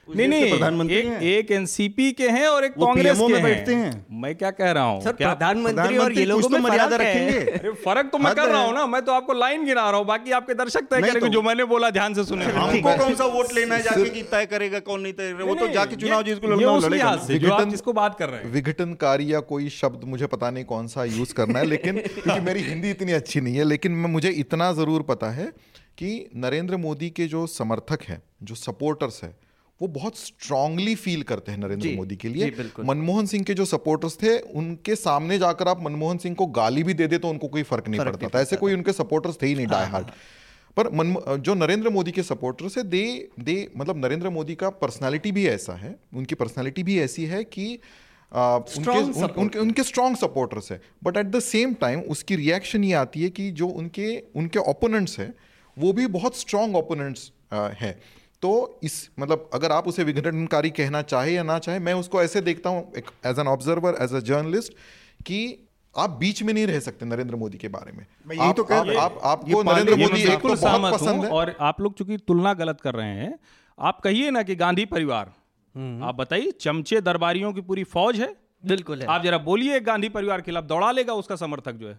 नहीं नहीं प्रधानमंत्री एक, एक एनसीपी के हैं और एक कांग्रेस के हैं बैठते हैं। मैं क्या कह रहा हूँ? प्रधानमंत्री और ये लोगों में मर्यादा रखेंगे। फ़र्क तो मैं कर रहा हूँ। ना मैं तो आपको लाइन गिरा रहा हूँ बाकी आपके दर्शक तय करेंगे तो- जो मैंने बोला ध्यान से सुने। हमको कौन सा वोट लेना है जाके की तय करेगा कौन नहीं तय करेगा? वो तो जाके चुनाव जिसको जिसको बात कर रहे हैं। विघटनकारी या कोई शब्द मुझे पता नहीं कौन सा यूज़ करना है लेकिन क्योंकि मेरी हिंदी इतनी अच्छी नहीं है लेकिन मुझे इतना ज़रूर पता है कि नरेंद्र मोदी के जो समर्थक हैं जो सपोर्टर्स हैं वो बहुत स्ट्रांगली फील करते हैं नरेंद्र मोदी के लिए। मनमोहन सिंह के जो सपोर्टर्स थे उनके सामने जाकर आप मनमोहन सिंह को गाली भी दे दे तो उनको कोई फ़र्क नहीं पड़ता था। ऐसे कोई उनके सपोर्टर्स थे ही नहीं डाई हाँ, हार्ट हाँ। पर मन जो नरेंद्र मोदी के सपोर्टर्स है दे दे मतलब नरेंद्र मोदी का पर्सनालिटी भी ऐसा है उनकी पर्सनालिटी भी ऐसी है कि आ, उनके उन, उनके उनके स्ट्रॉन्ग सपोर्टर्स है। But at the same time उसकी रिएक्शन ये आती है कि जो उनके उनके ओपोनेंट्स है वो भी बहुत स्ट्रांग ओपोनेंट्स है। तो इस मतलब अगर आप उसे विघटनकारी कहना चाहे या ना चाहे मैं उसको ऐसे देखता हूँ एक as an observer as a journalist कि आप बीच में नहीं रह सकते नरेंद्र मोदी के बारे में। यही आप, तो आप, आप, आपको नरेंद्र मोदी एक तो बहुत पसंद है। और आप लोग चूँकि तुलना गलत कर रहे हैं आप कहिए ना कि गांधी परिवार हम्म। आप बताइए चमचे दरबारियों की पूरी फौज है? बिल्कुल है। आप जरा बोलिए गांधी परिवार के खिलाफ दौड़ा लेगा उसका समर्थक जो है।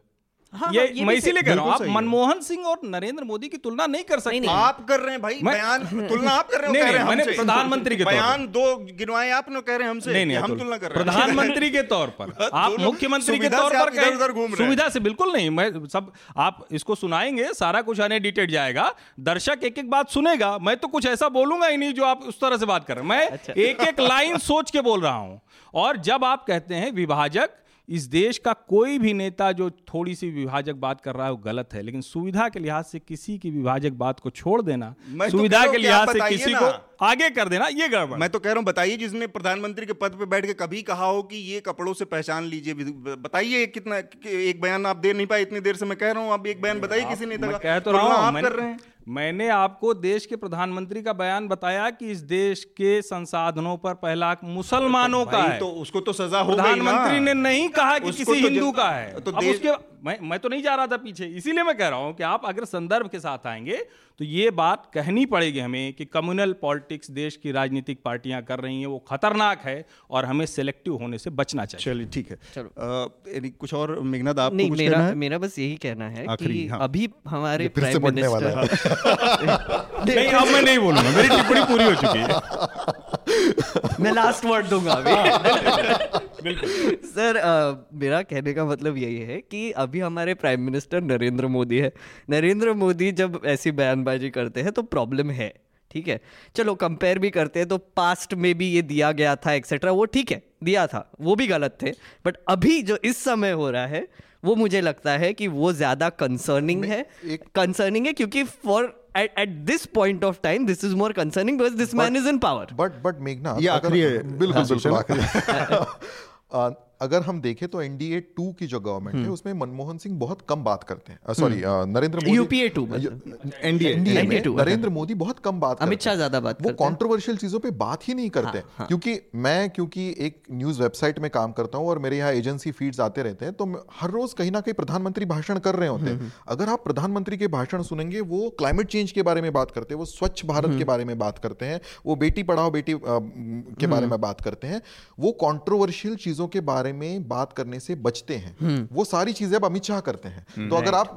हाँ, ये, हाँ, मैं इसीलिए कह रहा हूँ आप मनमोहन सिंह और नरेंद्र मोदी की तुलना नहीं कर सकते। आप कर रहे हैं भाई बयान तुलना आप कर रहे हैं मैंने प्रधानमंत्री के बयान दो गिनवाए आप न कह रहे हैं हमसे। नहीं नहीं हम तुलना कर रहे हैं। प्रधानमंत्री के तौर पर। आप मुख्यमंत्री के तौर पर सुविधा से बिल्कुल नहीं मैं सब आप इसको सुनाएँगे सारा कुछ अनएडिटेड जाएगा दर्शक एक एक बात सुनेगा। मैं तो कुछ ऐसा बोलूँगा ही नहीं जो आप उस तरह से बात कर रहे हैं। मैं अच्छा। एक एक लाइन सोच के बोल रहा हूँ। और जब आप कहते हैं विभाजक इस देश का कोई भी नेता जो थोड़ी सी विभाजक बात कर रहा है वो गलत है। लेकिन सुविधा के लिहाज से किसी की विभाजक बात को छोड़ देना तो सुविधा के लिहाज से किसी को आगे कर देना ये गड़बड़। मैं तो कह रहा हूँ बताइए जिसने प्रधानमंत्री के पद पर बैठ के कभी कहा हो कि ये कपड़ों से पहचान लीजिए। बताइए कितना एक बयान आप दे नहीं पाए इतनी देर से मैं कह रहा हूँ आप एक बयान बताइए किसी नेता का। कह तो रहा हूँ आप कर रहे हैं। मैंने आपको देश के प्रधानमंत्री का बयान बताया कि इस देश के संसाधनों पर पहला मुसलमानों तो का है। तो उसको तो सजा हो प्रधानमंत्री ने नहीं कहा कि किसी तो हिंदू का है। तो अब उसके मैं मैं तो नहीं जा रहा था पीछे इसीलिए मैं कह रहा हूँ कि आप अगर संदर्भ के साथ आएँगे तो ये बात कहनी पड़ेगी हमें कि कम्युनल पॉलिटिक्स देश की राजनीतिक पार्टियाँ कर रही हैं वो खतरनाक है और हमें सिलेक्टिव होने से बचना चाहिए। चलिए ठीक है। चलो। कुछ और मेघनाथ आप नहीं मेरा मेरा बस यही कहना है कि हाँ। अभी हमारे प्राइम मिनिस्टर नहीं अब मैं नहीं बोलूँगा मेरी टिप्पणी पूरी हो चुकी है। मैं लास्ट वर्ड दूँगा अभी। सर मेरा कहने का मतलब यही है कि अभी हमारे प्राइम मिनिस्टर नरेंद्र मोदी है। नरेंद्र मोदी जब ऐसी बयानबाजी करते हैं तो प्रॉब्लम है ठीक है? चलो कंपेयर भी करते हैं तो पास्ट में भी ये दिया गया था एक्सेट्रा वो ठीक है दिया था वो भी गलत थे बट अभी जो इस समय हो रहा है वो मुझे लगता है कि वो ज़्यादा कंसर्निंग है। कंसर्निंग है क्योंकि for at, at this point of time this is more concerning because this but, man is in power. but but आखिरी है। बिल्कुल बिल्कुल आखिरी। अगर हम देखें तो एनडीए टू की जो गवर्नमेंट है हम्म। उसमें मनमोहन सिंह बहुत कम बात करते हैं। सॉरी हम्म। Narendra Modi UPA two NDA two Narendra Modi बहुत कम बात अमित शाह ज़्यादा बात वो कंट्रोवर्शियल चीज़ों पे बात ही नहीं करते। हाँ, हाँ. क्योंकि मैं क्योंकि एक न्यूज़ वेबसाइट में काम करता हूँ और मेरे यहाँ एजेंसी फीड्स आते रहते हैं तो हर रोज कहीं ना कहीं प्रधानमंत्री भाषण कर रहे होते हैं। हम्म, अगर आप प्रधानमंत्री के भाषण सुनेंगे वो क्लाइमेट चेंज के बारे में बात करते हैं वो स्वच्छ भारत के बारे में बात करते हैं वो बेटी पढ़ाओ बेटी के बारे में बात करते हैं वो कॉन्ट्रोवर्शियल चीज़ों के बारे में बात करने से बचते हैं। हम्म। वो सारी चीज़ें अब अमित शाह करते हैं। तो अगर आप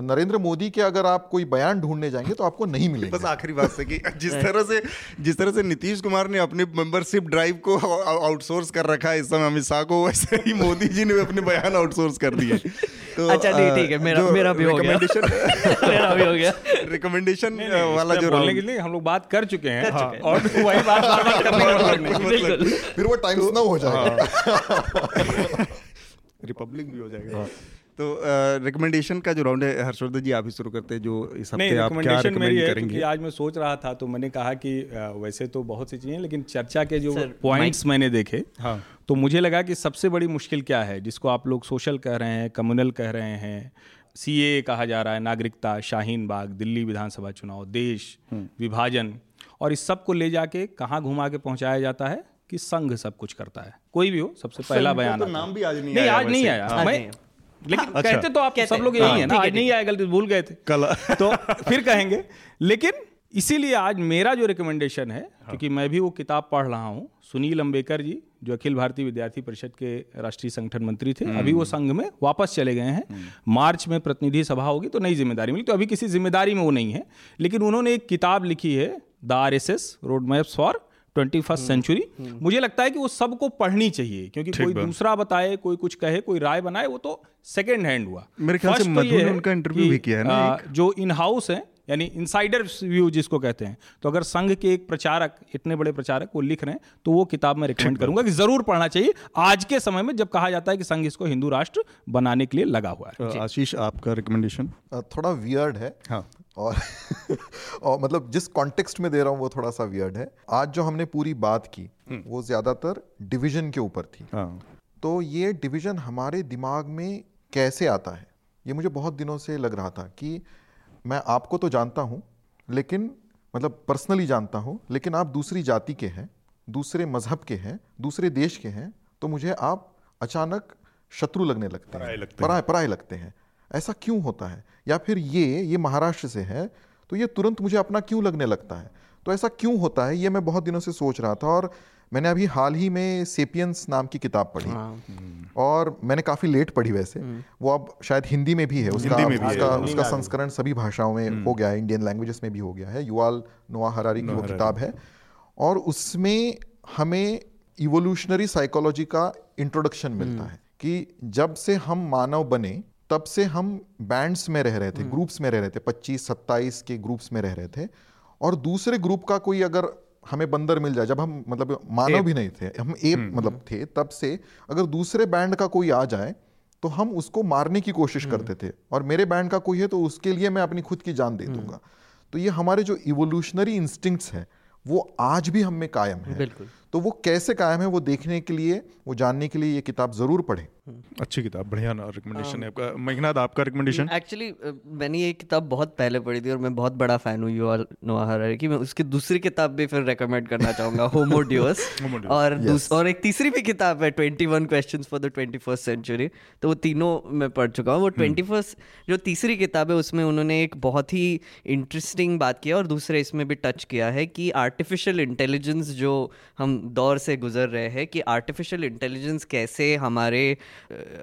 नरेंद्र मोदी के अगर आप कोई बयान ढूँढने जाएँगे तो आपको नहीं मिलेगा। बस आखिरी बात से कि जिस तरह से जिस तरह से नीतीश कुमार ने अपनी मेंबरशिप ड्राइव को आउटसोर्स कर रखा है इस समय अमित शाह को वैसे ही मोदी जी ने अपने बयान आउटसोर्स कर दिए। तो अच्छा नहीं ठीक है मेरा मेरा भी हो गया। मेरा भी हो गया। रिकमेंडेशन वाला जो बोलने के लिए हम लोग बात कर चुके हैं। हाँ, और वही बात बार बार करने का मतलब फिर वो टाइम्स ना हो जाएगा। रिपब्लिक भी हो जाएगा हाँ। तो रिकमेंडेशन का जो राउंड है हर्षवर्धन जी आप ही शुरू करते हैं जो इस हफ़्ते आप क्या रिकमेंड करेंगे आज मैं सोच रहा था तो मैंने कहा कि वैसे तो बहुत सी चीज़ें लेकिन चर्चा के जो पॉइंट्स मैंने देखे हाँ तो मुझे लगा कि सबसे बड़ी मुश्किल क्या है जिसको आप लोग सोशल कह रहे हैं कम्युनल कह रहे हैं सीए कहा जा रहा है नागरिकता शाहीन बाग दिल्ली विधानसभा चुनाव देश हम्म। विभाजन और इस सबको ले जाके कहाँ घुमा के पहुँचाया जाता है कि संघ सब कुछ करता है। कोई भी हो सबसे पहला बयान तो नाम भी आज नहीं, नहीं आज नहीं आया मैं लेकिन अच्छा, कहते तो आप सब लोग यही है ना आज नहीं आया गलती भूल गए थे। कल। तो फिर कहेंगे लेकिन इसीलिए आज मेरा जो रिकमेंडेशन है हाँ। क्योंकि मैं भी वो किताब पढ़ रहा हूँ सुनील अंबेकर जी जो अखिल भारतीय विद्यार्थी परिषद के राष्ट्रीय संगठन मंत्री थे अभी वो हम्म। संघ में वापस चले गए हैं। हम्म। मार्च में प्रतिनिधि सभा होगी तो नई ज़िम्मेदारी मिली तो अभी किसी ज़िम्मेदारी में वो नहीं है। लेकिन उन्होंने एक किताब लिखी है the R S S road maps for twenty first century मुझे लगता है कि वो सबको पढ़नी चाहिए क्योंकि कोई दूसरा बताए कोई कुछ कहे कोई राय बनाए वो तो सेकेंड हैंड हुआ। मेरे ख्याल से तो मधु ने उनका इंटरव्यू भी किया है ना जो इन हाउस है यानी इनसाइडर व्यू जिसको कहते हैं। तो अगर संघ के एक प्रचारक इतने बड़े प्रचारक वो लिख रहे हैं तो वो किताब मैं रिकमेंड करूँगा कि ज़रूर पढ़ना चाहिए। आज के समय में जब कहा जाता है कि संघ इसको हिंदू राष्ट्र बनाने के लिए लगा हुआ है। आशीष आपका रिकमेंडेशन थोड़ा वियर्ड है। हाँ। और और मतलब जिस कॉन्टेक्स्ट में दे रहा हूँ वो थोड़ा सा वियर्ड है। आज जो हमने पूरी बात की हम्म। वो ज़्यादातर डिविजन के ऊपर थी। हाँ। तो ये डिविजन हमारे दिमाग में कैसे आता है? ये मुझे बहुत दिनों से लग रहा था कि मैं आपको तो जानता हूँ लेकिन मतलब पर्सनली जानता हूँ लेकिन आप दूसरी जाति के हैं दूसरे मज़हब के हैं दूसरे देश के हैं तो मुझे आप अचानक शत्रु लगने लगते हैं पराए पराए लगते हैं। ऐसा क्यों होता है? या फिर ये ये महाराष्ट्र से है तो ये तुरंत मुझे अपना क्यों लगने लगता है? तो ऐसा क्यों होता है? ये मैं बहुत दिनों से सोच रहा था और मैंने अभी हाल ही में सेपियंस नाम की किताब पढ़ी। हाँ। और मैंने काफ़ी लेट पढ़ी वैसे। हम्म। वो अब शायद हिंदी में भी है। उसका में भी उसका, उसका संस्करण सभी भाषाओं में हम्म। हो गया है इंडियन लैंग्वेजेस में भी हो गया है। युवाल नोआ हरारी की वो किताब है। और उसमें हमें इवोल्यूशनरी साइकोलॉजी का इंट्रोडक्शन मिलता हम्म। है कि जब से हम मानव बने तब से हम बैंड्स में रह रहे थे ग्रुप्स में रह रहे थे पच्चीस सत्ताईस के ग्रुप्स में रह रहे थे। और दूसरे ग्रुप का कोई अगर हमें बंदर मिल जाए जब हम मतलब मानव भी नहीं थे हम एप हम्म, मतलब हम्म। थे तब से अगर दूसरे बैंड का कोई आ जाए तो हम उसको मारने की कोशिश हम्म। करते थे। और मेरे बैंड का कोई है तो उसके लिए मैं अपनी खुद की जान दे दूँगा। तो ये हमारे जो इवोल्यूशनरी इंस्टिंक्ट्स हैं वो आज भी हम में कायम है। बिल्कुल। तो वो कैसे कायम है वो देखने के लिए वो जानने के लिए ये किताब ज़रूर पढ़ें। अच्छी किताब बढ़िया ना रिकमेंडेशन है आपका। मेघनाथ आपका रिकमेंडेशन एक्चुअली मैंने ये किताब बहुत पहले पढ़ी थी और मैं बहुत बड़ा फ़ैन हूँ युवा नोआ हरारी की मैं उसकी दूसरी किताब भी फिर रेकमेंड करना चाहूँगा होमोडियोस और yes. और एक तीसरी भी किताब है twenty one question for the twenty first century तो वो तीनों मैं पढ़ चुका हूँ। वो ट्वेंटी हम्म। फ़र्स्ट जो तीसरी किताब है उसमें उन्होंने एक बहुत ही इंटरेस्टिंग बात किया और दूसरे इसमें भी टच किया है कि आर्टिफिशियल इंटेलिजेंस जो हम दौर से गुजर रहे हैं कि आर्टिफिशियल इंटेलिजेंस कैसे हमारे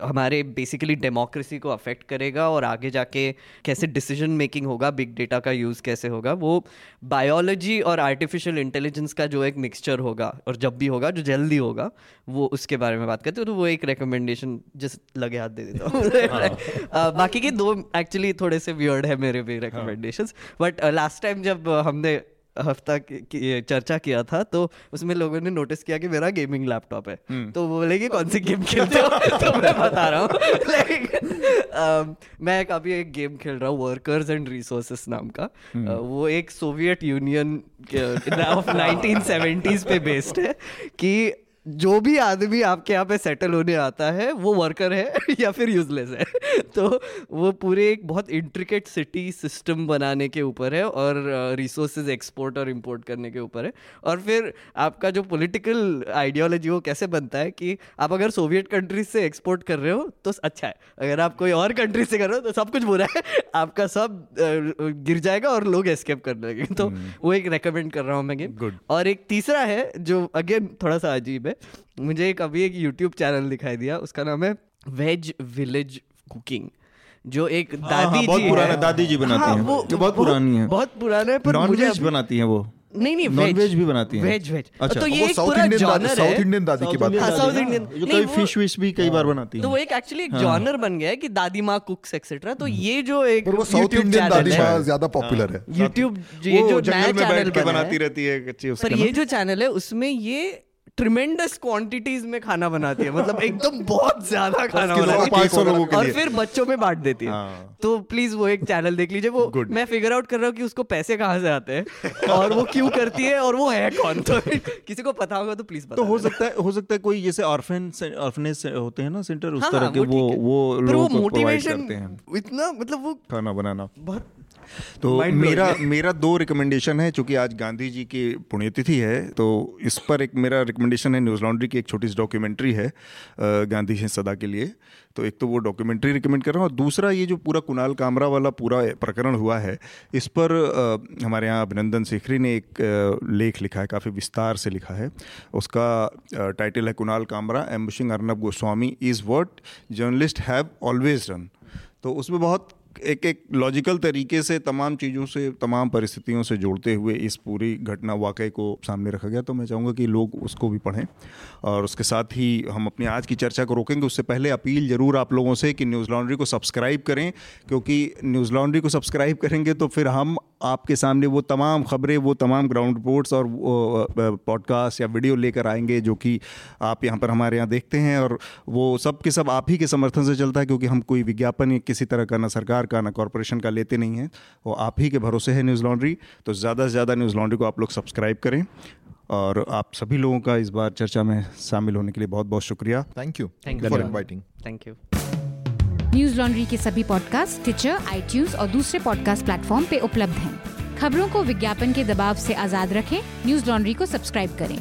हमारे बेसिकली डेमोक्रेसी को अफेक्ट करेगा और आगे जाके कैसे डिसीज़न मेकिंग होगा बिग डेटा का यूज़ कैसे होगा वो बायोलॉजी और आर्टिफिशियल इंटेलिजेंस का जो एक मिक्सचर होगा और जब भी होगा जो जल्दी होगा वो उसके बारे में बात करते हो तो वो एक रिकमेंडेशन जिस लगे हाथ दे देता हूँ। बाकी के दो एक्चुअली थोड़े से वियर्ड है मेरे भी रिकमेंडेशन बट लास्ट टाइम जब हमने हफ़्ता की चर्चा किया था तो उसमें लोगों ने नोटिस किया कि मेरा गेमिंग लैपटॉप है। हम्म। तो वो बोले कि कौन सी गेम खेलते हो? तो मैं बता रहा हूँ। लाइक मैं अभी एक गेम खेल रहा हूँ वर्कर्स एंड रिसोर्सेस नाम का। uh, वो एक Soviet Union of nineteen seventies पे बेस्ड है कि जो भी आदमी आपके यहाँ पे सेटल होने आता है वो वर्कर है या फिर यूजलेस है? तो वो पूरे एक बहुत इंट्रिकेट सिटी सिस्टम बनाने के ऊपर है और रिसोर्सेज एक्सपोर्ट और इंपोर्ट करने के ऊपर है। और फिर आपका जो पॉलिटिकल आइडियोलॉजी वो कैसे बनता है कि आप अगर सोवियत कंट्रीज़ से एक्सपोर्ट कर रहे हो तो अच्छा है। अगर आप कोई और कंट्री से कर रहे हो तो सब कुछ बुरा है। आपका सब गिर जाएगा और लोग एस्केप कर लेंगे तो hmm. वो एक रिकमेंड कर रहा हूँ मैं गेम और एक तीसरा है जो अगेन थोड़ा सा अजीब है पे मुझे एक अभी एक यूट्यूब चैनल दिखाई दिया उसका नाम है वेज विलेज कुकिंग जो एक हाँ, दादी हाँ, बहुत पुराना दादी जी बनाती हाँ, हैं वो, जो बहुत पुरानी है। बहुत पुराना है पर नॉन वेज बनाती हैं वो। नहीं नहीं नॉन वेज भी बनाती हैं। वेज वेज अच्छा तो ये एक पूरा जॉनर है। साउथ इंडियन दादी की बात साउथ इंडियन जो कई फ़िश विश भी कई बार बनाती हैं। तो वो एक एक्चुअली एक जॉनर बन गया है कि दादी माँ कुक्स एक्सेट्रा तो ये जो एक वो साउथ इंडियन दादी माँ ज़्यादा पॉपुलर है। यूट्यूब ये जो नया चैनल बनाती रहती है पर ये जो चैनल है उसमें ये ट्रिमेंडस क्वांटिटीज में खाना बनाती है। मतलब एकदम बहुत ज़्यादा खाना बनाती है। लोगों के और फिर बच्चों में बांट देती है। हाँ। तो प्लीज़ वो एक चैनल देख लीजिए वो Good. मैं फिगर आउट कर रहा हूँ कि उसको पैसे कहाँ से आते हैं और वो क्यों करती है और वो है कौन? तो किसी को पता होगा तो प्लीज़ तो हो सकता है हो सकता है कोई जैसे ऑर्फेन ऑर्फनेज होते हैं ना सेंटर उस हाँ, तरह के वो वो लोग मोटिवेशन इतना मतलब वो खाना बनाना। बहुत तो मेरा मेरा दो रिकमेंडेशन है चूँकि आज गांधी जी की पुण्यतिथि है तो इस पर एक मेरा रिकमेंडेशन है न्यूज़ लॉन्ड्री की एक छोटी सी डॉक्यूमेंट्री है गांधी जी सदा के लिए। तो एक तो वो डॉक्यूमेंट्री रिकमेंड कर रहा हूँ और दूसरा ये जो पूरा कुणाल कामरा वाला पूरा प्रकरण हुआ है इस पर आ, हमारे यहाँ अभिनंदन शेखरी ने एक आ, लेख लिखा है काफ़ी विस्तार से लिखा है। उसका टाइटल है Kunal Kamra ambushing Arnab Goswami is what journalist have always run तो उसमें बहुत एक एक लॉजिकल तरीके से तमाम चीज़ों से, तमाम परिस्थितियों से जोड़ते हुए इस पूरी घटना वाक़े को सामने रखा गया। तो मैं चाहूँगा कि लोग उसको भी पढ़ें और उसके साथ ही हम अपनी आज की चर्चा को रोकेंगे। उससे पहले अपील ज़रूर आप लोगों से कि न्यूज़ लॉन्ड्री को सब्सक्राइब करें, क्योंकि न्यूज़ लॉन्ड्री को सब्सक्राइब करेंगे तो फिर हम आपके सामने वो तमाम खबरें, वो तमाम ग्राउंड रिपोर्ट्स और पॉडकास्ट या वीडियो लेकर आएँगे जो कि आप यहाँ पर हमारे यहाँ देखते हैं और वो सब के सब आप ही के समर्थन से चलता है, क्योंकि हम कोई विज्ञापन किसी तरह का ना सरकार का ना कॉरपोरेशन का लेते नहीं हैं वो आप ही के भरोसे है न्यूज़ लॉन्ड्री। तो ज़्यादा से ज़्यादा न्यूज़ लॉन्ड्री को आप लोग सब्सक्राइब करें और आप सभी लोगों का इस बार चर्चा में शामिल होने के लिए बहुत बहुत शुक्रिया। Thank you thank you for inviting thank you Newslaundry के सभी पॉडकास्ट ट्विटर आई और दूसरे पॉडकास्ट प्लेटफॉर्म पे उपलब्ध हैं। खबरों को विज्ञापन के दबाव से आज़ाद रखें। न्यूज़ लॉन्ड्री को सब्सक्राइब करें।